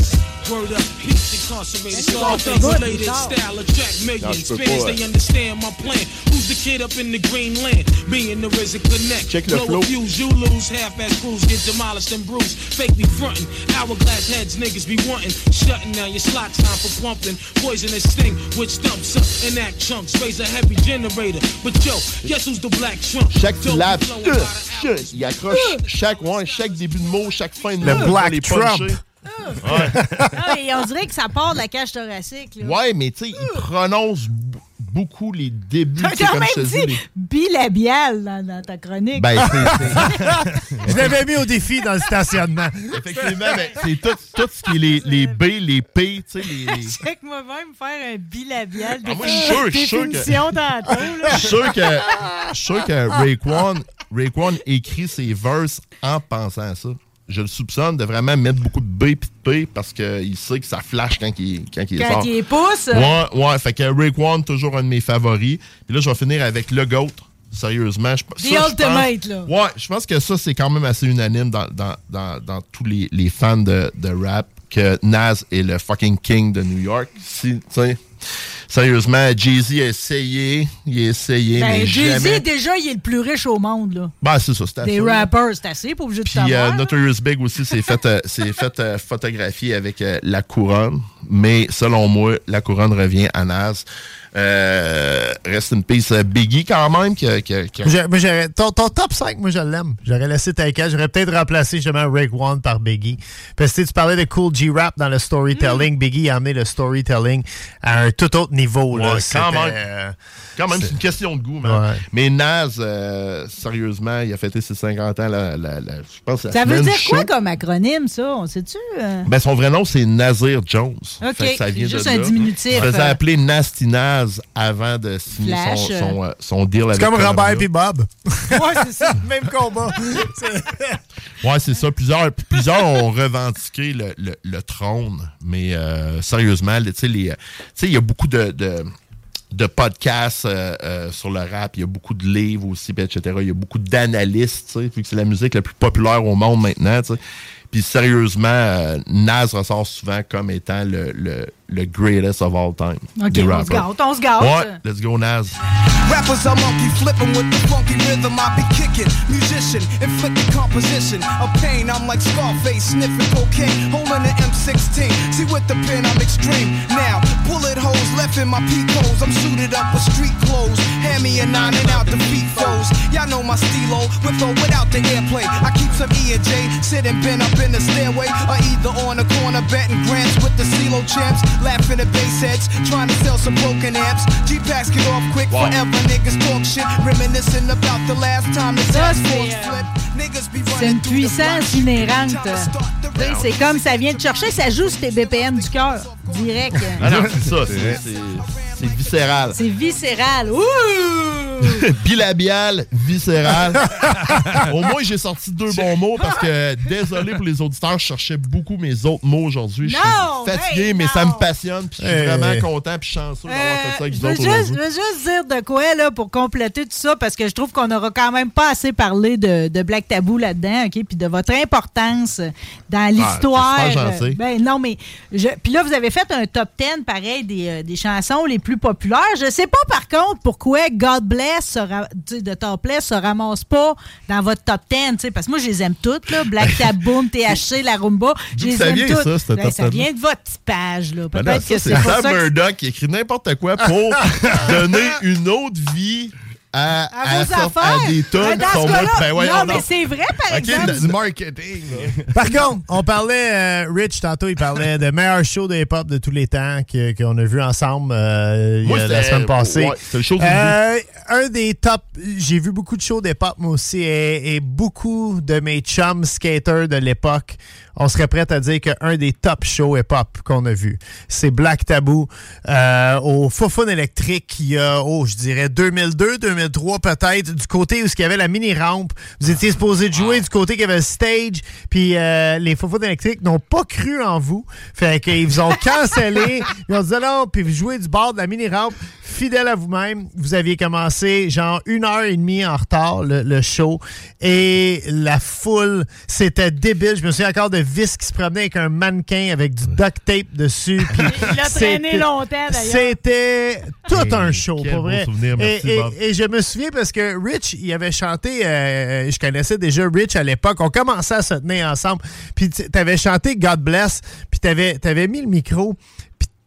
Let's. Word up, peace incarcerated. That's Star all things good, related, dog. style attract That's millions. good Fans, they understand my plan. Who's the kid up in the green land? Me and the RZA connect. Check the Blow flow. a fuse, you lose. Half-ass crews get demolished and bruised. Fake me frontin'. Hourglass heads niggas be wantin'. Shutting down your slot time for pumping. Poisonous sting, which stumps up and act chunks. Raise a heavy generator. But yo, guess who's the black trump? Chaque Dope syllabe, flow about il accroche chaque, ouais, chaque début de mot, chaque fin de Le. Black Trump. puncher. Ouais. Ah, et on dirait que ça part de la cage thoracique. Là. Ouais, mais tu sais, il prononce beaucoup les débuts. T'as quand comme même je te dis, dit les- bilabial dans, dans ta chronique. Ben, c'est- [LAUGHS] Je l'avais mis au défi dans le stationnement. Effectivement, ben, c'est tout, tout ce qui est les, les B, les P, tu sais, les... les- [LAUGHS] Check-moi même faire un bilabial. Ah, moi, je suis sûr, je suis sûr que-. Je suis sûr que, je suis sûr que Raekwon, Raekwon écrit ses verses en pensant à ça. Je le soupçonne de vraiment mettre beaucoup de B et de P parce qu'il sait que ça flash quand il, quand il Quand sort. il pousse. Ouais, ouais. Fait que Rick One, toujours un de mes favoris. Puis là, je vais finir avec le GOAT. Sérieusement, je, The ça, je Ultimate, pense- là. Ouais, je pense que ça, c'est quand même assez unanime dans, dans, dans, dans tous les, les fans de, de rap que Nas est le fucking king de New York. Si, tu sais, sérieusement, Jay-Z a essayé, il a essayé, Ben, mais Jay-Z, jamais... déjà, il est le plus riche au monde. Là. Ben, c'est ça, c'est Des rappers, c'est assez, pas obligé de Puis euh, savoir. Notorious Big aussi s'est fait, euh, [LAUGHS] fait euh, photographier avec la couronne. Mais selon moi, la couronne revient à Nas. Euh, rest in peace euh, Biggie quand même. Moi, j'aurais- ton, ton top 5, moi, je l'aime. J'aurais laissé Taika. J'aurais peut-être remplacé justement Rick One par Biggie. Parce que tu sais, tu parlais de Cool G-Rap dans le storytelling. Biggie a amené le storytelling à un tout autre niveau. là. Ouais, quand même. euh, Quand même, c'est- c'est une question de goût, man. Ouais. Mais Nas, euh, sérieusement, il a fêté ses 50 ans, la, la- la- je pense, la Ça veut dire quoi comme acronyme, ça? On sait-tu? euh? Ben, son vrai nom, c'est Nazir Jones. OK, Fait que ça vient c'est juste de un là. diminutif. Il se faisait appeler Nasty Naz avant de signer Flash, son, euh. son, euh, son deal avec C'est comme Columbia. Robert et Bob. [LAUGHS] ouais, c'est ça. Même combat. [LAUGHS] Ouais, c'est ça. Plusieurs, plusieurs ont revendiqué le, le- le trône, mais euh, sérieusement, il y a beaucoup de, de, de podcasts euh, euh, sur le rap, il y a beaucoup de livres aussi, etc. Il y a beaucoup d'analystes, vu que c'est la musique la plus populaire au monde maintenant. Puis sérieusement, euh, Nas ressort souvent comme étant le, le, le greatest of all time. OK, des on se gâte, on se gâte. Ouais, let's go Nas. Rappers are monkey flipping with the funky rhythm I be kicking. Musician, inflicting composition of pain. I'm like Scarface sniffing cocaine, holding an M16. See with the pen I'm extreme. Now bullet holes left in my peak holes. I'm suited up with street clothes. Hand me a nine and out the feet foes. Y'all know my stilo with or without the airplay. I keep some E and J sitting bent up in the stairway, or either on the corner betting grants with the CeeLo champs, laughing at bass heads, trying to sell some broken amps. G packs get off quick Wow. forever. Niggas talk shit, reminiscing about the last time the Ça, task c'est, force euh, flipped. C'est une puissance inhérente. C'est comme ça vient de chercher, ça joue sur tes BPM du cœur. Direct. Ah non, c'est ça, c'est- viscéral. C'est viscéral. Ouh! [LAUGHS] bilabial, viscéral. [LAUGHS] Au moins, j'ai sorti deux bons mots parce que, désolé pour les auditeurs, je cherchais beaucoup mes autres mots aujourd'hui. Je suis fatigué, hey, mais non. ça me passionne. Puis je suis Hey. vraiment content puis chanceux d'avoir fait ça avec Euh, Je vous veux, autres juste, je veux juste dire de quoi là, pour compléter tout ça, parce que je trouve qu'on n'aura quand même pas assez parlé de, de Black Tabou là-dedans, OK? Puis de votre importance dans l'histoire. Ah, c'est super gentil. ben non, mais. je- Puis là, vous avez fait un top 10, pareil, des, euh, des chansons les plus populaires. Je sais pas, par contre, pourquoi God Bless de Topless se ramasse pas dans votre top 10, tu sais, parce que moi, je les aime toutes, là. Black Taboo, [LAUGHS] THC, la Rumba. Je les ça aime vient, toutes. ça, Ben, top ça 10? vient de votre page, là. Ben Peut-être ça, que c'est Sam Murdoch qui écrit n'importe quoi pour [LAUGHS] donner une autre vie à, à vos à- affaires. à des tonnes Ben, dans qui sont. Ben voyons non, mais c'est vrai, par OK, exemple. du marketing. là. [LAUGHS] Par contre, on parlait, euh, Rich, tantôt, il parlait de meilleur show de hip-hop de tous les temps que- qu'on a vu ensemble euh, Moi, la semaine passée. ouais, c'était le show Euh, Un des top, j'ai vu beaucoup de shows d'hip-hop, moi aussi, et, et beaucoup de mes chums skaters de l'époque, on serait prêt à dire qu'un des top shows hip-hop qu'on a vu, c'est Black Taboo euh, au Fofun électrique il y a, oh, je dirais 2002, 2003 peut-être, du côté où il y avait la mini-rampe. Vous étiez supposé de jouer du côté qu'il y avait le stage, puis euh, les Fofun électriques n'ont pas cru en vous. Fait qu'ils vous ont [LAUGHS] cancellé. Ils ont dit non, puis vous jouez du bord de la mini-rampe. Fidèle à vous-même, vous aviez commencé genre une heure et demie en retard, le, le show. Et la foule, c'était débile. Je me souviens encore de Vis qui se promenait avec un mannequin avec du duct tape dessus. puis [LAUGHS] Il l'a traîné c'était- longtemps, d'ailleurs. C'était tout Hey, un show, pour vrai. souvenir, merci, et, et- Bob. et je me souviens parce que Rich, il avait chanté, euh, je connaissais déjà Rich à l'époque, on commençait à se tenir ensemble, puis tu avais chanté God Bless, puis tu avais, mis le micro,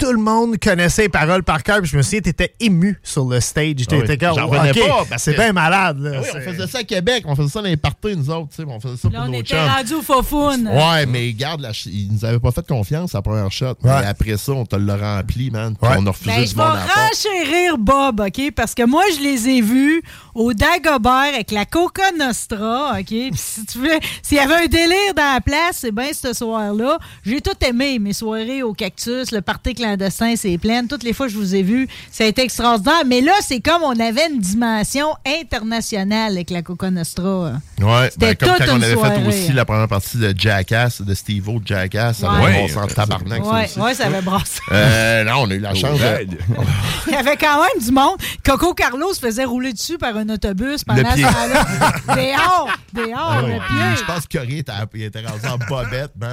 tout le monde connaissait les paroles par cœur, puis je me souviens, tu étais ému sur le stage. Ah oui. T'étais comme, revenais OK, pas, c'est que- bien malade. là. Ah oui, on faisait ça à Québec, on faisait ça dans les parties, nous autres, tu sais, on faisait ça Là, pour on nos était chums. rendu au Fofoun. Ouais, mais garde, la ch- ils nous avaient pas fait confiance à la première shot. Mais après ça, on te l'a rempli, man. On a refusé Ben, du je vais renchérir Bob, OK? Parce que moi, je les ai vus au Dagobert avec la Coca Nostra, OK? Puis si tu veux, s'il y avait un délire dans la place, c'est bien ce soir-là. J'ai tout aimé, mes soirées au Cactus, le party clandestin clandestin, c'est plein. Toutes les fois que je vous ai vu, ça a été extraordinaire. Mais là, c'est comme on avait une dimension internationale avec la Coca Nostra. Ouais, ben, comme quand on avait soirée. fait aussi la première partie de Jackass, de Steve-O de Jackass, ça Ouais. avait Ouais, brassé en tabarnak. Ouais, ouais, ça avait brassé. Euh, non, on a eu la chance. de- [LAUGHS] Il y avait quand même du monde. Coco Carlos se faisait rouler dessus par un autobus pendant ce temps-là. [LAUGHS] Dehors, dehors, Ah le pied. Je pense que Corey était, rendu en bobette. Non,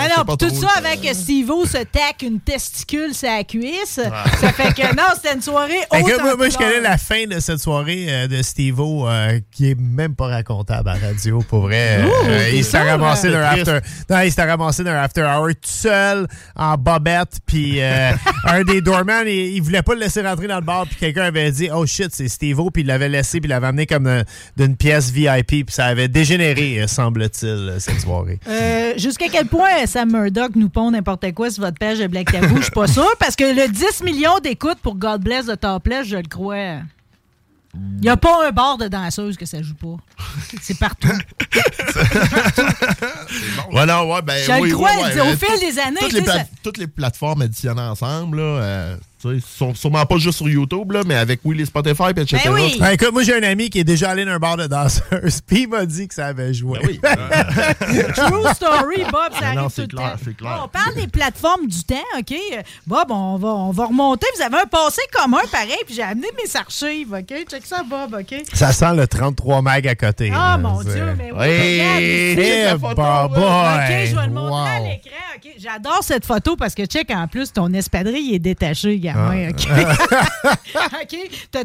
sais non, pas puis tout ça avec Steve-O se tac une testicule sur la cuisse. Ça fait que non, c'était une soirée haute que moi, en moi, je connais la fin de cette soirée euh, de Steve-O euh, qui est même pas racontable à la radio, pour vrai. Euh, Ouh, euh, il s'est ramassé d'un after, non, il s'est ramassé d'un after hour tout seul, en bobette, puis euh, un des doorman, il, il voulait pas le laisser rentrer dans le bar, puis quelqu'un avait dit « Oh shit, c'est Steve-O », puis il l'avait laissé, puis il l'avait amené comme d'un- d'une pièce VIP, puis ça avait dégénéré, semble-t-il, cette soirée. Euh, Jusqu'à quel point Sam Murdoch nous pond n'importe quoi sur votre page de Black Tabou, je suis pas sûre, parce que le 10 millions d'écoutes pour God Bless de Topless, je le crois. Il n'y a pas un bar de danseuse que ça joue pas. C'est partout. [LAUGHS] Ouais, non, ouais, ben, Je le crois, ouais, au fil des années, Toutes les, sais, pla- ça- toutes les plateformes additionnées ensemble, là, euh, sont sûrement pas juste sur YouTube, là, mais avec oui, les Spotify, puis etc. Ben, écoute, moi, j'ai un ami qui est déjà allé dans un bar de danseuse, [LAUGHS] puis il m'a dit que ça avait joué. [LAUGHS] True story, Bob, ça Non, arrive non, tout c'est le clair, temps. c'est clair. Bon, on parle des plateformes du temps, OK? Bob, on va, on va remonter. Vous avez un passé commun, pareil, puis j'ai amené mes archives, OK? Check ça, Bob, OK? Ça sent le 33 mag à côté. Ah, là, mon Dieu, mais oui, Oui, regarde ici. La photo, ouais. boy, OK, je vais le montrer à wow. l'écran. OK, J'adore cette photo parce que, check, en plus, ton espadrille est détaché, gamin. Ah. OK? [LAUGHS] OK? T'as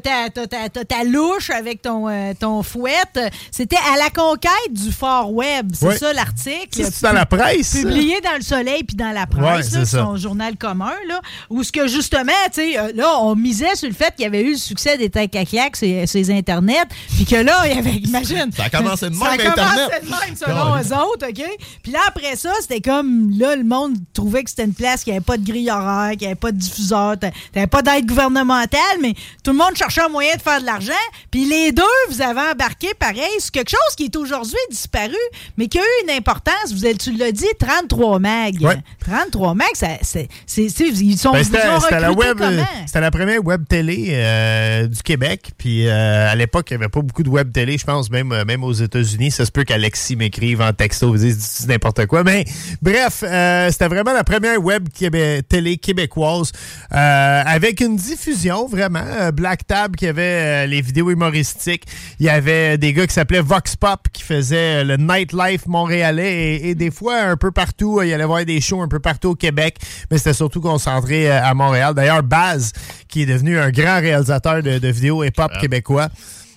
ta, louche avec ton, euh, ton fouette. C'était à la conquête du Fort Web. C'est Ouais. ça, l'article? C'est dans la presse. Publié dans le Soleil puis dans la Ouais, presse, c'est là, son journal commun, là, où ce que justement, tu sais, euh, là, on misait sur le fait qu'il y avait eu le succès des claques, ces, ces Internets, puis que là, il y avait, imagine. Ça a commencé de Ça a même, commencé Internet. de même, selon eux autres, OK? Puis là, après ça, c'était comme, là, le monde trouvait que c'était une place qui avait pas de grille horaire, qui avait pas de diffuseur, t'avais pas d'aide gouvernementale, mais tout le monde cherchait un moyen de faire de l'argent. Puis les deux, vous avez embarqué pareil sur quelque chose qui est aujourd'hui disparu, mais qui a eu une importance. Vous, tu l'as dit, 33 mag. 33 mag, c'est, ils sont Ben, c'était la recruté web, comment? c'était la première web télé euh, du Québec. Puis euh, à l'époque, il n'y avait pas beaucoup de web télé, je pense, même, euh, même aux États-Unis. Ça se peut qu'Alexis m'écrive en texto, vous dise dis n'importe quoi? Mais bref, euh, c'était vraiment la première web québé- télé québécoise euh, avec une diffusion vraiment. euh, Black Tab qui avait euh, les vidéos humoristiques. Il y avait des gars qui s'appelaient Vox Pop qui faisaient euh, le nightlife montréalais et, et des fois un peu partout. euh, Il y allait voir des shows un peu partout au Québec, mais c'était surtout concentré euh, à Montréal. D'ailleurs, Baz, qui est devenu un grand réalisateur de, de vidéos hip-hop québécois.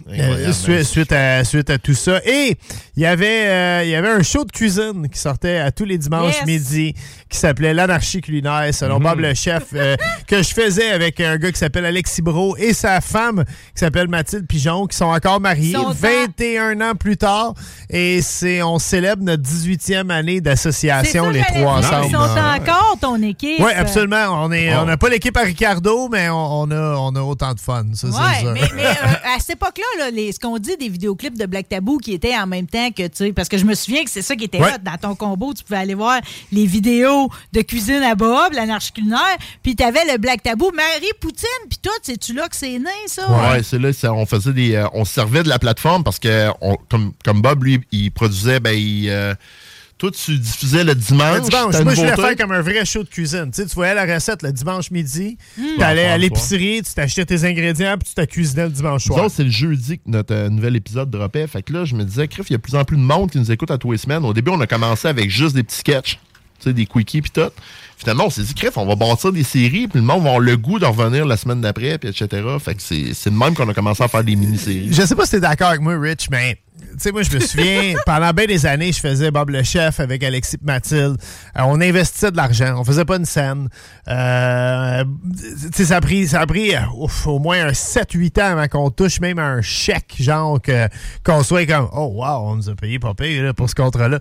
Incroyable, Euh, suite, suite à, suite à tout ça. Et il y avait euh, il y avait un show de cuisine qui sortait à tous les dimanches Yes. midi qui s'appelait L'anarchie culinaire, selon Bob le chef, euh, que je faisais avec un gars qui s'appelle Alexis Bro et sa femme qui s'appelle Mathilde Pigeon, qui sont encore mariés Ils sont 21 ans plus tard. Et c'est on célèbre notre 18e année d'association, les trois ensemble. Ils sont encore ton équipe. Oui, absolument. On est, Oh. on n'a pas l'équipe à Ricardo, mais on, on a, on a autant de fun. Ça, Ouais, ça. mais, mais, euh, à cette époque-là, là, les- ce qu'on dit des vidéoclips de Black Tabou qui étaient en même temps que, tu sais, parce que je me souviens que c'est ça qui était Ouais. là dans ton combo. Tu pouvais aller voir les vidéos de cuisine à Bob, l'anarchie culinaire, puis tu avais le Black Tabou, Marie Poutine, puis tout, c'est-tu là que c'est né, ça? Ouais, c'est là, ça, on faisait des. euh, on se servait de la plateforme parce que, on- comme, comme Bob, lui, il produisait, ben, il. euh, toi, tu diffusais le dimanche. Le dimanche, moi, je voulais faire comme un vrai show de cuisine. Tu, sais, tu voyais la recette le dimanche midi, Mm. tu allais à l'épicerie, tu t'achetais tes ingrédients, puis tu t'as cuisiné le dimanche soir. c'est le jeudi que notre euh, nouvel épisode dropait. Fait que là, je me disais, Criff, il y a de plus en plus de monde qui nous écoute à tous les semaines. Au début, on a commencé avec juste des petits sketchs, tu sais, des quickies puis tout. Finalement, on s'est dit, Criff, on va bâtir des séries, puis le monde va avoir le goût de revenir la semaine d'après, puis etc. Fait que c'est c'est de même qu'on a commencé à faire des mini-séries. Je sais pas si t'es d'accord avec moi, Rich, mais tu sais, moi, je me souviens, [LAUGHS] pendant bien des années, je faisais Bob le chef avec Alexis et Mathilde. Euh, on investissait de l'argent. On faisait pas une scène. Euh, tu sais, ça a pris, ça a pris euh, ouf, au moins un 7-8 ans avant qu'on touche même à un chèque, genre, que- qu'on soit comme, oh, wow, on nous a payé pas payé là, pour ce contrat-là.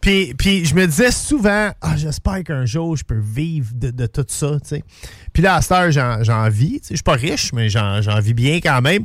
Puis, puis je me disais souvent, ah, j'espère qu'un jour, je peux vivre de, de tout ça, tu sais. Puis là, à cette heure, j'en, j'en vis. Je suis pas riche, mais j'en, j'en vis bien quand même.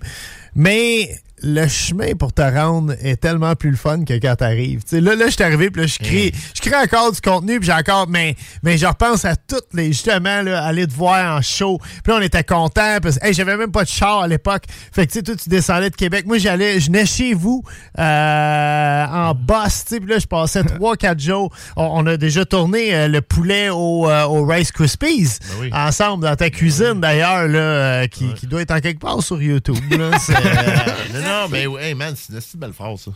Mais le chemin pour te rendre est tellement plus le fun que quand t'arrives. Tu sais, là, là, je suis arrivé, puis là, je crée, je crée encore du contenu, puis j'ai encore, mais, mais je repense à toutes les, justement, là, aller te voir en show. Puis là, on était contents, parce que, hey, j'avais même pas de char à l'époque. Fait que, tu sais, toi, tu descendais de Québec. Moi, j'allais, je venais chez vous, euh, en boss, tu sais, puis là, je passais [LAUGHS] 3-4 jours. On, on a déjà tourné euh, le poulet au, euh, au Rice Krispies, ensemble, dans ta cuisine, d'ailleurs, là, euh, qui, qui doit être en quelque part sur YouTube, là. [LAUGHS] Non, mais hey, man, c'est une belle phrase, ça.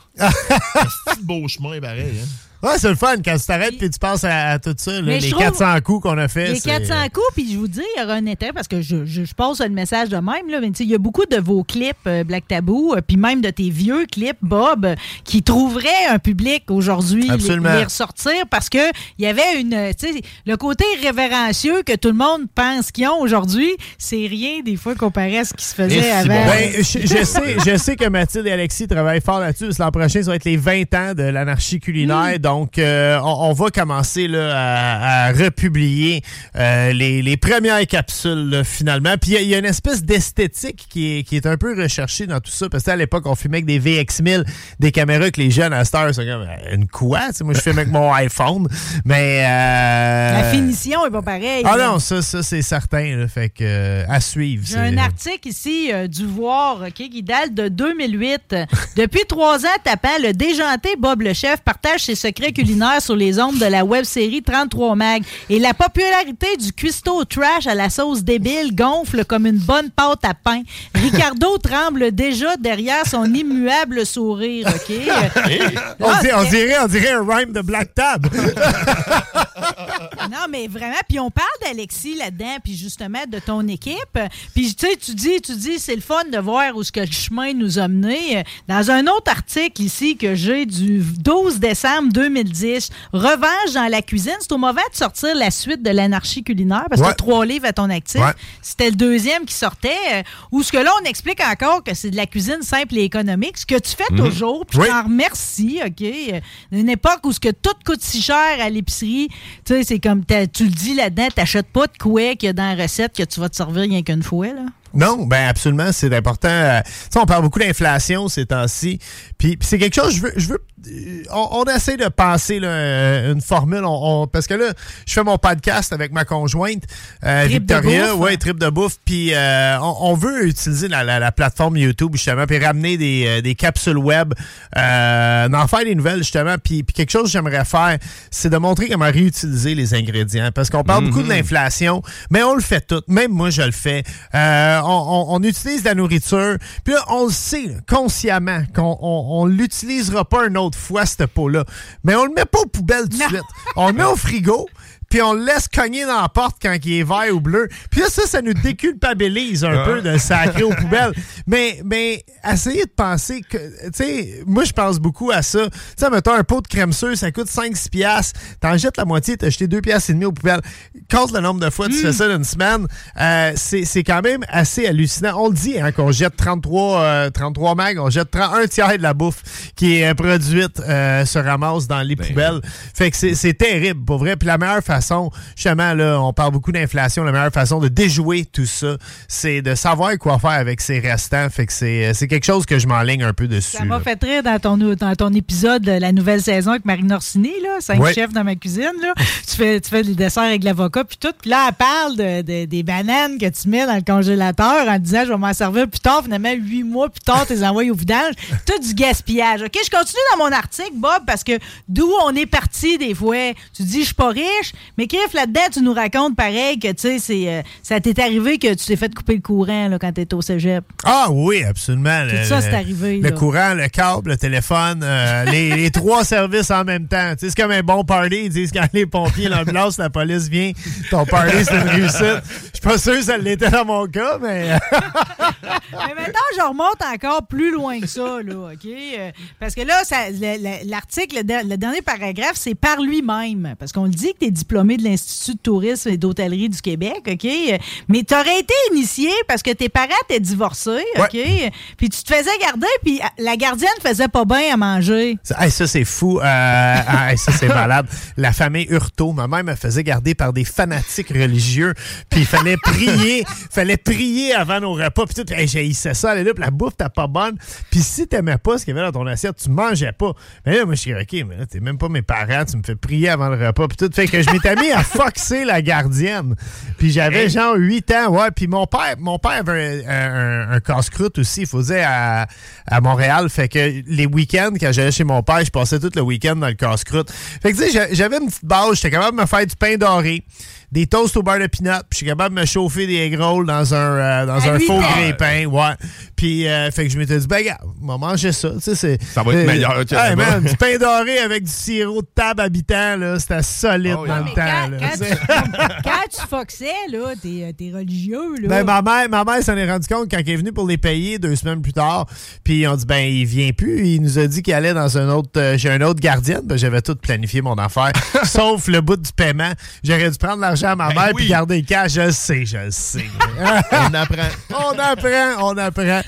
c'est [LAUGHS] un beau chemin, pareil. Hein? Ouais, c'est le fun quand tu t'arrêtes puis tu penses à, à tout ça, là, les je trouve- 400 coups qu'on a fait. Les c'est- 400 coups, puis je vous dis, il y aura un intérêt parce que je, je, je passe le message de même. Là, mais il y a beaucoup de vos clips euh, Black Tabou, euh, puis même de tes vieux clips, Bob, euh, qui trouveraient un public aujourd'hui les, les ressortir parce que il y avait une. Tu sais, le côté révérencieux que tout le monde pense qu'ils ont aujourd'hui, c'est rien des fois comparé à ce qui se faisait avant. Ben, je, je sais, je sais que Mathilde et Alexis travaillent fort là-dessus. parce que L'an prochain, ça va être les 20 ans de l'anarchie culinaire. Donc, euh, on, on va commencer là, à, à republier euh, les, les premières capsules là, finalement. Puis il y a- il y, a une espèce d'esthétique qui est, qui est un peu recherchée dans tout ça. Parce qu'à l'époque, on filmait avec des VX1000, des caméras que les jeunes à Star sont comme une quoi? Tu sais, moi, je filme avec mon [LAUGHS] iPhone. Mais. euh, La finition est pas pareille. Ah non, ça, ça c'est certain. là. fait que, à suivre. J'ai un article ici du Voir ok, qui date de 2008. Depuis trois ans, tapant, le déjanté Bob le Chef partage ses secrets culinaires sur les ondes de la web-série 33 Mag. Et la popularité du cuistot trash à la sauce débile gonfle comme une bonne pâte à pain. Ricardo [LAUGHS] tremble déjà derrière son immuable sourire. ok? [LAUGHS] on, Ah, on c'est- dirait, on dirait un rhyme de Black Tab. [LAUGHS] Non, mais vraiment, puis on parle d'Alexis là-dedans, puis justement de ton équipe. Puis tu sais, tu dis, tu dis, c'est le fun de voir où ce que le chemin nous a mené. Dans un autre article ici que j'ai du 12 décembre 2010, Revanche dans la cuisine, c'est au mauvais de sortir la suite de l'anarchie culinaire parce que Ouais. trois livres à ton actif. Ouais. C'était le deuxième qui sortait. euh, Où ce que là, on explique encore que c'est de la cuisine simple et économique, ce que tu fais Mhm. toujours, puis Oui. t'en remercies, OK? Euh, Une époque où ce que tout coûte si cher à l'épicerie, tu c'est comme tu le dis là-dedans, t'achètes pas de quoi qu'il y a dans la recette que tu vas te servir rien qu'une fois, là. Non, ben absolument, c'est important. Euh, on parle beaucoup d'inflation ces temps-ci. Puis, c'est quelque chose, je veux, je veux on, on essaie de penser là, euh, une formule. On, on- parce que là, je fais mon podcast avec ma conjointe, euh, Victoria, ouais, trip de bouffe. Puis euh, on, veut utiliser la, la- la plateforme YouTube justement, puis ramener des, des capsules web, euh, d'en faire des nouvelles justement. Puis, puis quelque chose que j'aimerais faire, c'est de montrer comment réutiliser les ingrédients. Parce qu'on parle beaucoup de Mhm. l'inflation, mais on le fait tout. Même moi, je le fais. On, utilise la nourriture. Puis là, on le sait là, consciemment qu'on on, l'utilisera pas une autre fois, cette peau-là. Mais on le met pas aux poubelles tout de suite. On le met au frigo. Puis on le laisse cogner dans la porte quand il est vert ou bleu. Puis là, ça, ça nous déculpabilise un [LAUGHS] Ah. peu de sacrer aux poubelles. Mais, mais essayez de penser que, tu sais, moi, je pense beaucoup à ça. Tu sais, mettons, un pot de crème sûre, ça coûte 5-6 piastres. T'en jettes la moitié, t'as jeté 2 piastres et demi aux poubelles. Compte le nombre de fois que tu fais ça d'une semaine. euh, c'est quand même assez hallucinant. On le dit, hein, qu'on jette 33, euh, 33 mags, on jette 30 un tiers de la bouffe qui est euh, produite euh, se ramasse dans les poubelles. Fait que c'est- c'est terrible, pour vrai. Puis la meilleure façon, justement, là, on parle beaucoup d'inflation, la meilleure façon de déjouer tout ça, c'est de savoir quoi faire avec ces restants. Fait que c'est euh, c'est quelque chose que je m'enligne un peu dessus. Ça m'a fait rire dans ton, dans ton épisode de la nouvelle saison avec Marine Orsini, là, cinq Ouais. chefs dans ma cuisine. Là. [LAUGHS] tu, fais, tu fais des desserts avec l'avocat, puis tout. Puis là, elle parle de, de- des bananes que tu mets dans le congélateur en disant je vais m'en servir plus tard. Finalement, huit mois plus tard, tu les envoies au vidange. [LAUGHS] Tout du gaspillage. OK, je continue dans mon article, Bob, parce que d'où on est parti des fois, tu dis je suis pas riche, mais Criff, là-dedans, tu nous racontes pareil que tu sais, c'est, euh, ça t'est arrivé que tu t'es fait couper le courant là, quand tu étais au cégep. Ah oui, absolument. Tout Le- ça, c'est arrivé, Le là. courant, le câble, le téléphone, euh, les, les [LAUGHS] trois services en même temps. Tu sais, c'est comme un bon party. Ils disent quand les pompiers, l'ambulance, la police vient, ton party, c'est une réussite. Je suis pas sûr que ça l'était dans mon cas, mais... [LAUGHS] Mais maintenant, je remonte encore plus loin que ça, là, OK? Euh, Parce que là, l'article, le, le dernier paragraphe, c'est par lui-même. Parce qu'on le dit que tu es diplômé diplômé de l'Institut de tourisme et d'hôtellerie du Québec, OK? Mais tu aurais été initié parce que tes parents étaient divorcés, OK? Puis tu te faisais garder, puis la gardienne faisait pas bien à manger. Ça, hey, ça, c'est fou. Euh, [LAUGHS] ah, hey, ça, c'est malade. La famille Hurtaud, ma mère me faisait garder par des fanatiques religieux. Puis il fallait [LAUGHS] prier. fallait prier avant nos repas. Puis tout, hey, j'haïssais ça. Là, puis la bouffe, t'as pas bonne. Puis si t'aimais pas ce qu'il y avait dans ton assiette, tu mangeais pas. Mais là, moi, je suis OK, mais là, t'es même pas mes parents. Tu me fais prier avant le repas. Puis tout. Fait que je m'étais mis à foxer la gardienne. Puis j'avais genre 8 ans. Ouais. Puis mon père, mon père avait un, un- un casse-croûte aussi, il faisait à, à Montréal. Fait que les week-ends, quand j'allais chez mon père, je passais tout le week-end dans le casse-croûte. Fait que tu sais, j'a- j'avais une petite base. J'étais capable de me faire du pain doré. Des toasts au beurre de pinot, puis je suis capable de me chauffer des egg rolls dans un, euh, dans À un faux grille-pain, ouais. Puis, euh, fait que je m'étais dit, ben, regarde, on va manger ça, tu sais, c'est... Ça va être euh, meilleur que hey, man, du pain doré avec du sirop de table habitant, là, c'était solide Oh, dans le temps, là. Quand tu, [LAUGHS] quand tu foxais, là, t'es euh, t'es religieux, là. Ben, ma mère, ma mère s'en est rendu compte quand elle est venue pour les payer deux semaines plus tard. Puis on dit, ben, il vient plus. Il nous a dit qu'il allait dans un autre. euh, J'ai un autre gardienne. Ben, j'avais tout planifié mon affaire, [LAUGHS] sauf le bout du paiement. J'aurais dû prendre l'argent à ma mère puis garder le cash. Je le sais, je le sais. on apprend. [LAUGHS] On apprend, on apprend.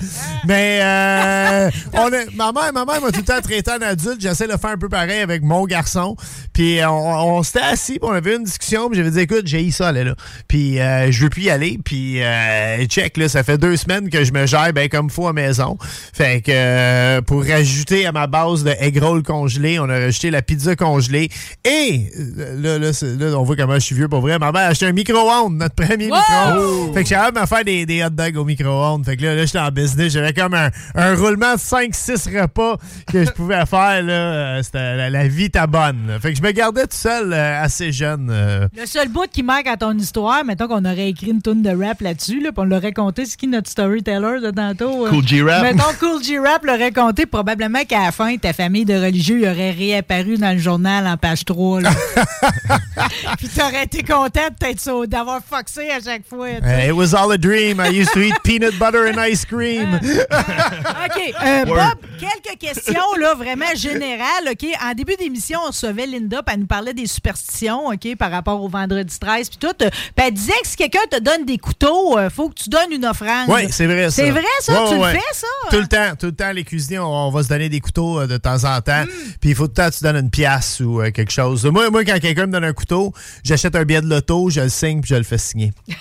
Mais euh, on est- ma mère, ma mère m'a tout le temps traité en adulte. J'essaie de faire un peu pareil avec mon garçon. Puis on, on s'était assis, puis on avait une discussion. Puis j'avais dit, écoute, j'ai eu ça, là, là. Puis euh, je veux plus y aller. Puis euh, check, là, ça fait deux semaines que je me gère bien comme faut à maison. Fait que euh, pour rajouter à ma base de egg roll congelé, on a rajouté la pizza congelée. Et euh, là, là, là, on voit comment je suis vieux pour vrai. Ma mère a acheté un micro-ondes, notre premier Wow! micro-ondes. Fait que j'avais à faire des, des hot dogs au micro-ondes. Fait que là, là j'étais en business. J'avais comme un, un roulement de 5-6 repas que je pouvais [LAUGHS] faire. Là. Euh, C'était la, la vie ta bonne. là. Fait que je me gardais tout seul euh, assez jeune. euh. Le seul bout qui manque à ton histoire, mettons qu'on aurait écrit une tune de rap là-dessus, là, puis on l'aurait compté, c'est qui notre storyteller de tantôt? euh? Cool G-Rap. Mettons Cool G-Rap l'aurait compté, probablement qu'à la fin, ta famille de religieux y aurait réapparu dans le journal en page 3. là. [LAUGHS] Puis t'aurais été content peut-être d'avoir foxé à chaque fois. it was all a dream. I used to eat peanut butter and ice cream. OK. Euh. Bob, quelques questions là, vraiment générales. OK? En début d'émission, on recevait Linda, puis elle nous parlait des superstitions OK, par rapport au vendredi 13. Puis tout. euh, Puis elle disait que si quelqu'un te donne des couteaux, il faut que tu donnes une offrande. Oui, c'est vrai ça. C'est vrai ça? Ouais, tu ouais. le fais ça? Tout le temps, tout le temps, les cuisiniers, on, on va se donner des couteaux euh, de temps en temps. Puis il faut tout le temps que tu donnes une pièce ou euh, quelque chose. Moi, moi, quand quelqu'un me donne un couteau, j'achète un billet de loto, je le signe puis je le fais signer. [LAUGHS]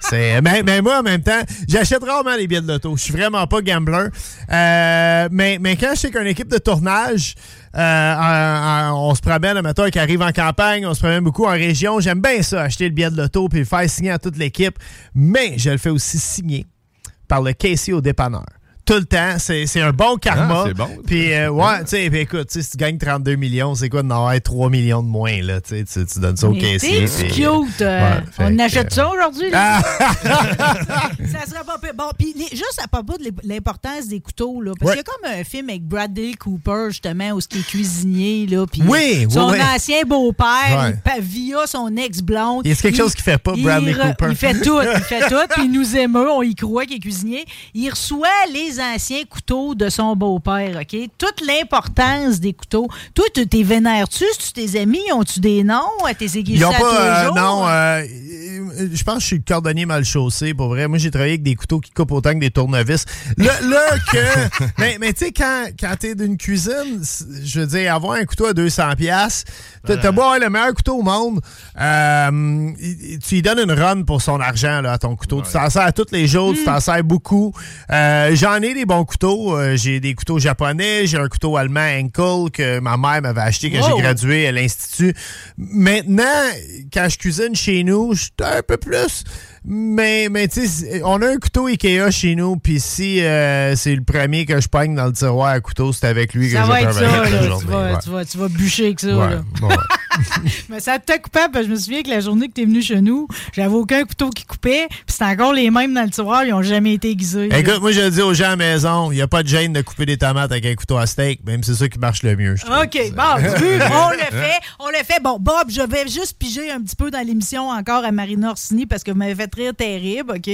C'est, mais, mais moi, en même temps, j'achète rarement les billets de loto. Je suis vraiment pas gambler. Euh, mais, mais quand je sais qu'une équipe de tournage, euh, en- en- on se promène, mettons, qui arrive en campagne, on se promène beaucoup en région, j'aime bien ça, acheter le billet de loto puis le faire signer à toute l'équipe. Mais je le fais aussi signer par le caissier au dépanneur. Tout le temps, c'est c'est un bon karma. Ah, c'est bon. Puis, euh, ouais, tu sais, puis écoute, si tu gagnes 32 millions, c'est quoi d'en avoir 3 millions de moins, là? Tu sais, tu- donnes ça au caissier. puis- cute. euh, Ouais, fait on que- achète ça aujourd'hui? là? Ah! [LAUGHS] ça serait pas. Bon, puis les- juste à propos de l'im- l'importance des couteaux, là, parce Ouais. qu'il y a comme un film avec Bradley Cooper, justement, où il est cuisinier, là, puis Oui, oui, son oui. ancien beau-père, Ouais. il via son ex-blonde. Il y a quelque il- chose qu'il fait pas, il Bradley re- Cooper. Il fait tout, il fait [LAUGHS] tout, puis il nous émeut, on y croit qu'il est cuisinier. Il reçoit les anciens couteaux de son beau-père, OK? Toute l'importance des couteaux. Toi, tu t'es vénères-tu? Tu tes amis? Ont-tu des noms? À tes Ils aiguilles ont à pas. euh, non, euh, euh, je pense que je suis le cordonnier mal chaussé, pour vrai. Moi, j'ai travaillé avec des couteaux qui coupent autant que des tournevis. Là, là que. [LAUGHS] mais mais tu sais, quand, quand t'es d'une cuisine, je veux dire, avoir un couteau à 200$, piastres, t'as t'as beau avoir le meilleur couteau au monde, euh, tu lui donnes une run pour son argent là, à ton couteau. Tu t'en sers à tous les jours, tu t'en sers beaucoup. Euh, J'en ai des bons couteaux. Euh, j'ai des couteaux japonais, j'ai un couteau allemand Henkel que ma mère m'avait acheté quand Wow. j'ai gradué à l'Institut. Maintenant, quand je cuisine chez nous, je suis un peu plus. Mais, mais tu sais, on a un couteau Ikea chez nous, puis si euh, c'est le premier que je pogne dans le tiroir à couteau, c'est avec lui Ça que va je être ça, travaille là. la [LAUGHS] Tu journée. vas, ouais. tu, vas, tu vas bûcher avec ça. Ouais, là. ouais. [LAUGHS] Mais ça t'a coupable, parce que je me souviens que la journée que t'es venu chez nous, j'avais aucun couteau qui coupait, puis c'était encore les mêmes dans le tiroir, ils ont jamais été aiguisés. là. Écoute, moi je le dis aux gens à la maison, il n'y a pas de gêne de couper des tomates avec un couteau à steak, même c'est ça qui marche le mieux. OK, bon, tu on le [LAUGHS] fait, on le fait. Bon, Bob, je vais juste piger un petit peu dans l'émission encore à Marina Orsini parce que vous m'avez fait rire terrible, OK?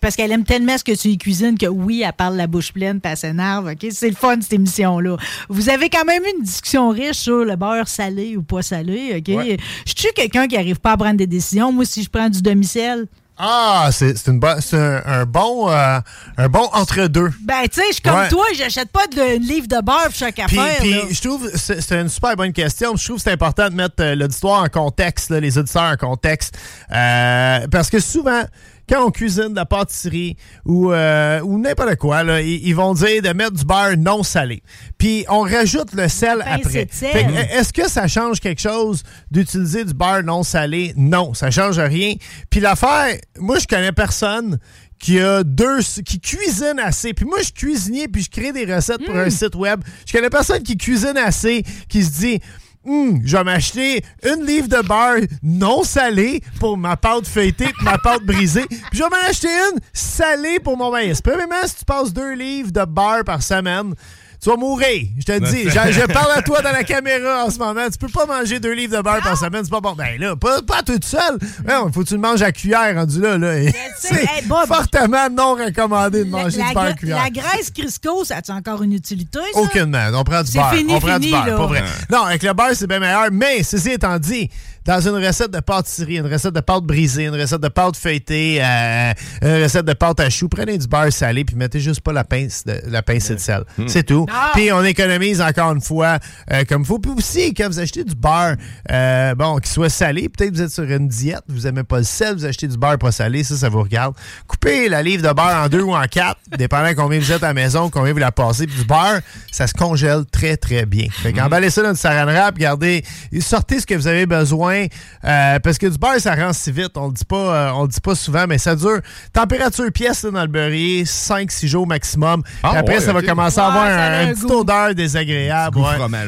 Parce qu'elle aime tellement ce que tu y cuisines que oui, elle parle la bouche pleine puis elle s'énerve, OK? C'est le fun, cette émission-là. Vous avez quand même eu une discussion riche sur le beurre salé ou pas salé, OK? Je suis quelqu'un qui n'arrive pas à prendre des décisions. Moi, si je prends du domicile, Ah, c'est un, un bon, euh, un bon entre-deux. ben, tu sais, je suis comme Ouais. toi, j'achète pas de livre de beurre pour chaque affaire. puis je trouve c'est une super bonne question. Je trouve que c'est important de mettre euh, l'auditoire en contexte, là, les auditeurs en contexte. Euh, parce que souvent, quand on cuisine de la pâtisserie ou, euh, ou n'importe quoi, là, ils, ils vont dire de mettre du beurre non salé. Puis on rajoute le sel pincée après. euh, Est-ce que ça change quelque chose d'utiliser du beurre non salé? Non, ça change rien. Puis l'affaire, moi, je connais personne qui a deux qui cuisine assez. Puis moi je suis cuisinier puis je crée des recettes pour un site web. Je connais personne qui cuisine assez qui se dit Hum, je vais m'acheter une livre de beurre non salé pour ma pâte feuilletée et ma pâte brisée. Puis je vais m'en acheter une salée pour mon maïs. Premièrement, si tu passes deux livres de beurre par semaine, tu vas mourir. Je te dis. [LAUGHS] Je, je parle à toi dans la caméra en ce moment. Tu peux pas manger deux livres de beurre par semaine. C'est pas bon. Ben là, pas, pas toute seule. Il faut que tu le manges à cuillère rendu là. là. [LAUGHS] C'est hey, fortement non recommandé de manger la, du beurre à cuillère. la graisse Crisco, ça a encore une utilité, ça? Aucunement. On prend du beurre. fini, on prend fini, du beurre, là. pas vrai. Non, avec le beurre, c'est bien meilleur. Mais, ceci étant dit, dans une recette de pâtisserie, une recette de pâte brisée, une recette de pâte feuilletée, euh, une recette de pâte à choux, prenez du beurre salé puis mettez juste pas la pince de, la pincée de sel. C'est tout. Ah! Puis on économise encore une fois euh, comme il faut. Puis aussi, quand vous achetez du beurre, euh, bon, qui soit salé, peut-être que vous êtes sur une diète, vous aimez pas le sel, vous achetez du beurre pas salé, ça, ça vous regarde. Coupez la livre de beurre en deux ou en quatre, [LAUGHS] dépendant combien vous êtes à la maison, combien vous la passez. Puis du beurre, ça se congèle très, très bien. Fait qu'emballez ça dans du saran wrap, gardez, sortez ce que vous avez besoin, euh, parce que du beurre, ça rend si vite. On le dit pas, euh, on le dit pas souvent, mais ça dure. Température pièce là, dans le beurrier, 5-6 jours maximum. Ah, Puis après, ouais, ça va commencer à Ouais, avoir un, un une petite goût. odeur désagréable.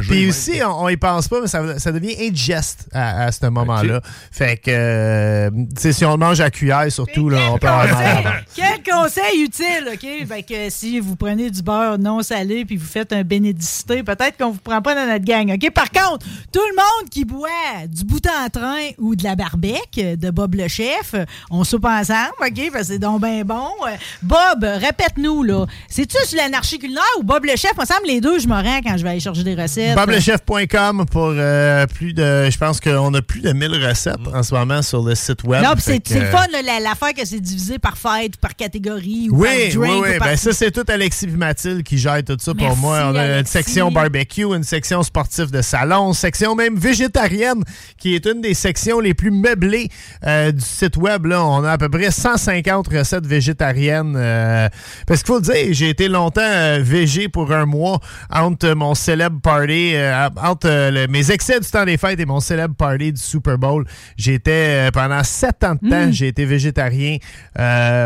Puis aussi, on, on y pense pas, mais ça, ça devient indigeste à, à ce moment-là. Fait que, euh, tu sais, si on le mange à cuillère, surtout, là, on peut avoir mal. Quel conseil utile, OK? Fait que si vous prenez du beurre non salé puis vous faites un bénédicité, peut-être qu'on vous prend pas dans notre gang, OK? Par contre, tout le monde qui boit du bout en train ou de la barbec de Bob le chef, on soupe ensemble, OK? C'est donc bien bon. Euh, Bob, répète-nous, là. C'est-tu sur l'anarchie culinaire ou Bob le chef? Me semble les deux, je me rends quand je vais aller chercher des recettes. Boblechef.com pour euh, plus de. Je pense qu'on a plus de 1000 recettes en ce moment sur le site web. Non, c'est c'est le euh, fun, l'affaire que c'est divisé par fête, par catégorie ou Oui, par oui, drink. oui. ou par- Ben, ça, c'est tout Alexis Mathilde qui gère tout ça pour moi. On a une section barbecue, une section sportif de salon, une section même végétarienne, qui est une des sections les plus meublées euh, du site web. Là. On a à peu près 150 recettes végétariennes. euh, parce qu'il faut le dire, j'ai été longtemps euh, végé pour un mois entre mon célèbre party, entre le- mes excès du temps des fêtes et mon célèbre party du Super Bowl. J'étais pendant sept ans de temps, Mm. j'ai été végétarien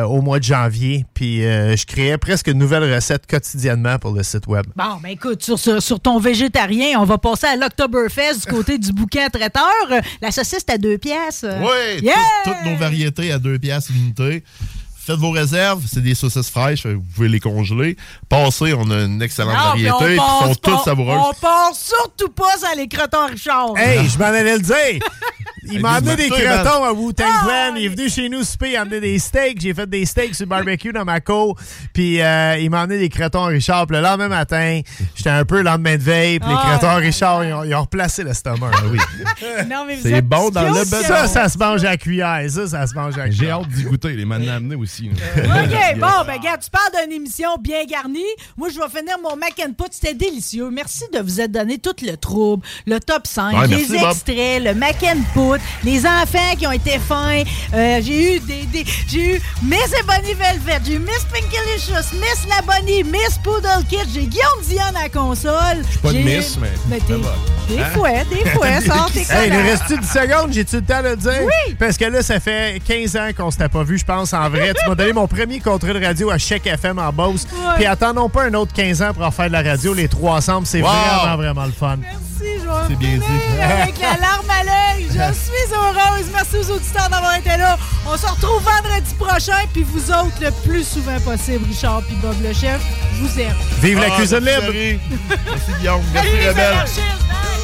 au mois de janvier. Puis je créais presque une nouvelle recette quotidiennement pour le site web. Bon, ben écoute, sur ton végétarien, on va passer à l'Octoberfest du côté du bouquin traiteur. La saucisse, à deux pièces. Oui, Yeah! toutes nos variétés à 2 piastres l'unité. Faites vos réserves, c'est des saucisses fraîches, vous pouvez les congeler. Passez, on a une excellente Non, variété, passe sont toutes savoureuses. On part surtout pas sans les crotons Richard. Hey, je m'en allais le dire! Il m'a amené des crotons à Wu-Tang Clan. Il est venu chez nous souper, il a amené des steaks. J'ai fait des steaks sur le barbecue dans ma cour. Puis euh, il m'a amené des crotons Richard. Puis le lendemain matin, j'étais un peu le lendemain de veille. Puis les Ah, crotons Richard, ils ont, ils ont replacé l'estomac. Ah oui. [LAUGHS] Non, mais vous C'est bon dans le beurre. Ça, ça se mange à cuillère. Ça, ça se mange à la J'ai cuillère. hâte d'y goûter. Les m'en amené aussi. OK, [LAUGHS] bon, ben, regarde, tu parles d'une émission bien garnie. Moi, je vais finir mon mac and put. C'était délicieux. Merci de vous être donné tout le trouble, le top 5, Ouais, les merci, Bob. extraits, le mac and put, les enfants qui ont été fins. Euh, j'ai eu des, des- j'ai eu Miss Ebony Velvet, j'ai eu Miss Pinkelicious, Miss La Bonnie, Miss Poodle Kid, j'ai Guillaume Dion à la console. pas de Miss, mais t'es- ça va. Des Hein? fois, des fois, [LAUGHS] sors tes Hey, il nous reste-tu 10 secondes? J'ai-tu le temps de le dire? Oui. Parce que là, ça fait 15 ans qu'on s'était pas vu, je pense, en vrai. tu m'as donné mon premier contrat de radio à Chèque FM en Beauce. Ouais. Puis attendons pas un autre 15 ans pour en faire de la radio, les trois ensemble. C'est Wow. vraiment, vraiment le fun. Merci, je vais C'est bien dit. [LAUGHS] Avec la larme à l'œil, je suis heureuse. Merci aux auditeurs d'avoir été là. On se retrouve vendredi prochain, puis vous autres le plus souvent possible, Richard puis Bob le chef. Je vous aime. Vive la Ah, cuisine libre! [LAUGHS] Merci Guillaume, merci Rebelle.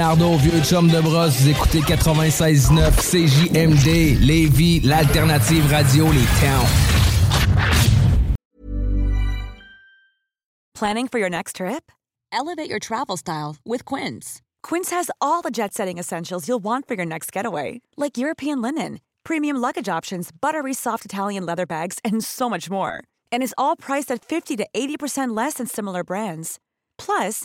Vieux chum de brosse. Vous écoutez 96.9 CJMD, Lévis, l'alternative radio, les towns. Planning for your next trip? Elevate your travel style with Quince. Quince has all the jet setting essentials you'll want for your next getaway, like European linen, premium luggage options, buttery soft Italian leather bags, and so much more. And is all priced at 50 to 80% less than similar brands. Plus,